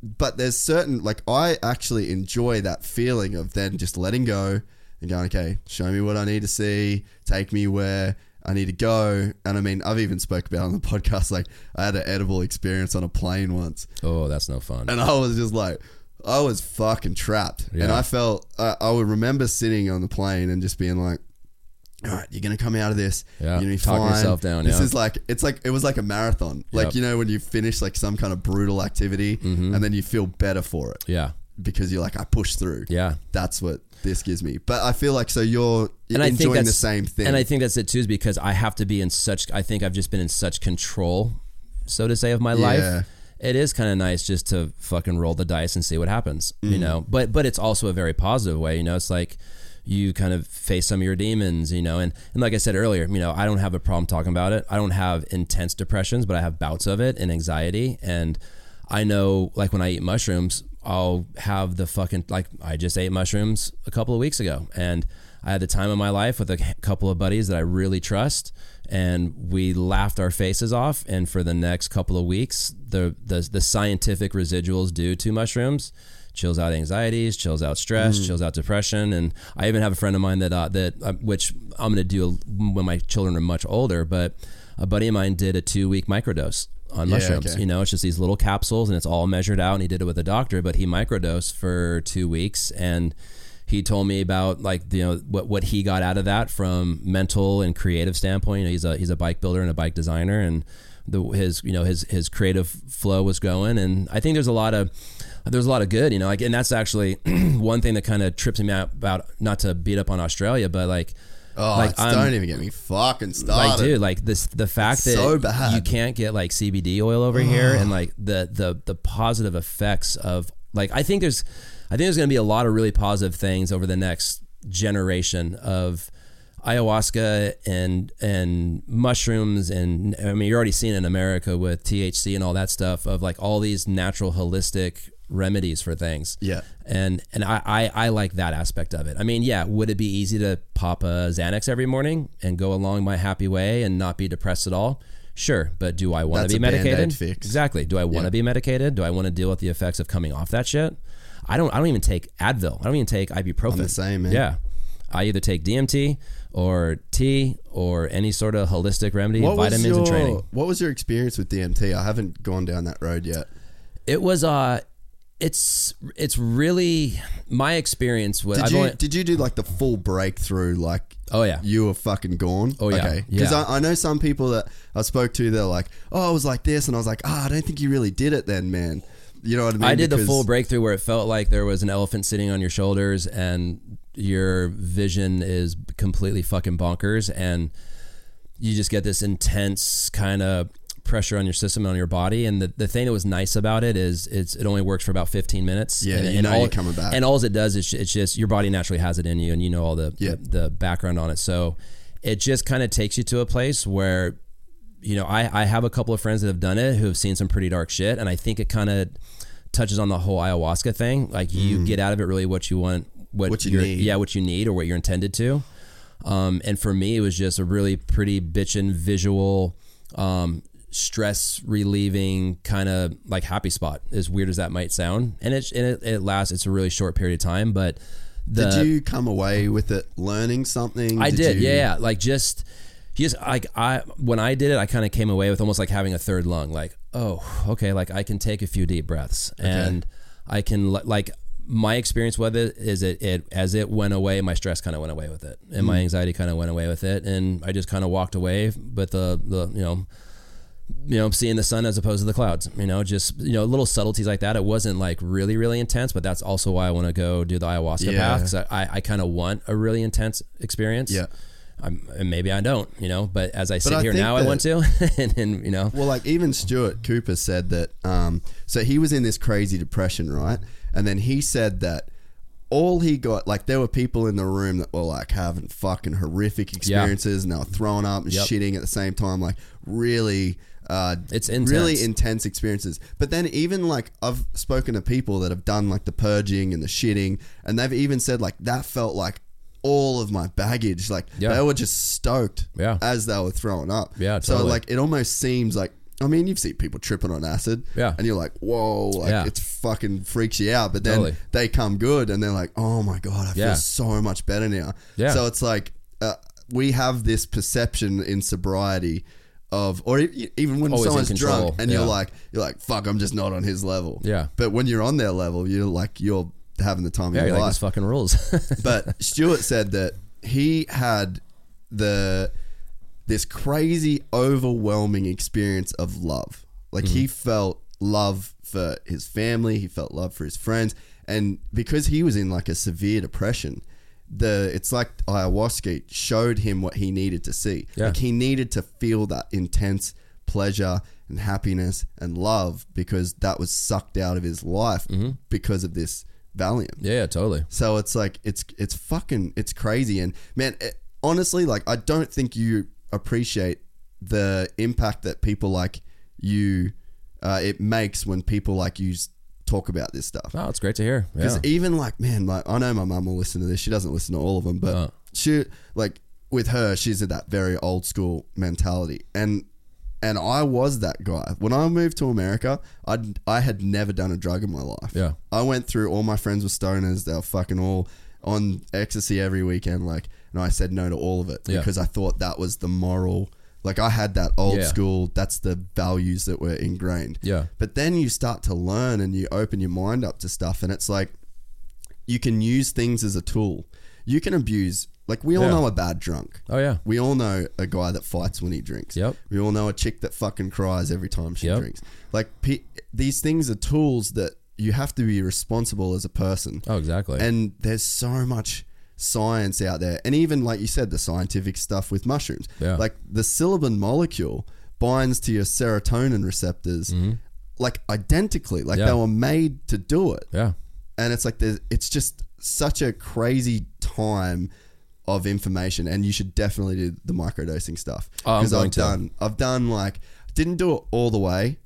But there's certain like I actually enjoy that feeling of then just letting go and going, okay, show me what I need to see, take me where I need to go. And I mean, I've even spoke about on the podcast like I had an edible experience on a plane once, oh, that's no fun. and I was just like, I was fucking trapped. And I felt, I, I would remember sitting on the plane and just being like, all right, you're gonna come out of this. Yeah, you're gonna be talk fine. yourself down, This yeah. is like it's like it was like a marathon. Like Yep. you know when you finish like some kind of brutal activity and then you feel better for it yeah. because you're like I pushed through. Yeah. that's what this gives me. But I feel like so you're and enjoying the same thing. And I think that's it too, is because I have to be in such. I think I've just been in such control, so to say, of my Yeah. life. It is kind of nice just to fucking roll the dice and see what happens, Mm. you know. But but it's also a very positive way, you know. It's like you kind of face some of your demons, you know. And and like I said earlier, you know, I don't have a problem talking about it. I don't have intense depressions, but I have bouts of it and anxiety and. I know like when I eat mushrooms, I'll have the fucking like I just ate mushrooms a couple of weeks ago and I had the time of my life with a couple of buddies that I really trust and we laughed our faces off and for the next couple of weeks the the, the scientific residuals due to mushrooms chills out anxieties, chills out stress, Mm. chills out depression, and I even have a friend of mine that uh, that uh, which I'm going to do when my children are much older, but a buddy of mine did a two week microdose on Yeah, mushrooms. okay. You know, it's just these little capsules and it's all measured out. And he did it with a doctor, but he microdosed for two weeks and he told me about like you know what what he got out of that from mental and creative standpoint. You know, he's a he's a bike builder and a bike designer, and the his you know his his creative flow was going. And I think there's a lot of there's a lot of good, you know, like, and that's actually one thing that kind of trips me out about not to beat up on Australia, but like. Oh, like don't even get me fucking started. like dude like this the fact It's that so bad. you can't get like cbd oil over here and like the the the positive effects of like i think there's i think there's going to be a lot of really positive things over the next generation of ayahuasca and and mushrooms and i mean you're already seeing in america with thc and all that stuff of like all these natural holistic remedies for things Yeah. and and I, I I like that aspect of it. I mean, yeah, would it be easy to pop a Xanax every morning and go along my happy way and not be depressed at all? Sure, but do I want to be medicated? Exactly. Do I want to Yeah. be medicated? Do I want to deal with the effects of coming off that shit? I don't. I don't even take Advil. I don't even take ibuprofen. I'm the same, man. Yeah, I either take DMT or tea or any sort of holistic remedy, What vitamins your and training. What was your experience with DMT? I haven't gone down that road yet. It was uh, it's it's really my experience with. Did I've you only, did you do like the full breakthrough? Like, Oh, yeah. you were fucking gone. Oh, yeah. okay. Because Yeah. I, I know some people that I spoke to. They're like, oh, I was like this, and I was like, ah, I don't think you really did it then, man. You know what I mean? I did the Because- full breakthrough where it felt like there was an elephant sitting on your shoulders and your vision is completely fucking bonkers and you just get this intense kind of pressure on your system and on your body and the, the thing that was nice about it is it's it only works for about 15 minutes Yeah, and, you and know all, you're coming back. and all it does is it's just your body naturally has it in you and you know all the Yeah. the, the background on it so it just kind of takes you to a place where you know, I, I have a couple of friends that have done it who have seen some pretty dark shit, and I think it kind of touches on the whole ayahuasca thing. Like you get out of it really what you want, what, Mm. What you you're- need. yeah, what you need or what you're intended to. Um, and for me, it was just a really pretty bitchin' visual, um, stress relieving kind of like happy spot. As weird as that might sound, and it and it, it lasts. It's a really short period of time, but the, Did you come away with it learning something? I did, you- yeah. Like just, just like I when I did it, I kind of came away with almost like having a third lung. Like, oh, okay, like I can take a few deep breaths, and I can like my experience with it is it, it as it went away, my stress kind of went away with it, and my mm. anxiety kind of went away with it, and I just kind of walked away with the the you know. You know, seeing the sun as opposed to the clouds. You know, just you know, little subtleties like that. It wasn't like really, really intense, but that's also why I want to go do the ayahuasca Yeah. path because I, I kind of want a really intense experience. Yeah. I'm, and maybe I don't, you know, but as I sit I here now, I want to, and, and you know, Well, like even Stuart Cooper said that. Um, so he was in this crazy depression, right? And then he said that all he got, like, there were people in the room that were like having fucking horrific experiences, and they were throwing up and Yep. shitting at the same time, like really. Uh, It's intense. really intense experiences. But then even like I've spoken to people that have done like the purging and the shitting, and they've even said like that felt like all of my baggage. Like Yeah. they were just stoked Yeah. as they were throwing up. Yeah, So totally. like it almost seems like I mean you've seen people tripping on acid. Yeah. And you're like, whoa, like Yeah. it's fucking freaks you out. But then Totally. they come good and they're like, oh my god, I Yeah. feel so much better now. Yeah. So it's like uh, we have this perception in sobriety. Of or even when Always in someone's control, drunk and you're like you're like fuck I'm just not on his level. Yeah. but when you're on their level you're like you're having the time yeah, of your like life. fucking rules. but Stuart said that he had the this crazy overwhelming experience of love. Like he mm-hmm. felt love for his family, he felt love for his friends, and because he was in like a severe depression, the it's like ayahuasca showed him what he needed to see. Yeah. Like he needed to feel that intense pleasure and happiness and love because that was sucked out of his life because of this Valium. yeah, yeah, totally. So it's like it's it's fucking it's crazy and man, it, honestly, like I don't think you appreciate the impact that people like you uh, it makes when people like you talk about this stuff. Oh, it's great to hear. Because Yeah. even like, man, like I know my mum will listen to this. She doesn't listen to all of them, but Uh. she like with her, she's at that very old school mentality, and and I was that guy when I moved to America. I I had never done a drug in my life. Yeah. I went through all my friends were stoners. They were fucking all on ecstasy every weekend, like, and I said no to all of it Yeah. because I thought that was the moral. Like I had that old Yeah. school. That's the values that were ingrained. Yeah. But then you start to learn and you open your mind up to stuff, and it's like you can use things as a tool. You can abuse. Like we all Yeah. know a bad drunk. Oh yeah. We all know a guy that fights when he drinks. Yep. We all know a chick that fucking cries every time she Yep. drinks. Like pe- these things are tools that you have to be responsible as a person. Oh exactly. And there's so much science out there. And even like you said, the scientific stuff with mushrooms. Yeah. Like the psilocybin molecule binds to your serotonin receptors like identically. Like Mm-hmm. Yeah. they were made to do it. yeah. And it's like there's it's just such a crazy time of information and you should definitely do the microdosing stuff. Oh, I'm going I've to. done I've done like didn't do it all the way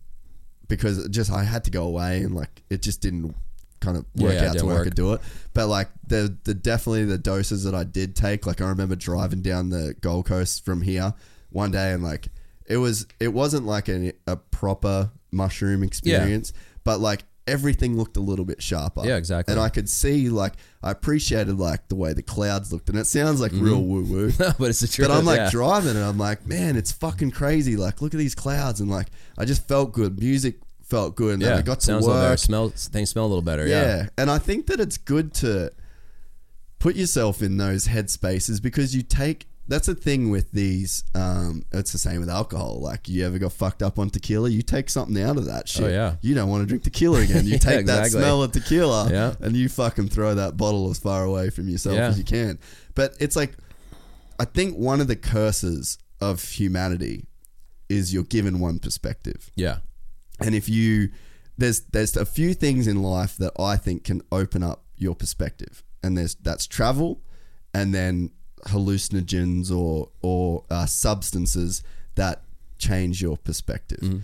because it just I had to go away and like it just didn't kind of work yeah, out to where I work. could do it. But like the the definitely the doses that I did take, like I remember driving down the Gold Coast from here one day and like it was it wasn't like a, a proper mushroom experience, but like everything looked a little bit sharper. Yeah, exactly. And I could see like I appreciated like the way the clouds looked, and it sounds like real mm-hmm. woo woo. but it's the truth. But I'm like yeah. driving and I'm like, man, it's fucking crazy. Like, look at these clouds. And like, I just felt good. Music felt good. And then yeah. I got to Sounds a little better. work. Smell things smell a little better. Yeah. Yeah. And I think that it's good to put yourself in those headspaces because you take. That's the thing with these. Um, it's the same with alcohol. Like, you ever got fucked up on tequila? You take something out of that shit. Oh, yeah. You don't want to drink tequila again. You Yeah, take that exactly. smell of tequila Yeah. and you fucking throw that bottle as far away from yourself Yeah. as you can. But it's like, I think one of the curses of humanity is you're given one perspective. Yeah. And if you there's there's a few things in life that I think can open up your perspective. And there's that's travel and then hallucinogens or or uh, substances that change your perspective. Mm-hmm.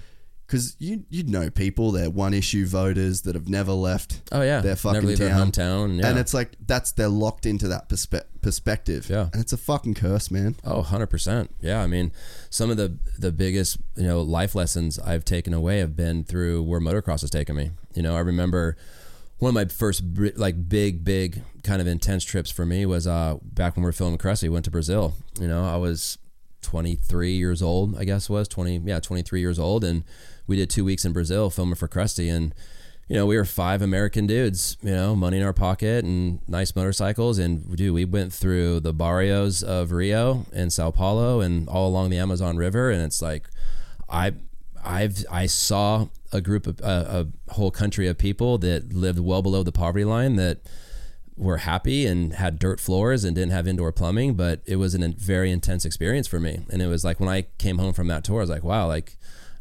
Because you you'd know people, they're one issue voters that have never left. Oh yeah. their fucking Never leave their hometown. Yeah. And it's like that's they're locked into that perspe- perspective. Yeah. and it's a fucking curse, man. Oh, 100%. Yeah, I mean, some of the the biggest, you know, life lessons I've taken away have been through where motocross has taken me. You know, I remember one of my first like big big kind of intense trips for me was uh back when we were filming Crusty, went to Brazil. You know, I was 23 years old, I guess was 20, yeah, 23 years old and we did 2 weeks in Brazil filming for Crusty and you know, we were five American dudes, you know, money in our pocket and nice motorcycles. And dude, we went through the barrios of Rio and Sao Paulo and all along the Amazon River. And it's like, I, I've, I saw a group of, uh, a whole country of people that lived well below the poverty line that were happy and had dirt floors and didn't have indoor plumbing. But it was a very intense experience for me. And it was like when I came home from that tour, I was like, wow, like,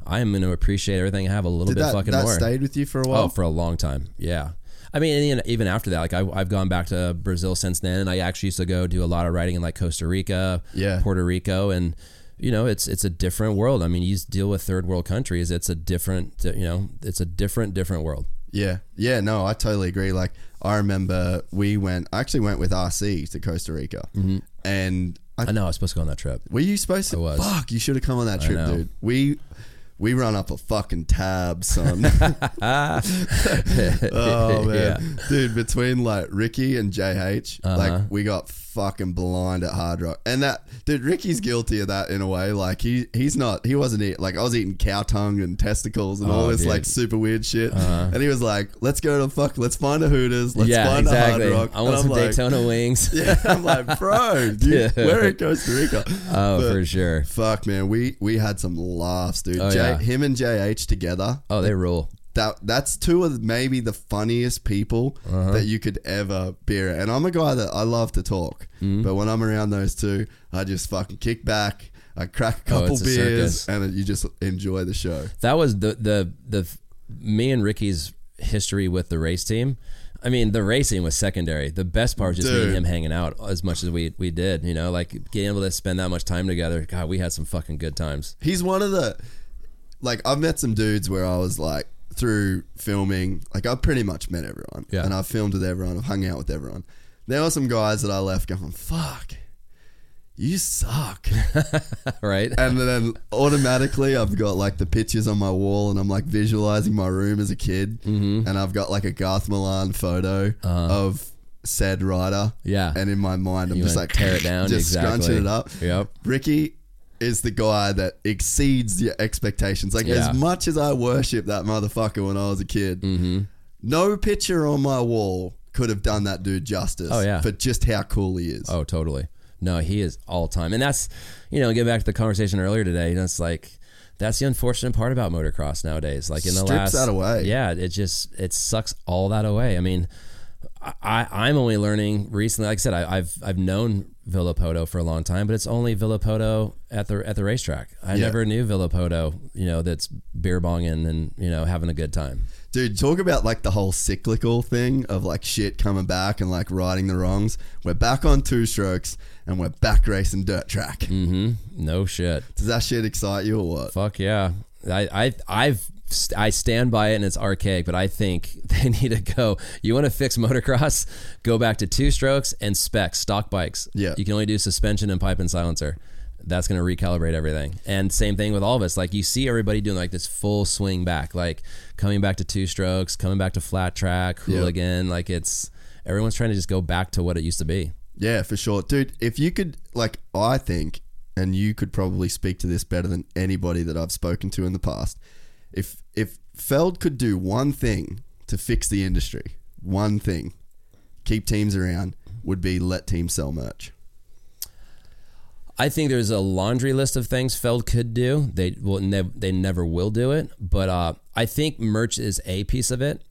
I am going to appreciate everything I have a little Did bit that fucking that more. stayed with you for a while? Oh, for a long time. Yeah. I mean, even- even after that, like I, I've gone back to Brazil since then, and I actually used to go do a lot of writing in like Costa Rica, Yeah. Puerto Rico, and you know, it's it's a different world. I mean, you deal with third world countries. It's a different, you know, it's a different, different world. Yeah, yeah, no, I totally agree. Like, I remember we went, I actually went with RC to Costa Rica, mm-hmm. and I, I know I was supposed to go on that trip. were you supposed to? I was. Fuck, you should have come on that trip, dude. We we run up a fucking tab, son. oh man, Yeah. dude, between like Ricky and JH, Uh-huh. like we got fucking blind at Hard Rock, and that dude, Ricky's guilty of that in a way. Like he he's not, he wasn't eat, like I was eating cow tongue and testicles and all Oh, this dude. Uh-huh. like super weird shit, and he was like, "Let's go to fuck, let's find a Hooters, let's yeah, find exactly. a Hard Rock." I want some like, Daytona wings. Yeah, I'm like, bro, dude, Yeah. we're in Costa Rica. oh, But- for sure. Fuck man, we we had some laughs, dude. Oh, J, yeah. Him and JH together. Oh, they rule. That that's two of maybe the funniest people Uh-huh. that you could ever be around. And I'm a guy that I love to talk, Mm-hmm. but when I'm around those two, I just fucking kick back. I crack a Oh, couple it's a beers, circus. and you just enjoy the show. that was the the the me and Ricky's history with the race team. I mean, the racing was secondary. The best part was just me and him hanging out as much as we we did. You know, like getting able to spend that much time together. God, we had some fucking good times. He's one of the like I've met some dudes where I was like through filming, like I've pretty much met everyone, Yeah. and I've filmed with everyone, I've hung out with everyone. There were some guys that I left going, "Fuck, you suck," right? and then automatically I've got like the pictures on my wall, and I'm like visualizing my room as a kid, Mm-hmm. and I've got like a Garth Milan photo of said writer, Uh-huh. Yeah. and in my mind I'm You just like tear it down, just exactly. scrunching it up. Yep. Ricky is the guy that exceeds your expectations. Like Yeah. as much as I worship that motherfucker when I was a kid, Mm-hmm. no picture on my wall could have done that dude justice. Oh, yeah. for just how cool he is. Oh, totally. No, he is all time, and that's you know, get back to the conversation earlier today. You know, it's like that's the unfortunate part about motocross nowadays. Like in the Strips last, that away. Yeah, it just it sucks all that away. I mean, I I'm only learning recently. Like I said, I, I've I've known Villopoto for a long time, but it's only Villopoto at the at the racetrack. I Yeah. never knew Villopoto. You know, that's beer bonging and you know having a good time. Dude, talk about like the whole cyclical thing of like shit coming back and like righting the wrongs. We're back on two strokes and we're back racing dirt track. Mm-hmm. No shit. Does that shit excite you or what? Fuck yeah. I, I I've I stand by it and it's archaic, but I think they need to go. You want to fix motocross? Go back to two strokes and specs, stock bikes. Yeah. You can only do suspension and pipe and silencer. That's going to recalibrate everything. And same thing with all of us. Like you see everybody doing like this full swing back, like coming back to two strokes, coming back to flat track, Yeah. hooligan. Like it's everyone's trying to just go back to what it used to be. Yeah, for sure. Dude, if you could, like, I think, and you could probably speak to this better than anybody that I've spoken to in the past. If if Feld could do one thing to fix the industry, one thing, keep teams around, would be let teams sell merch. I think there's a laundry list of things Feld could do. They will never, they never will do it, but uh, I think merch is a piece of it.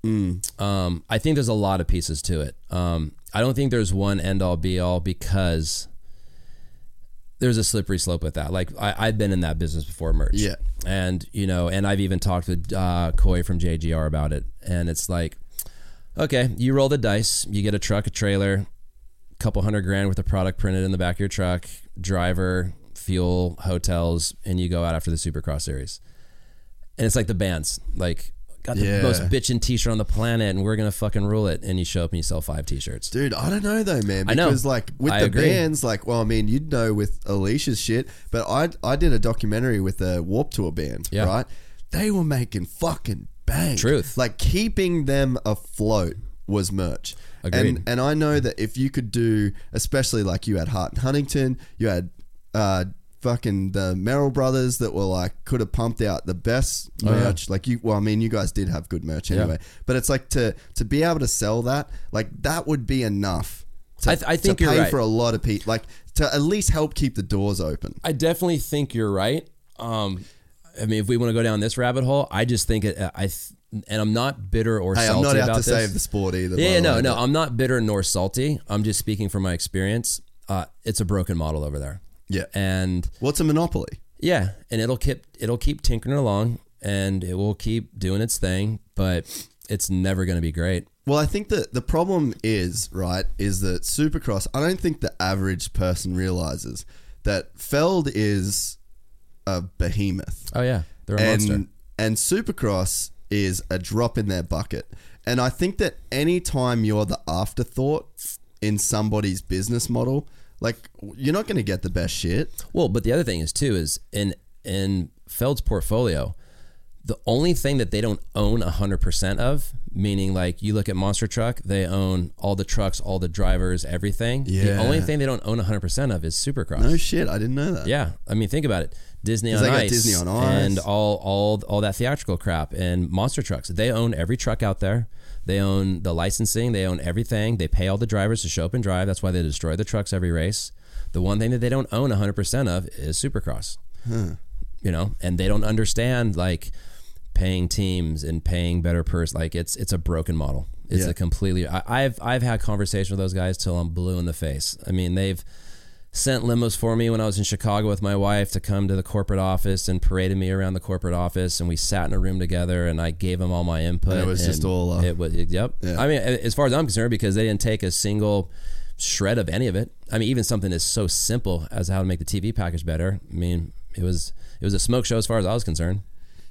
Um, I think there's a lot of pieces to it. Um, I don't think there's one end all be all because there's a slippery slope with that. Like I, I've been in that business before, merch. Yeah. and you know, and I've even talked with uh, Coy from JGR about it, and it's like, okay, you roll the dice, you get a truck, a trailer, a couple hundred grand worth of product printed in the back of your truck, driver, fuel, hotels, and you go out after the Supercross series. And it's like the bands, like got the Yeah. most bitchin' t-shirt on the planet, and we're gonna fucking rule it. And you show up and you sell five t-shirts. Dude, I don't know though, man. I know. Because like with I the agree. bands, like, well, I mean, you'd know with Alicia's shit, but I I did a documentary with a Warp Tour band, Yeah. right? They were making fucking bang. Truth. Like keeping them afloat was merch. Agreed. And and I know that if you could do, especially like you had Hart and Huntington, you had uh fucking the Merrill brothers that were like could have pumped out the best Oh, yeah. merch. Like you well, I mean you guys did have good merch anyway. But it's like to to be able to sell that, like that would be enough to, I th- I think to pay right. for a lot of people like to at least help keep the doors open. I definitely think you're right. Um, I mean, if we want to go down this rabbit hole, I just think it. I th- and I'm not bitter or Hey, I'm salty not out to this. save the sport either. Yeah, no, way, no, I'm not bitter nor salty. I'm just speaking from my experience. Uh, it's a broken model over there, Yeah. and What's a monopoly? yeah, and it'll keep it'll keep tinkering along, and it will keep doing its thing, but it's never going to be great. Well, I think that the problem is, right, is that Supercross, I don't think the average person realizes that Feld is a behemoth. Oh yeah, they're a monster. and and Supercross is a drop in their bucket. And I think that anytime you're the afterthought in somebody's business model, like you're not going to get the best shit. Well, but the other thing is too is in in Feld's portfolio, the only thing that they don't own hundred percent of, meaning like you look at Monster Truck, they own all the trucks, all the drivers, everything. Yeah. The only thing they don't own hundred percent of is Supercross. No shit, I didn't know that. Yeah, I mean, think about it. Disney on Ice, Disney on Ice. and all all all that theatrical crap, and monster trucks. They own every truck out there. They own the licensing. They own everything. They pay all the drivers to show up and drive. That's why they destroy the trucks every race. The one thing that they don't own 100% of is Supercross. You know, and they don't understand like paying teams and paying better purse. Like it's it's a broken model. It's Yeah. a completely. I, I've I've had conversations with those guys till I'm blue in the face. I mean, they've sent limos for me when I was in Chicago with my wife to come to the corporate office and paraded me around the corporate office and we sat in a room together and I gave them all my input. And it was just all, uh, it was yep. Yeah. I mean, as far as I'm concerned, because they didn't take a single shred of any of it. I mean, even something as so simple as how to make the TV package better. I mean, it was it was a smoke show as far as I was concerned.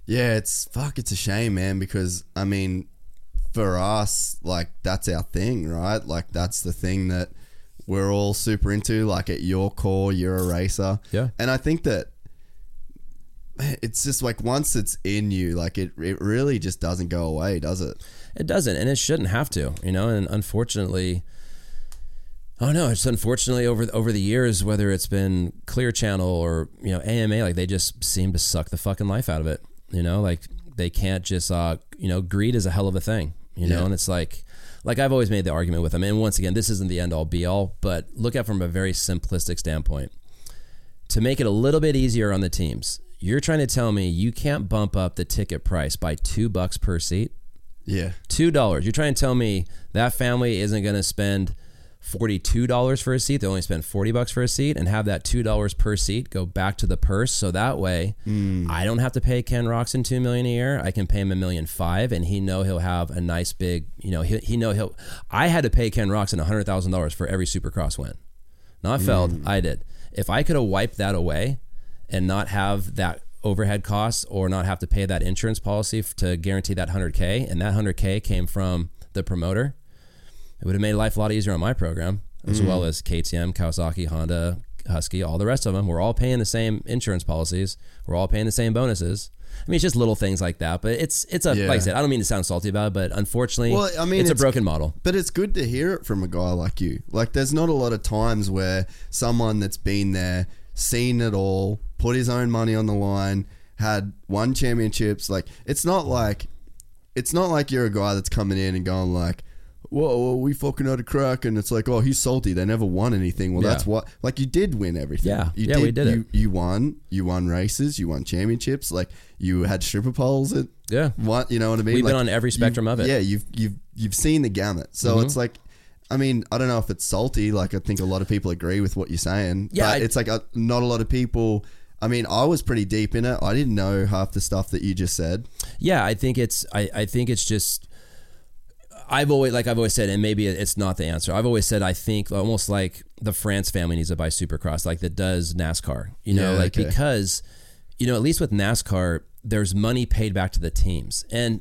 Yeah, it's fuck. It's a shame, man. Because I mean, for us, like that's our thing, right? Like that's the thing that we're all super into. Like at your core, you're a racer. Yeah. And I think that it's just like once it's in you, like it, it really just doesn't go away, does it? It doesn't, and it shouldn't have to, you know. And unfortunately, oh no, it's unfortunately over over the years, whether it's been Clear Channel or you know AMA, like they just seem to suck the fucking life out of it. You know, like they can't just, uh, you know, greed is a hell of a thing. You know, Yeah. and it's like, like I've always made the argument with them. And once again, this isn't the end all be all, but look at it from a very simplistic standpoint. To make it a little bit easier on the teams, you're trying to tell me you can't bump up the ticket price by two bucks per seat. Yeah. Two dollars. You're trying to tell me that family isn't going to spend forty-two dollars for a seat? They only spend forty bucks for a seat, and have that two dollars per seat go back to the purse. So that way, hmm. I don't have to pay Ken Roczen two million a year. I can pay him a million five, and he know he'll have a nice big. You know, he, he know he'll. I had to pay Ken Roczen hundred thousand dollars for every Supercross win. Not hmm. Feld. I did. If I could have wiped that away and not have that overhead costs or not have to pay that insurance policy to guarantee that 100K, and that 100K came from the promoter, it would have made life a lot easier on my program, as mm. well as KTM, Kawasaki, Honda, Husky, all the rest of them. We're all paying the same insurance policies. We're all paying the same bonuses. I mean, it's just little things like that, but it's it's a Yeah. like I said. I don't mean to sound salty about it, but unfortunately, Well, I mean, it's, it's- a broken model. But it's good to hear it from a guy like you. Like, there's not a lot of times where someone that's been there, seen it all, put his own money on the line, had won championships. Like, it's not like, it's not like you're a guy that's coming in and going like, "Whoa, whoa, we fucking had a crack," and it's like, "Oh, he's salty. They never won anything." Well, Yeah. that's what. Like, you did win everything. Yeah. you Yeah, we did it. you, You won. You won races. You won championships. Like, you had stripper poles at Yeah. what you know what I mean? We've been on every spectrum of it. Mm-hmm. Yeah, you've you've you've seen the gamut. So it's like, I mean, I don't know if it's salty. Like I think a lot of people agree with what you're saying. Yeah, but I- it's like a, not a lot of people. I mean, I was pretty deep in it. I didn't know half the stuff that you just said. Yeah, I think it's I, I think it's just I've always like I've always said, and maybe it's not the answer. I've always said I think almost like the France family needs to buy Supercross, like that does NASCAR. You know, Yeah, like okay. because you know at least with NASCAR, there's money paid back to the teams, and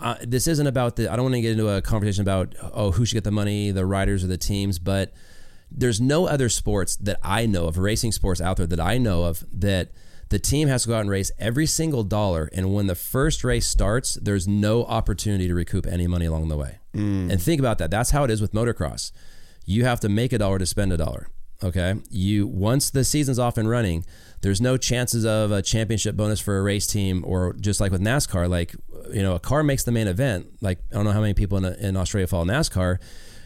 uh, this isn't about the. I don't want to get into a conversation about oh who should get the money, the riders or the teams, but there's no other sports that I know of, racing sports out there that I know of that the team has to go out and race every single dollar, and when the first race starts, there's no opportunity to recoup any money along the way. Mm. And think about that. That's how it is with motocross. You have to make a dollar to spend a dollar. Okay, you once the season's off and running, there's no chances of a championship bonus for a race team, or just like with NASCAR, like you know, a car makes the main event. Like I don't know how many people in, in Australia follow NASCAR.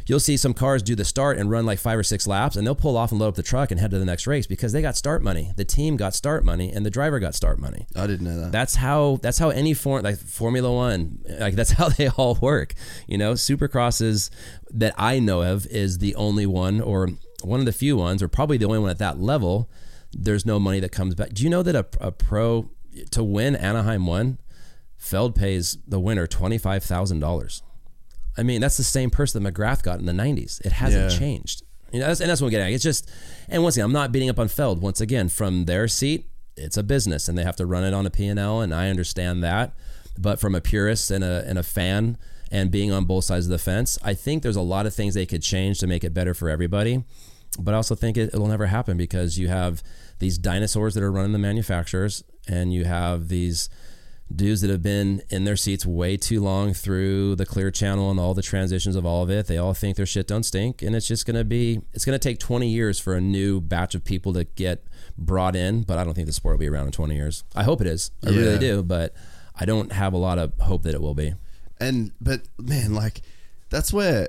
You'll see some cars do the start and run like five or six laps, and they'll pull off and load up the truck and head to the next race because they got start money. The team got start money, and the driver got start money. I didn't know that. That's how that's how any form like Formula One like that's how they all work. You know, Supercrosses that I know of is the only one or one of the few ones, or probably the only one at that level. There's no money that comes back. Do you know that a, a pro to win Anaheim one, Feld pays the winner twenty five thousand dollars. I mean, that's the same person that McGrath got in the '90s. It hasn't Yeah. changed. You know, that's, and that's what I'm getting at. It's just, and once again, I'm not beating up on Feld. Once again, from their seat, it's a business, and they have to run it on a P&L, and I understand that. But from a purist and a and a fan, and being on both sides of the fence, I think there's a lot of things they could change to make it better for everybody. But I also think it, it'll never happen because you have these dinosaurs that are running the manufacturers, and you have these dudes that have been in their seats way too long through the clear channel and all the transitions of all of it. They all think their shit don't stink, and it's just gonna be it's gonna take 20 years for a new batch of people to get brought in. But I don't think the sport will be around in 20 years. I hope it is. I Yeah. really do, but I don't have a lot of hope that it will be. And but man, like that's where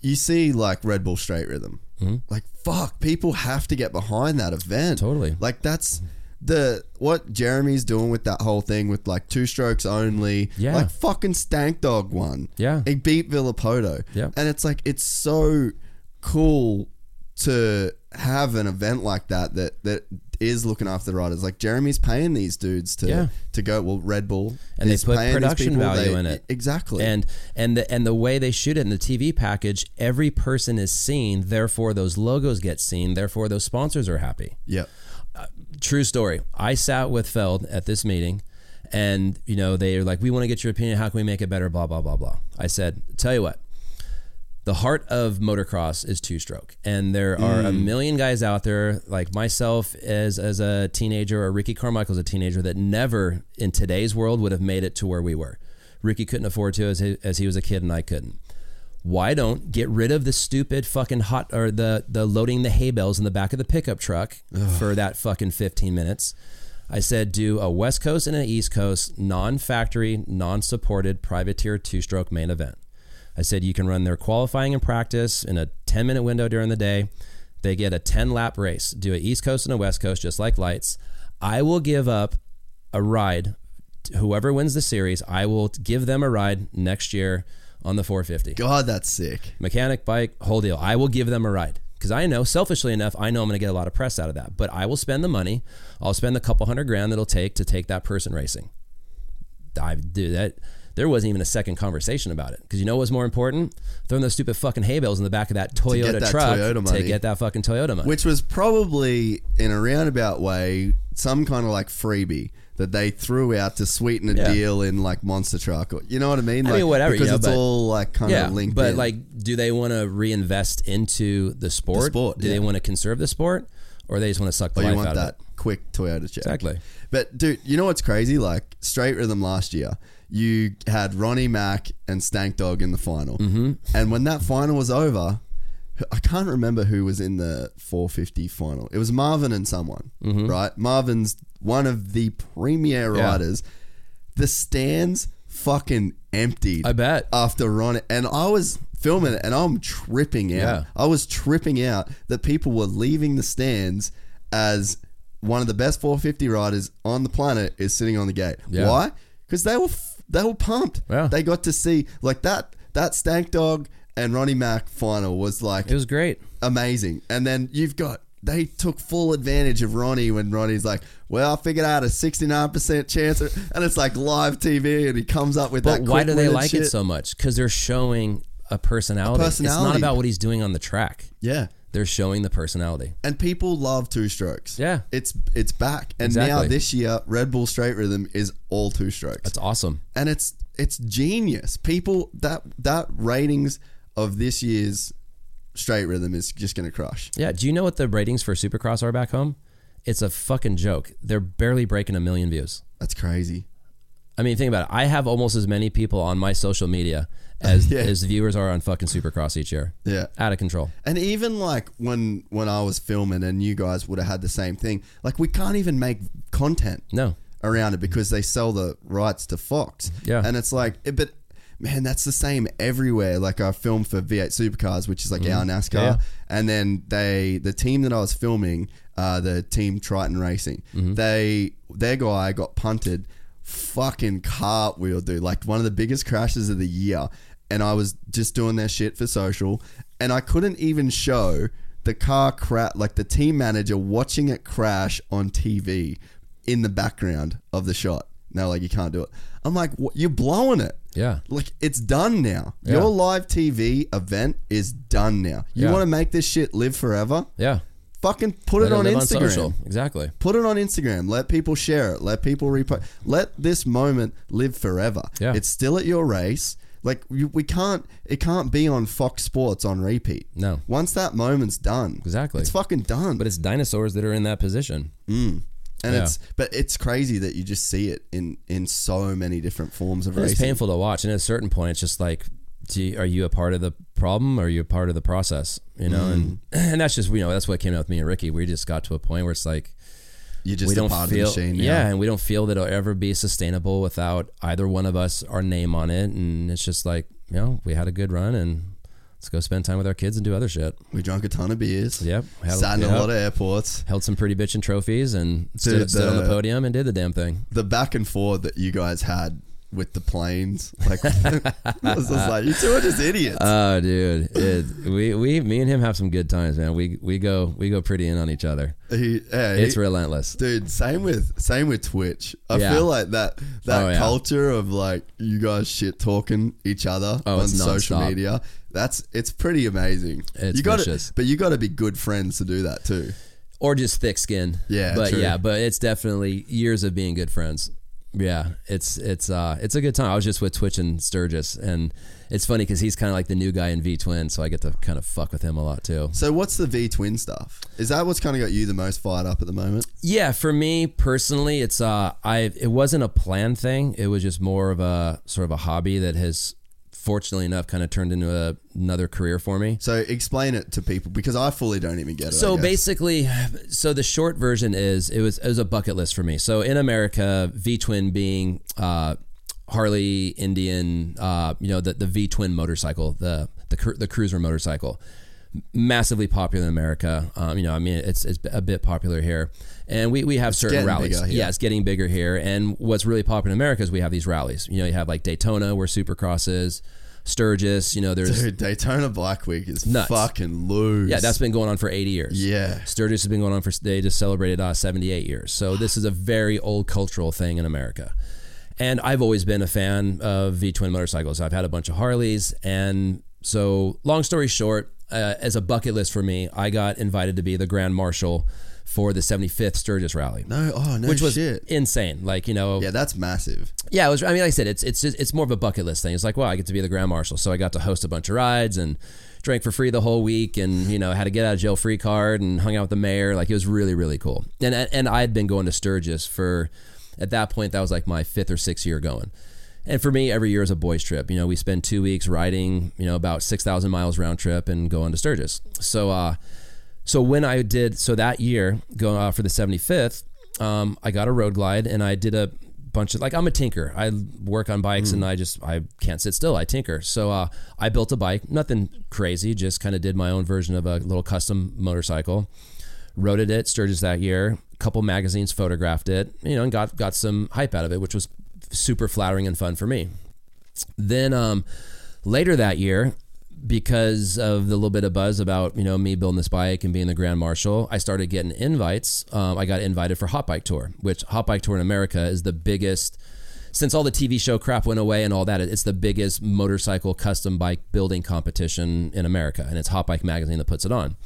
you see like Red Bull Straight Rhythm. Mm-hmm. Like fuck, people have to get behind that event. Totally. Like that's the what Jeremy's doing with that whole thing with like two strokes only. Yeah. Like fucking Stank Dog won. Yeah. He beat Villopoto. Yeah. And it's like it's so cool to have an event like that that that is looking after the riders. Like Jeremy's paying these dudes to Yeah. to go. Well, Red Bull and they put production people, value they- in it Exactly. and and the and the way they shoot it in the TV package every person is seen therefore those logos get seen therefore those sponsors are happy yeah. True story. I sat with Feld at this meeting, And you know they're like, we want to get your opinion. How can we make it better? Blah blah blah blah. I said, tell you what, the heart of motocross is two stroke and there are a mm. million guys out there like myself as as a teenager or Ricky Carmichael's a teenager that never in today's world would have made it to where we were. Ricky couldn't afford to as he, as he was a kid and I couldn't. Why don't get rid of the stupid fucking hot or the the loading the hay bales in the back of the pickup truck for that fucking 15 minutes. I said do a West Coast and an East Coast non-factory, non-supported privateer two-stroke main event. I said you can run their qualifying and practice in a 10 minute window during the day. They get a 10 lap race. Do a East Coast and a West Coast, just like lights. I will give up a ride. Whoever wins the series, I will give them a ride next year on the 450. God, that's sick. Mechanic, bike, whole deal. I will give them a ride because I know, selfishly enough, I know I'm going to get a lot of press out of that. But I will spend the money. I'll spend the couple hundred grand that it'll take to take that person racing. I do that. There wasn't even a second conversation about it because you know what was more important? Throwing those stupid fucking hay bales in the back of that Toyota that truck Toyota to get that fucking Toyota money. Which was probably in a roundabout way some kind of like freebie that they threw out to sweeten a Yeah. deal in like Monster Truck or you know what I mean? I Like, mean, whatever, because yeah, it's but- all like kind yeah, of linked. but in. like, do they want to reinvest into the sport? The sport, do they want to conserve the sport, or they just want to suck the or you life want out that of it? quick Toyota check. Exactly. But dude, you know what's crazy? Like straight rhythm last year, you had Ronnie Mac and Stank Dog in the final, mm-hmm. and when that final was over, I can't remember who was in the 450 final. It was Marvin and someone, right? Marvin's one of the premier Mm-hmm. Yeah. riders. The stands fucking emptied. I bet. after Ronnie, and I was filming it, and I'm tripping out. Yeah. I was tripping out that people were leaving the stands as one of the best 450 riders on the planet is sitting on the gate. Yeah. Why? Because they were f- they were pumped. Yeah. They got to see like that that Stank Dog and Ronnie Mac final was like It was great. amazing. And then you've got they took full advantage of Ronnie when Ronnie's like, "Well, I figured out a 69% chance," and it's like live TV, and he comes up with But that. why quick do they like shit. it so much? Because they're showing a personality. It's not personality. about what he's doing on the track. Yeah. They're showing the personality. And people love two strokes. Yeah. It's it's back. And now Exactly. this year Red Bull Straight Rhythm is all two strokes. That's awesome. and it's it's genius. People that that ratings of this year's Straight Rhythm is just going to crush. Yeah. Do you know what the ratings for Supercross are back home? It's a fucking joke. They're barely breaking a million views. That's crazy. I mean, think about it. I have almost as many people on my social media as Yeah. as viewers are on fucking Supercross each year. Yeah. Out of control. And even like when when I was filming and you guys would have had the same thing, like we can't even make content No. around it because they sell the rights to Fox. Yeah. And it's like, eh, but man, that's the same everywhere. Like I filmed for V8 Supercars, which is like our NASCAR. Yeah. and then they the team that I was filming, uh, the team Triton Racing, Mm-hmm. they their guy got punted, fucking cartwheel, dude, like one of the biggest crashes of the year. And I was just doing their shit for social, and I couldn't even show the car crash, like the team manager watching it crash on TV in the background of the shot. No, like you can't do it. I'm like, what? you're blowing it. Yeah. Like it's done now. Yeah. Your live TV event is done now. You Yeah. want to make this shit live forever? Yeah. Fucking put Let it on Instagram. social. Exactly. Put it on Instagram. Let people share it. Let people repost. Let this moment live forever. Yeah. It's still at your race. Like we can't. It can't be on Fox Sports on repeat. No. Once that moment's done, Exactly. it's fucking done. But it's dinosaurs that are in that position. Mm. And yeah. it's but it's crazy that you just see it in in so many different forms of It's racing. painful to watch, and at a certain point, it's just like, do you, are you a part of the problem, or are you a part of the process? You know, and Mm. and that's just you know that's what came out with me and Ricky. We just got to a point where it's like You're just we don't part feel, of the machine. now. yeah, and we don't feel that it'll ever be sustainable without either one of us our name on it, and it's just like you know we had a good run and. Let's go spend time with our kids and do other shit. we drank a ton of beers. Yep. Held, Sat in yep. a lot of airports. held some pretty bitchin' trophies and stood, Dude, stood on the the- podium and did the damn thing. The back and forth that you guys had with the planes, like, I was just like, you two are just idiots. Oh, dude, it, we we me and him have some good times, man. We we go we go pretty in on each other. He- yeah, It's he- relentless. Dude, same with same with Twitch. I Yeah. feel like that that Oh, yeah. culture of like you guys shit talking each other Oh, on social media. That's it's pretty amazing. It's you got vicious. but you got to be good friends to do that too. Or just thick skin. Yeah, but true. yeah, but it's definitely years of being good friends. Yeah, it's it's uh it's a good time. I was just with Twitch and Sturgis, and it's funny because he's kind of like the new guy in V Twin, so I get to kind of fuck with him a lot too. So what's the V twin stuff? Is that what's kind of got you the most fired up at the moment? Yeah, for me personally, it's uh I it wasn't a planned thing. It was just more of a sort of a hobby that has fortunately enough kind of turned into a, another career for me. So explain it to people because I fully don't even get it. So basically, so the short version is it was it was a bucket list for me. So in America, V twin being uh, Harley Indian, uh, you know the the V twin motorcycle, the the the cruiser motorcycle, massively popular in America. Um, you know, I mean, it's it's a bit popular here, and we, we have certain rallies. Yeah, it's getting bigger here. And what's really popular in America is we have these rallies. You know, you have like Daytona where Supercross is, Sturgis. You know, there's Dude, Daytona Bike Week is Nuts. fucking loose. yeah, that's been going on for 80 years. Yeah. Sturgis has been going on for, they just celebrated uh, 78 years. So this is a very old cultural thing in America. And I've always been a fan of V twin motorcycles. I've had a bunch of Harleys. And so, long story short, uh, as a bucket list for me, I got invited to be the Grand Marshal for the 75th Sturgis Rally. no. Oh no. which was shit. insane. Like, you know, Yeah, that's massive. yeah, it was. I mean, like I said, it's it's just, it's more of a bucket list thing. It's like, well, I get to be the grand marshal, so I got to host a bunch of rides and drank for free the whole week, and you know, had a get out of jail free card and hung out with the mayor. Like it was really really cool. And and I had been going to Sturgis for at that point that was like my fifth or sixth year going. And for me, every year is a boys' trip. You know, we spend two weeks riding, you know, about six thousand miles round trip and going to Sturgis. So, uh, so when I did, so that year going uh, for the 75th, um, I got a road glide and I did a bunch of like I'm a tinker. I work on bikes and I just I can't sit still. I tinker. So uh, I built a bike, nothing crazy, just kind of did my own version of a little custom motorcycle. Rode it at Sturgis that year. A couple magazines photographed it, you know, and got got some hype out of it, which was super flattering and fun for me. Then um, later that year, because of the little bit of buzz about you know me building this bike and being the grand marshal, I started getting invites. Um, I got invited for Hot Bike Tour, which Hot Bike Tour in America is the biggest since all the TV show crap went away and all that. It's the biggest motorcycle custom bike building competition in America, and it's Hot Bike Magazine that puts it on.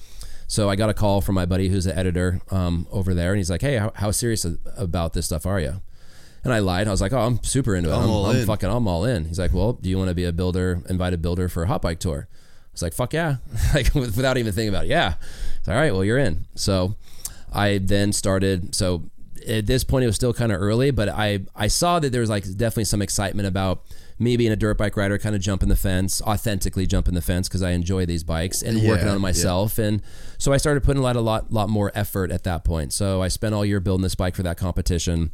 So I got a call from my buddy who's the editor um, over there, and he's like, "Hey, how, how serious about this stuff are you?" And I lied. I was like, "Oh, I'm super into it. I'm I'm, all I'm in." fucking, I'm all in." He's like, "Well, do you want to be a builder, invited builder for a hot bike tour?" I was like, "Fuck yeah!" like without even thinking about it. Yeah. It's all right. Well, you're in. So I then started. So at this point, it was still kind of early, but I I saw that there was like definitely some excitement about me being a dirt bike rider, kind of jumping the fence, authentically jumping the fence because I enjoy these bikes and working on myself. And so I started putting a lot, a lot, lot more effort at that point. So I spent all year building this bike for that competition.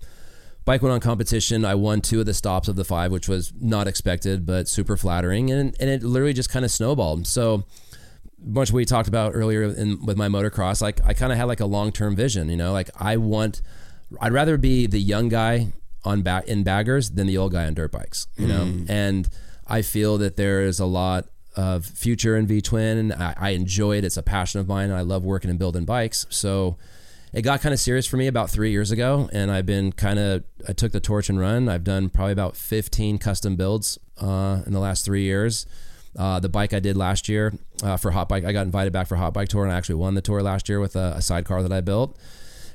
Bike went on competition. I won two of the stops of the five, which was not expected, but super flattering. And, and it literally just kind of snowballed. So much we talked about earlier in, with my motocross, like I kind of had like a long term vision, you know, like I want, I'd rather be the young guy on back in baggers than the old guy on dirt bikes, you know, mm. and I feel that there is a lot of future in V Twin, and I, I enjoy it. It's a passion of mine, I love working and building bikes. So it got kind of serious for me about three years ago, and I've been kind of I took the torch and run. I've done probably about 15 custom builds uh, in the last three years. Uh, the bike I did last year uh, for Hot Bike, I got invited back for Hot Bike Tour, and I actually won the tour last year with a, a sidecar that I built.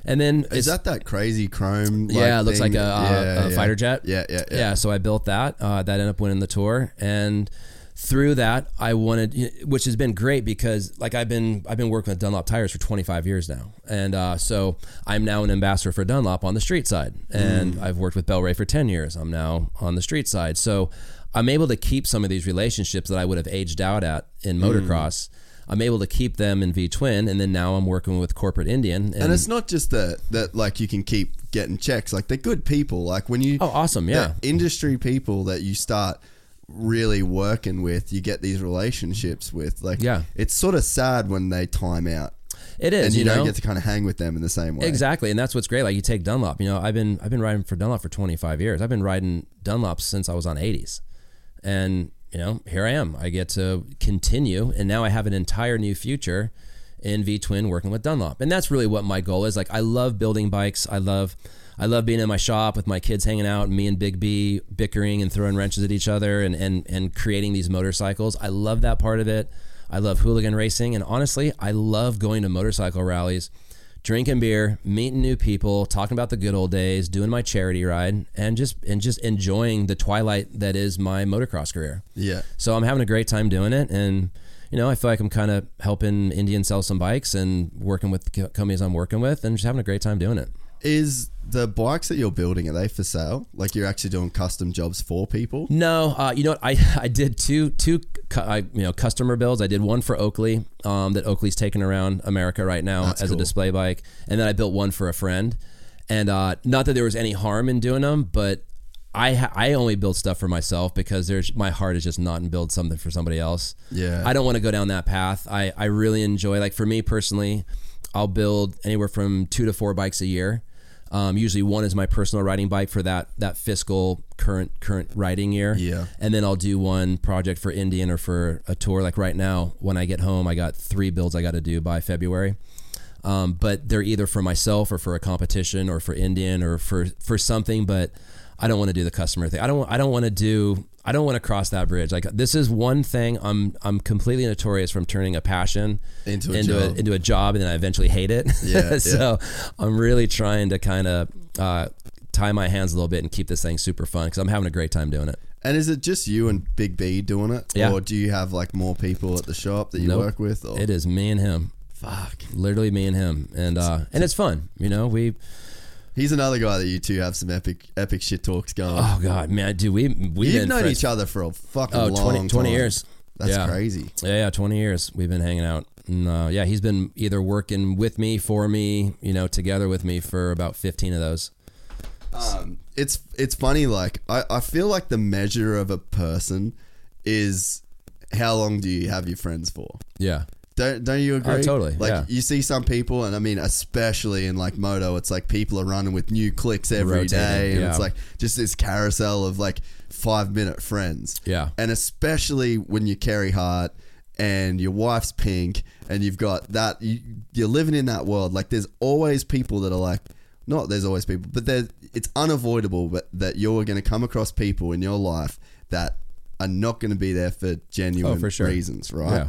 And then Is that that crazy chrome? yeah, it looks thing? like a, a, Yeah, a yeah. fighter jet. Yeah, yeah, yeah. Yeah, so I built that. Uh, that ended up winning the tour, and through that, I wanted, which has been great because like I've been I've been working with Dunlop tires for 25 years now, and uh, so I'm now an ambassador for Dunlop on the street side, and I've worked with Bel-Ray for 10 years. I'm now on the street side, so I'm able to keep some of these relationships that I would have aged out at in motocross. I'm able to keep them in V Twin, and then now I'm working with Corporate Indian, And it's not just that that like you can keep getting checks. Like they're good people. Like when you Oh, awesome, yeah. industry people that you start really working with, you get these relationships with. Like Yeah. it's sort of sad when they time out it is, and you, know? don't get to kind of hang with them in the same way. Exactly, and that's what's great. Like you take Dunlop. You know, I've been I've been riding for Dunlop for 25 years. I've been riding Dunlops since I was on 80s, and you know, here I am. I get to continue, and now I have an entire new future in V Twin working with Dunlop, and that's really what my goal is. Like I love building bikes. I love. I love being in my shop with my kids hanging out, and me and Big B bickering and throwing wrenches at each other, and and and creating these motorcycles. I love that part of it. I love hooligan racing, and honestly, I love going to motorcycle rallies drinking beer, meeting new people, talking about the good old days, doing my charity ride, and just and just enjoying the twilight that is my motocross career. Yeah. So I'm having a great time doing it, and you know I feel like I'm kind of helping Indian sell some bikes and working with companies I'm working with, and just having a great time doing it. Is the bikes that you're building are they for sale? Like you're actually doing custom jobs for people? No, uh, you know what? I I did two two cu- I, you know customer builds. I did one for Oakley um, that Oakley's taking around America right now That's as a display bike, and then I built one for a friend. And uh, not that there was any harm in doing them, but I ha- I only build stuff for myself because there's my heart is just not in build something for somebody else. Yeah. I don't want to go down that path. I I really enjoy like for me personally, I'll build anywhere from two to four bikes a year. Um, usually one is my personal riding bike for that that fiscal current current riding year. Yeah. And then I'll do one project for Indian or for a tour. Like right now, when I get home, I got three builds I got to do by February. Um, but they're either for myself or for a competition or for Indian or for for something. But I don't want to do the customer thing. I don't. I don't want to do. I don't want to cross that bridge. Like this is one thing I'm I'm completely notorious from turning a passion Into a into job. a, into a job and then I eventually hate it. Yeah, so I'm really trying to kind of uh, tie my hands a little bit and keep this thing super fun because I'm having a great time doing it. And is it just you and Big B doing it? Yeah. Or do you have like more people at the shop that you Nope. work with? Or It is me and him, fuck. literally me and him, and uh, and it's fun. You know, we He's another guy that you two have some epic epic shit talks going. oh god, man, dude, we we've You've known friends- each other for a fucking Oh, long 20, 20 time. years. That's Yeah. crazy. Yeah, yeah, 20 years we've been hanging out. And, uh, yeah, he's been either working with me, for me, you know, together with me for about 15 of those. Um, it's it's funny. Like I, I feel like the measure of a person is how long do you have your friends for? Yeah. Don't don't you agree? Oh, totally, Like yeah. you see some people, and I mean, especially in like moto, it's like people are running with new clicks every day, Rotating, and yeah. it's like just this carousel of like five minute friends. Yeah. and especially when you Carey Hart and your wife's pink, and you've got that you, you're living in that world. Like there's always people that are like. Not there's always people, but there it's unavoidable but that you're going to come across people in your life that are not going to be there for genuine Oh, for sure. reasons, right? Yeah.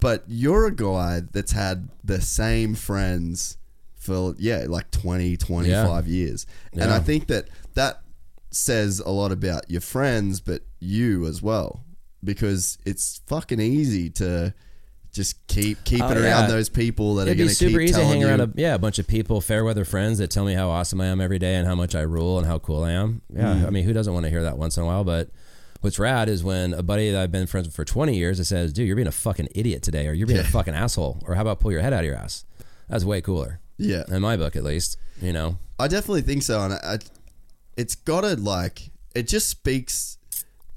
But you're a guy that's had the same friends for, yeah, like 20, 25 years. And I think that that says a lot about your friends, but you as well. Because it's fucking easy to just keep keep Oh, it around yeah. those people that It'd are going to super keep easy to hang around a yeah a bunch of people, fair weather friends that tell me how awesome I am every day and how much I rule and how cool I am. Yeah, Mm. I mean, who doesn't want to hear that once in a while? But what's rad is when a buddy that I've been friends with for 20 years that says, "Dude, you're being a fucking idiot today," or "You're being a fucking asshole," or "How about pull your head out of your ass?" That's way cooler yeah. in my book, at least. You know, I definitely think so, and I, I, it's got to like it just speaks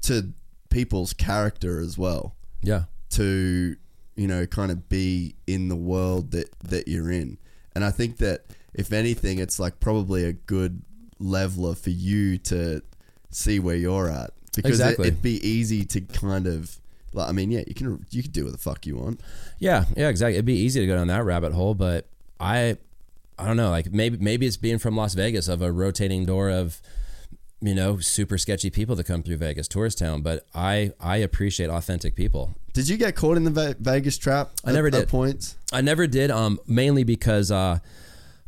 to people's character as well. yeah, To you know, kind of be in the world that that you're in, and I think that if anything, it's like probably a good leveler for you to see where you're at because Exactly. it, it'd be easy to kind of. Like, I mean, yeah, you can you can do what the fuck you want. Yeah, yeah, exactly. It'd be easy to go down that rabbit hole, but I, I don't know. Like maybe maybe it's being from Las Vegas of a rotating door of, you know, super sketchy people that come through Vegas, tourist town. But I I appreciate authentic people. Did you get caught in the Vegas trap? I never at did. points. I never did. Um, mainly because uh,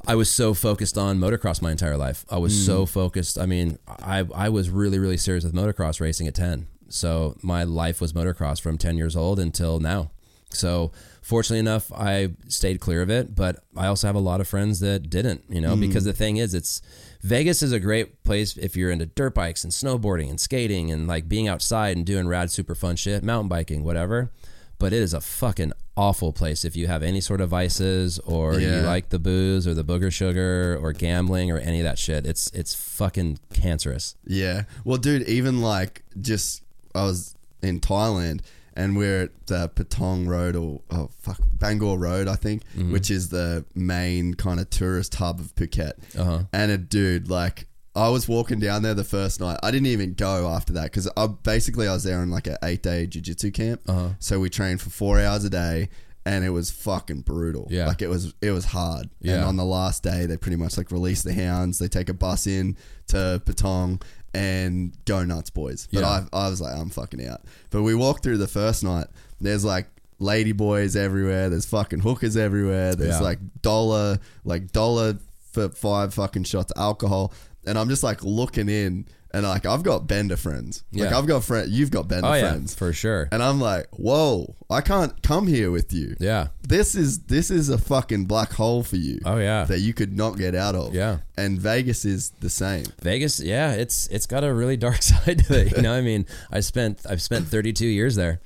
I was so focused on motocross my entire life. I was so mm. focused. I mean, I I was really really serious with motocross racing at ten. So my life was motocross from ten years old until now. So fortunately enough, I stayed clear of it. But I also have a lot of friends that didn't. You know, mm. because the thing is, it's Vegas is a great place if you're into dirt bikes and snowboarding and skating and like being outside and doing rad super fun shit, mountain biking, whatever but it is a fucking awful place if you have any sort of vices or Yeah. you like the booze or the booger sugar or gambling or any of that shit. It's it's fucking cancerous. Yeah. Well, dude, even like just I was in Thailand and we're at the Patong Road or oh fuck Bangla Road, I think, which is the main kind of tourist hub of Phuket. Uh-huh. And a dude like. I was walking down there the first night. I didn't even go after that because I basically I was there on like an eight day jiu-jitsu camp. Uh-huh. So we trained for four hours a day, and it was fucking brutal. Yeah. like it was it was hard. Yeah. And on the last day, they pretty much like release the hounds. They take a bus in to Patong and go nuts, boys. But Yeah. I, I was like, I'm fucking out. But we walked through the first night. There's like lady boys everywhere. There's fucking hookers everywhere. There's Yeah. like dollar, like dollar for five fucking shots of alcohol. And I'm just like looking in, and like I've got bender friends. Like Yeah. I've got friend. You've got bender Oh yeah, friends. for sure. And I'm like, whoa, I can't come here with you. Yeah. This is this is a fucking black hole for you. Oh yeah. That you could not get out of. Yeah. And Vegas is the same. Vegas, yeah, it's it's got a really dark side to it. You know, I mean, I spent I've spent 32 years there,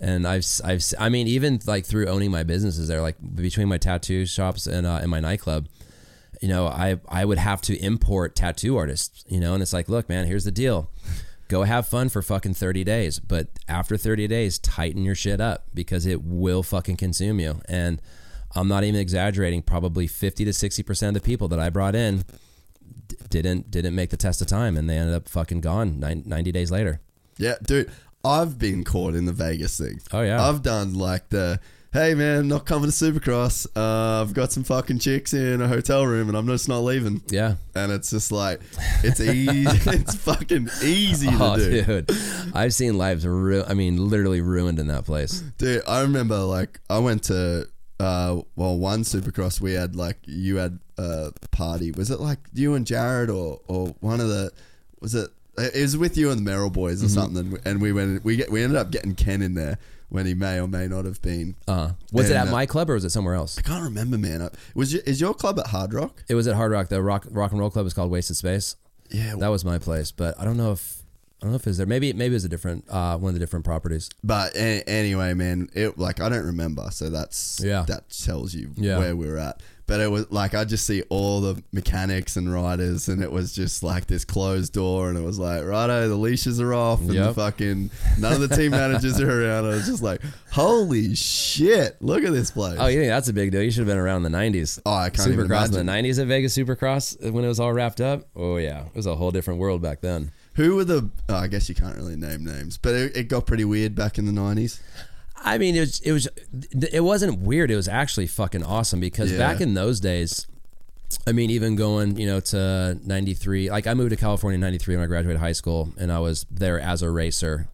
and I've I've I mean, even like through owning my businesses there, like between my tattoo shops and uh, and my nightclub, you know, I I would have to import tattoo artists. You know, and it's like, look, man, here's the deal. Go have fun for fucking 30 days, but after 30 days, tighten your shit up because it will fucking consume you. And I'm not even exaggerating. Probably 50 to 60 percent of the people that I brought in d- didn't didn't make the test of time, and they ended up fucking gone 90 days later. Yeah, dude. I've been caught in the Vegas thing. Oh, yeah. I've done like the hey man, not coming to Supercross. Uh, I've got some fucking chicks in a hotel room and I'm just not leaving. Yeah. And it's just like it's easy. it's fucking easy to Oh, do. dude, I've seen lives. Ru- I mean, literally ruined in that place. Dude, I remember like I went to uh well one supercross we had like you had a party. Was it like you and Jared or or one of the was it it was with you and the Merrill boys Mm-hmm. or something and we went we get we ended up getting Ken in there when he may or may not have been. Uh, was it at uh, my club or was it somewhere else? I can't remember, man. Uh, Was your, is your club at Hard Rock? It was at Hard Rock. The rock rock and roll club is called Wasted Space. Yeah, That was my place, but I don't know if I don't know if it was there. Maybe maybe it was a different uh, one of the different properties. But a- anyway, man, it like I don't remember, so that's Yeah. that tells you Yeah. where we're at. But it was like I just see all the mechanics and riders, and it was just like this closed door, and it was like, righto, the leashes are off, and the fucking none of the team managers are around. I was just like, holy shit, look at this place. Oh, you think that's a big deal? You should have been around in the '90s. Oh, I can't even Supercross in the '90s at Vegas Supercross uh, when it was all wrapped up. Oh yeah, it was a whole different world back then. Who were the? Oh, I guess you can't really name names, but it, it got pretty weird back in the nineties. I mean, it was it was it wasn't weird. It was actually fucking awesome because Yeah. back in those days, I mean, even going you know to '93, like I moved to California in '93 when I graduated high school, and I was there as a racer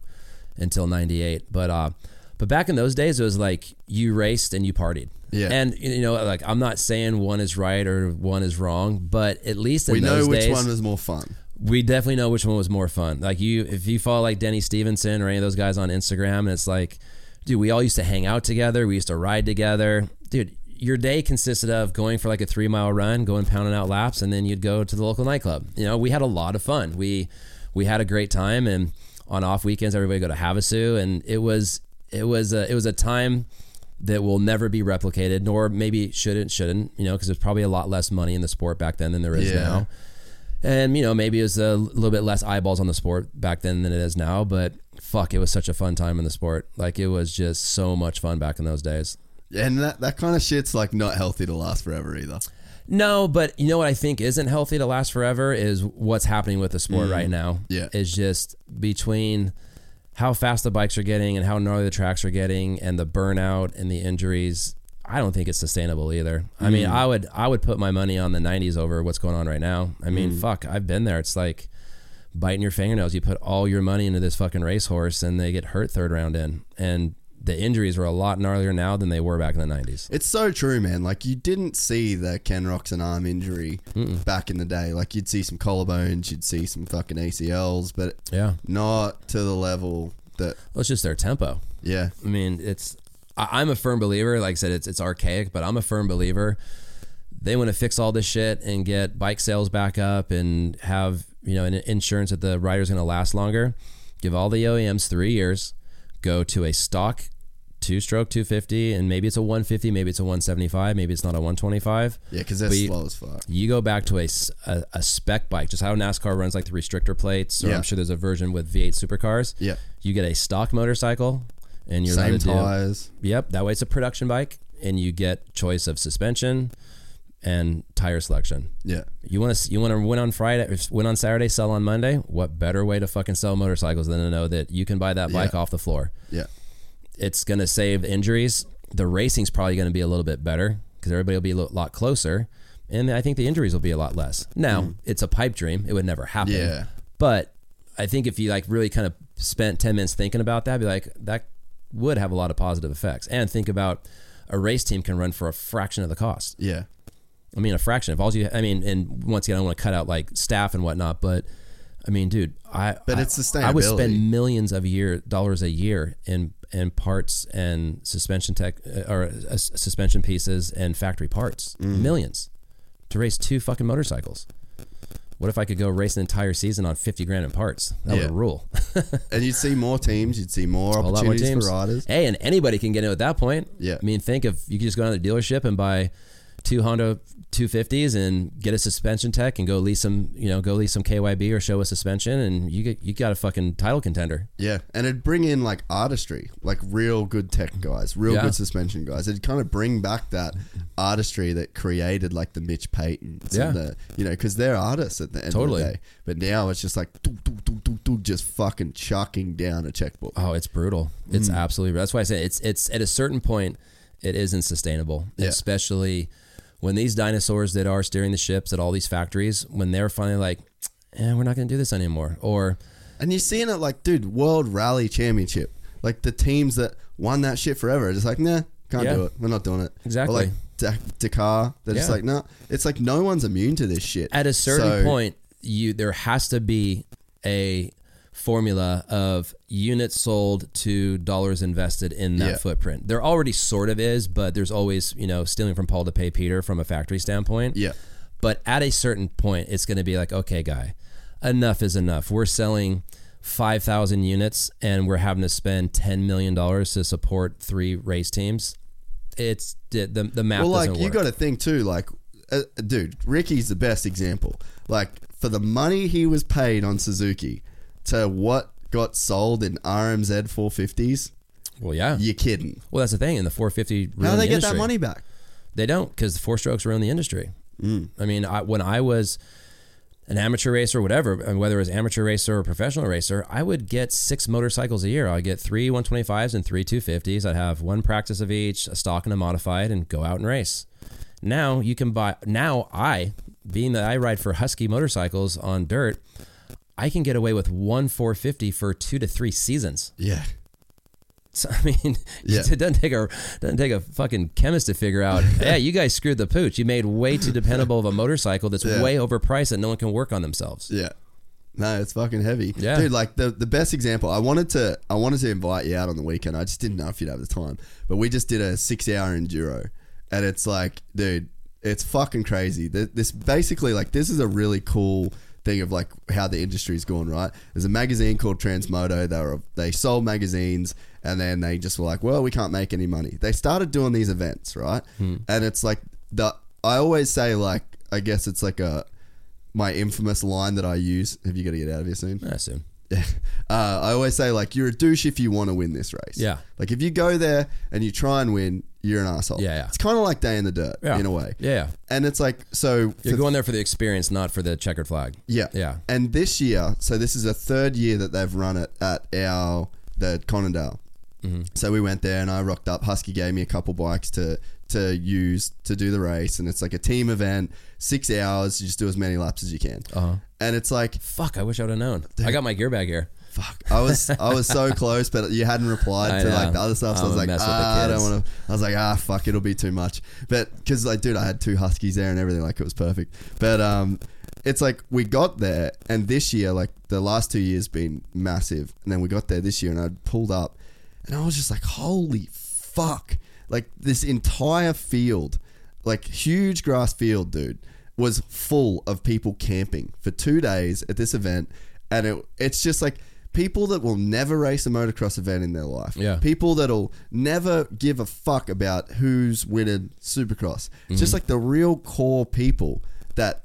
until '98. But uh, but back in those days, it was like you raced and you partied. Yeah. and you know, like I'm not saying one is right or one is wrong, but at least in We know which days, one was more fun. we definitely know which one was more fun. Like you, if you follow like Denny Stevenson or any of those guys on Instagram, and it's like, dude, we all used to hang out together. We used to ride together, dude. Your day consisted of going for like a three mile run, going pounding out laps, and then you'd go to the local nightclub. You know, we had a lot of fun. We we had a great time, and on off weekends, everybody would go to Havasu, and it was it was a, it was a time that will never be replicated, nor maybe shouldn't shouldn't you know because there's probably a lot less money in the sport back then than there is Yeah. now and you know maybe it was a little bit less eyeballs on the sport back then than it is now but fuck it was such a fun time in the sport like it was just so much fun back in those days And that, that kind of shit's like not healthy to last forever either. no but you know what i think isn't healthy to last forever is what's happening with the sport right mm. now Yeah. is just between how fast the bikes are getting and how gnarly the tracks are getting and the burnout and the injuries I don't think it's sustainable either. I mean, mm. I would I would put my money on the 90s over what's going on right now. I mean, mm. fuck, I've been there. It's like biting your fingernails. You put all your money into this fucking racehorse and they get hurt third round in. And the injuries are a lot gnarlier now than they were back in the 90s. It's so true, man. Like you didn't see the Ken Roczen arm injury back in the day. Like you'd see some collarbones, you'd see some fucking ACLs, but Yeah. not to the level that. Well, it's just their tempo. Yeah, I mean, it's. I, I'm a firm believer. Like I said, it's it's archaic, but I'm a firm believer. They want to fix all this shit and get bike sales back up and have you know an insurance that the rider's going to last longer. Give all the OEMs three years. Go to a stock two-stroke 250, and maybe it's a 150, maybe it's a 175, maybe it's not a 125. yeah, because you- slow as fuck. You go back to a a spec bike, just how NASCAR runs like the restrictor plates, or Yeah. I'm sure there's a version with V8 supercars. Yeah, You get a stock motorcycle, and you're same to do tires. Yep, that way it's a production bike, and you get choice of suspension and tire selection. Yeah, You want to you want to win on Friday, win on Saturday, sell on Monday. What better way to fucking sell motorcycles than to know that you can buy that bike Yeah. off the floor? yeah, It's gonna save injuries. The racing's probably gonna be a little bit better because everybody will be a lot closer, and I think the injuries will be a lot less. Now mm-hmm. it's a pipe dream; it would never happen. Yeah. but I think if you like really kind of spent ten minutes thinking about that, be like that would have a lot of positive effects. And think about a race team can run for a fraction of the cost. Yeah. I mean, a fraction of all you. I mean, and once again, I want to cut out like staff and whatnot, but I mean, dude, I But I- it's I would spend millions of year dollars a year in in parts and suspension tech uh, or uh, suspension pieces and factory parts, Mm. millions to race two fucking motorcycles. What if I could go race an entire season on fifty grand in parts? That Yeah. would rule. And you'd see more teams, you'd see more more opportunities teams. for riders. Hey, and anybody can get in at that point. Yeah. I mean, think if you could just go down to the dealership and buy two Honda 250s and get a suspension tech and go lease some, you know, go lease some KYB or Showa suspension, and you get you got a fucking title contender. Yeah, and it'd bring in like artistry, like real good tech guys, real Yeah. good suspension guys. It'd kind of bring back that artistry that created like the Mitch Paytons, Yeah. and the, you know, because they're artists at the end Totally. of the day. But now it's just like doo, doo, doo, doo, doo, just fucking chucking down a checkbook. Oh, it's brutal. It's Mm. absolutely. That's why I say it's it's at a certain point, it isn't sustainable, Yeah. especially when these dinosaurs that are steering the ships at all these factories, when they're finally like, eh, we're not going to do this anymore, or And you're seeing it like, dude, World Rally Championship, like the teams that won that shit forever, are just like, nah, can't Yeah. do it. We're not doing it. Exactly. Or like Da- Dakar, they're just like, no. It's like no one's immune to this shit. at a certain So- point you there has to be a formula of units sold to dollars invested in that Yeah. footprint there already sort of is but there's always you know stealing from paul to pay peter from a factory standpoint Yeah. but at a certain point it's going to be like okay guy enough is enough we're selling 5000 units and we're having to spend 10 million dollars to support three race teams it's the the, the math well, like you got to think too. Like, uh, dude, Ricky's the best example. Like for the money he was paid on Suzuki to what got sold in RMZ 450s, well yeah you're kidding. well that's the thing in the 450 How do they the get industry. that money back? They don't because the four strokes ruin the industry. Mm. I mean, I, when I was an amateur racer, or whatever, and whether it was amateur racer or professional racer, I would get six motorcycles a year. I'd get three 125s and three 250s. I'd have one practice of each, a stock and a modified, and go out and race. Now you can buy. Now I, being that I ride for Husky motorcycles on dirt, I can get away with one 450 for two to three seasons. Yeah. So, I mean, Yeah. it doesn't take a doesn't take a fucking chemist to figure out. yeah, you guys screwed the pooch. You made way too dependable of a motorcycle that's Yeah. way overpriced that no one can work on themselves. Yeah. No, it's fucking heavy. Yeah. Dude, like the, the best example, I wanted to I wanted to invite you out on the weekend. I just didn't know if you'd have the time. But we just did a six hour enduro. And it's like, dude, it's fucking crazy. Th- This basically like this is a really cool thing of like how the industry's gone, right? There's a magazine called Transmoto. They were they sold magazines and then they just were like, well, we can't make any money. They started doing these events, right? And it's like the I always say like I guess it's like a my infamous line that I use. Have you got to get out of here soon? I assume. Yeah. Uh, I always say like you're a douche if you want to win this race. Yeah. Like if you go there and you try and win, you're an asshole. Yeah, yeah. It's kind of like day in the dirt Yeah. in a way. Yeah. And it's like so. You're going there for the experience, not for the checkered flag. yeah. Yeah. And this year, so this is a third year that they've run it at our the Conondale. Mm-hmm. So we went there and I rocked up. Husky gave me a couple bikes to to use to do the race, and it's like a team event, six hours. You just do as many laps as you can. Uh-huh. And it's like Fuck, I wish I would have known. I got my gear bag here. Fuck. I was I was so close, but you hadn't replied I to know. like the other stuff. So I I'm was like, messing with the ah, I don't want to. I was like, ah, fuck, it'll be too much. But because like, dude, I had two huskies there and everything, like it was perfect. But um, it's like we got there, and this year, like the last two years, been massive, and then we got there this year, and I pulled up, and I was just like, holy fuck! Like this entire field, like huge grass field, dude, was full of people camping for two days at this event, and it, it's just like people that will never race a motocross event in their life. Yeah. People that'll never give a fuck about who's winning Supercross. It's Mm-hmm. just like the real core people that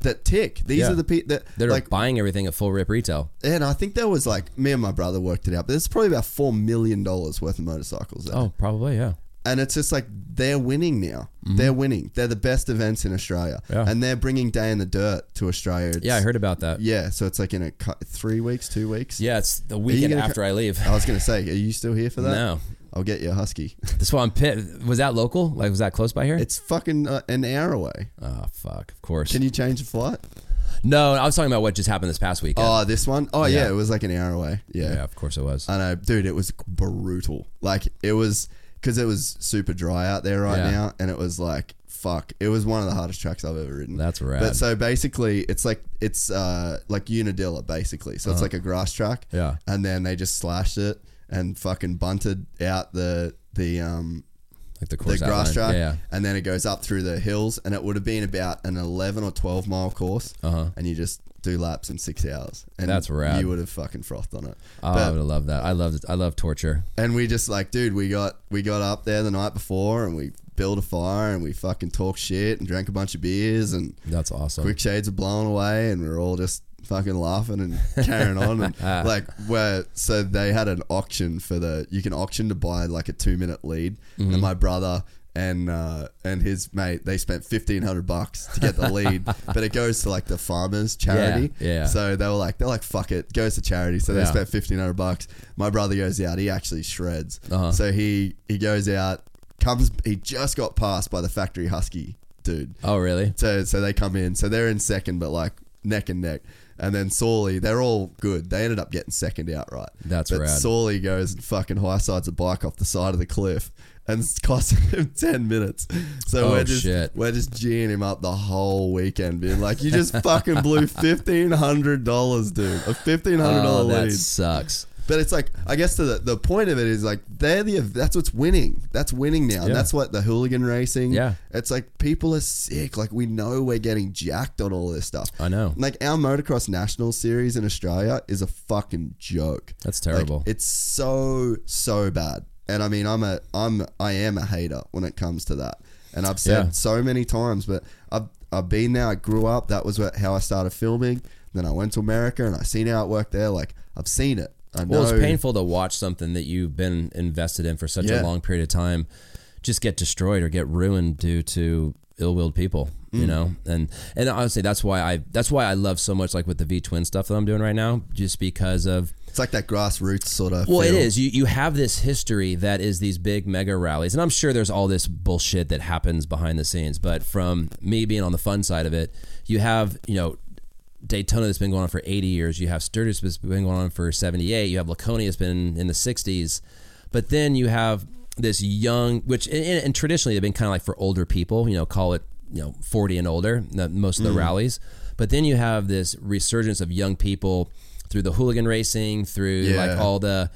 that tick. These Yeah. are the people that They're like buying everything at full rip retail. and I think there was like me and my brother worked it out, but there's probably about four million dollars worth of motorcycles there. Oh, probably, yeah. And it's just like they're winning now. They're winning. They're the best events in Australia, Mm-hmm. Yeah. and they're bringing Day in the Dirt to Australia. It's- Yeah, I heard about that. Yeah, so it's like in a cu- three weeks, two weeks. Yeah, it's the weekend after co- I leave. I was gonna say, are you still here for that? No. I'll get you a husky. That's why I'm pit. Was that local? Like, was that close by here? it's fucking uh, an hour away. oh, fuck. Of course. Can you change the flight? No, I was talking about what just happened this past weekend. Oh, this one? Oh yeah. Yeah. it was like an hour away. Yeah. yeah, of course it was. I know, dude. It was brutal. Like it was because it was super dry out there right Yeah. now, and it was like fuck. It was one of the hardest tracks I've ever ridden. That's rad. But so basically, it's like it's uh like Unadilla basically. So it's like a grass track. Uh-huh. Yeah. And then they just slashed it and fucking bunted out the the um like the the grass track, Yeah, and then it goes up through the hills, and it would have been about an eleven or twelve mile course, Uh-huh. and you just do laps in six hours, and That's rad. You would have fucking frothed on it. Oh, I would have loved that. I loved. I love torture. And we just like, dude, we got we got up there the night before, and we built a fire, and we fucking talked shit, and drank a bunch of beers, and That's awesome. quick shades are blowing away, and we are all just fucking laughing and carrying on, and like where so they had an auction for the you can auction to buy like a two minute lead, Mm-hmm. and my brother. And uh, and his mate, they spent fifteen hundred bucks to get the lead, but it goes to like the farmers charity. Yeah, yeah. So they were like, they're like, fuck it, goes to charity. So they Yeah. spent fifteen hundred bucks. My brother goes out. He actually shreds. Uh-huh. So he he goes out, comes. He just got passed by the factory husky dude. oh, really? So so they come in. So they're in second, but like neck and neck. And then Sawley, they're all good. They ended up getting second outright. That's but rad. Sawley goes and fucking high sides a bike off the side of the cliff, and it's costing him ten minutes. So Oh, we're just shit. we're just geeing him up the whole weekend, being like, "You just fucking blew fifteen hundred dollars, dude. A fifteen hundred Oh, dollar that lead." sucks. But it's like I guess the the point of it is like they're the that's what's winning. That's winning now. And Yeah. that's what the hooligan racing. Yeah. It's like people are sick. Like we know we're getting jacked on all this stuff. I know. Like our motocross national series in Australia is a fucking joke. That's Like, terrible. it's so so bad. And I mean I'm a I'm I am a hater when it comes to that. And I've said Yeah. so many times, but I've I've been there. I grew up. That was what, how I started filming. Then I went to America and I seen how it worked there. Like I've seen it. Well, it's painful to watch something that you've been invested in for such Yeah. a long period of time just get destroyed or get ruined due to ill-willed people. Mm. You know, and and honestly, that's why I that's why I love so much like with the V twin stuff that I'm doing right now, just because of It's like that grassroots sort of. Well, it feel. is. You you have this history that is these big mega rallies, and I'm sure there's all this bullshit that happens behind the scenes. But from me being on the fun side of it, you have you know Daytona that's been going on for 80 years. You have Sturgis that's been going on for 78. You have Laconia that's been in the 60s. But then you have this young, which and, and traditionally they've been kind of like for older people. You know, call it you know 40 and older. Most of Mm. the rallies. But then you have this resurgence of young people through the hooligan racing, through like all the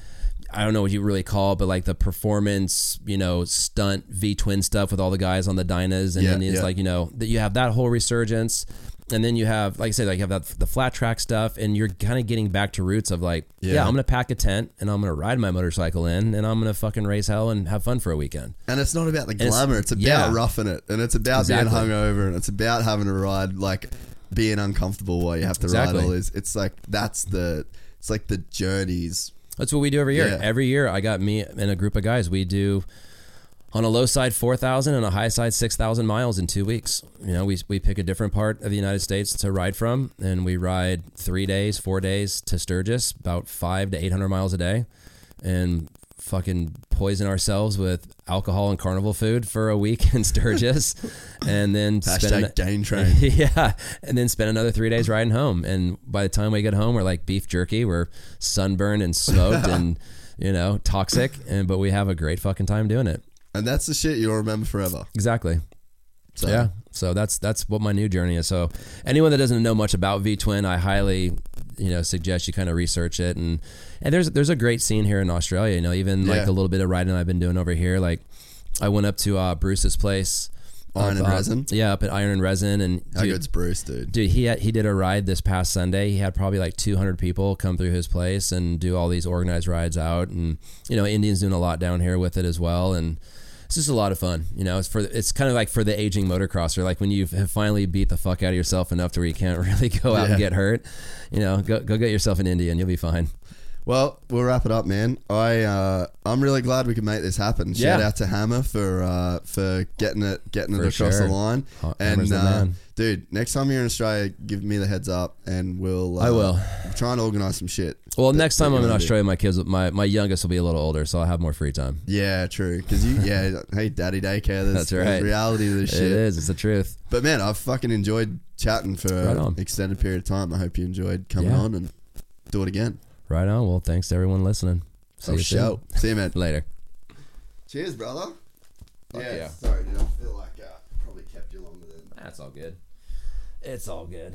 I don't know what you really call it, but like the performance, you know, stunt V twin stuff with all the guys on the dynas, and Yeah, then it's yeah. like you know that you have that whole resurgence, and then you have like I said, like you have that the flat track stuff, and you're kind of getting back to roots of like, yeah. Yeah. I'm gonna pack a tent and I'm gonna ride my motorcycle in, and I'm gonna fucking race hell and have fun for a weekend. And it's not about the glamour. It's, about yeah. roughing it, and it's about Exactly. being hungover, and it's about having to ride like being uncomfortable while you have to Exactly. ride all this. It's like that's the. It's like the journeys. That's what we do every year. Yeah. Every year, I got me and a group of guys. We do on a low side four thousand and a high side six thousand miles in two weeks. You know, we we pick a different part of the United States to ride from, and we ride three days, four days to Sturgis, about five to eight hundred miles a day, and fucking poison ourselves with alcohol and carnival food for a week in Sturgis, and then spend an- gain train. yeah, and then spend another three days riding home. And by the time we get home, we're like beef jerky. We're sunburned and smoked and you know toxic. And but we have a great fucking time doing it. And that's the shit you'll remember forever. Exactly. So, Yeah. So that's that's what my new journey is. So anyone that doesn't know much about V Twin, I highly you know suggest you kind of research it and and there's there's a great scene here in Australia. You know, even like Yeah. a little bit of riding I've been doing over here. Like I went up to uh, Bruce's place. Iron up, and uh, Resin? Yeah, up at Iron and Resin, and How dude, good's Bruce, dude? Dude, he had, he did a ride this past Sunday. He had probably like 200 people come through his place and do all these organized rides out, and you know, Indians doing a lot down here with it as well, and it's just a lot of fun. You know, it's for it's kind of like for the aging motocrosser, like when you have finally beat the fuck out of yourself enough to where you can't really go out Yeah. and get hurt. You know, go go get yourself an Indian, you'll be fine. Well, we'll wrap it up, man. I uh, I'm really glad we could make this happen. Shout Yeah. out to Hammer for uh, for getting it getting For it across sure. the line. Ha- and uh, man. dude, next time you're in Australia, give me the heads up, and we'll. Uh, I will. try and organize some shit. Well, next time I'm in wanna do. Australia, my kids, my my youngest will be a little older, so I'll have more free time. Yeah, true. Because you, yeah, hey, daddy daycare. That's there's right. reality of this shit. is. It's the truth. But man, I've fucking enjoyed chatting for Right an extended period of time. I hope you enjoyed coming Yeah. on and do it again. Right on. Well, thanks to everyone listening. See Oh, you soon. See you, man. Later. Cheers, brother. Fuck yeah, yeah. Sorry, dude. I feel like uh, probably kept you longer than. That's all good. It's all good.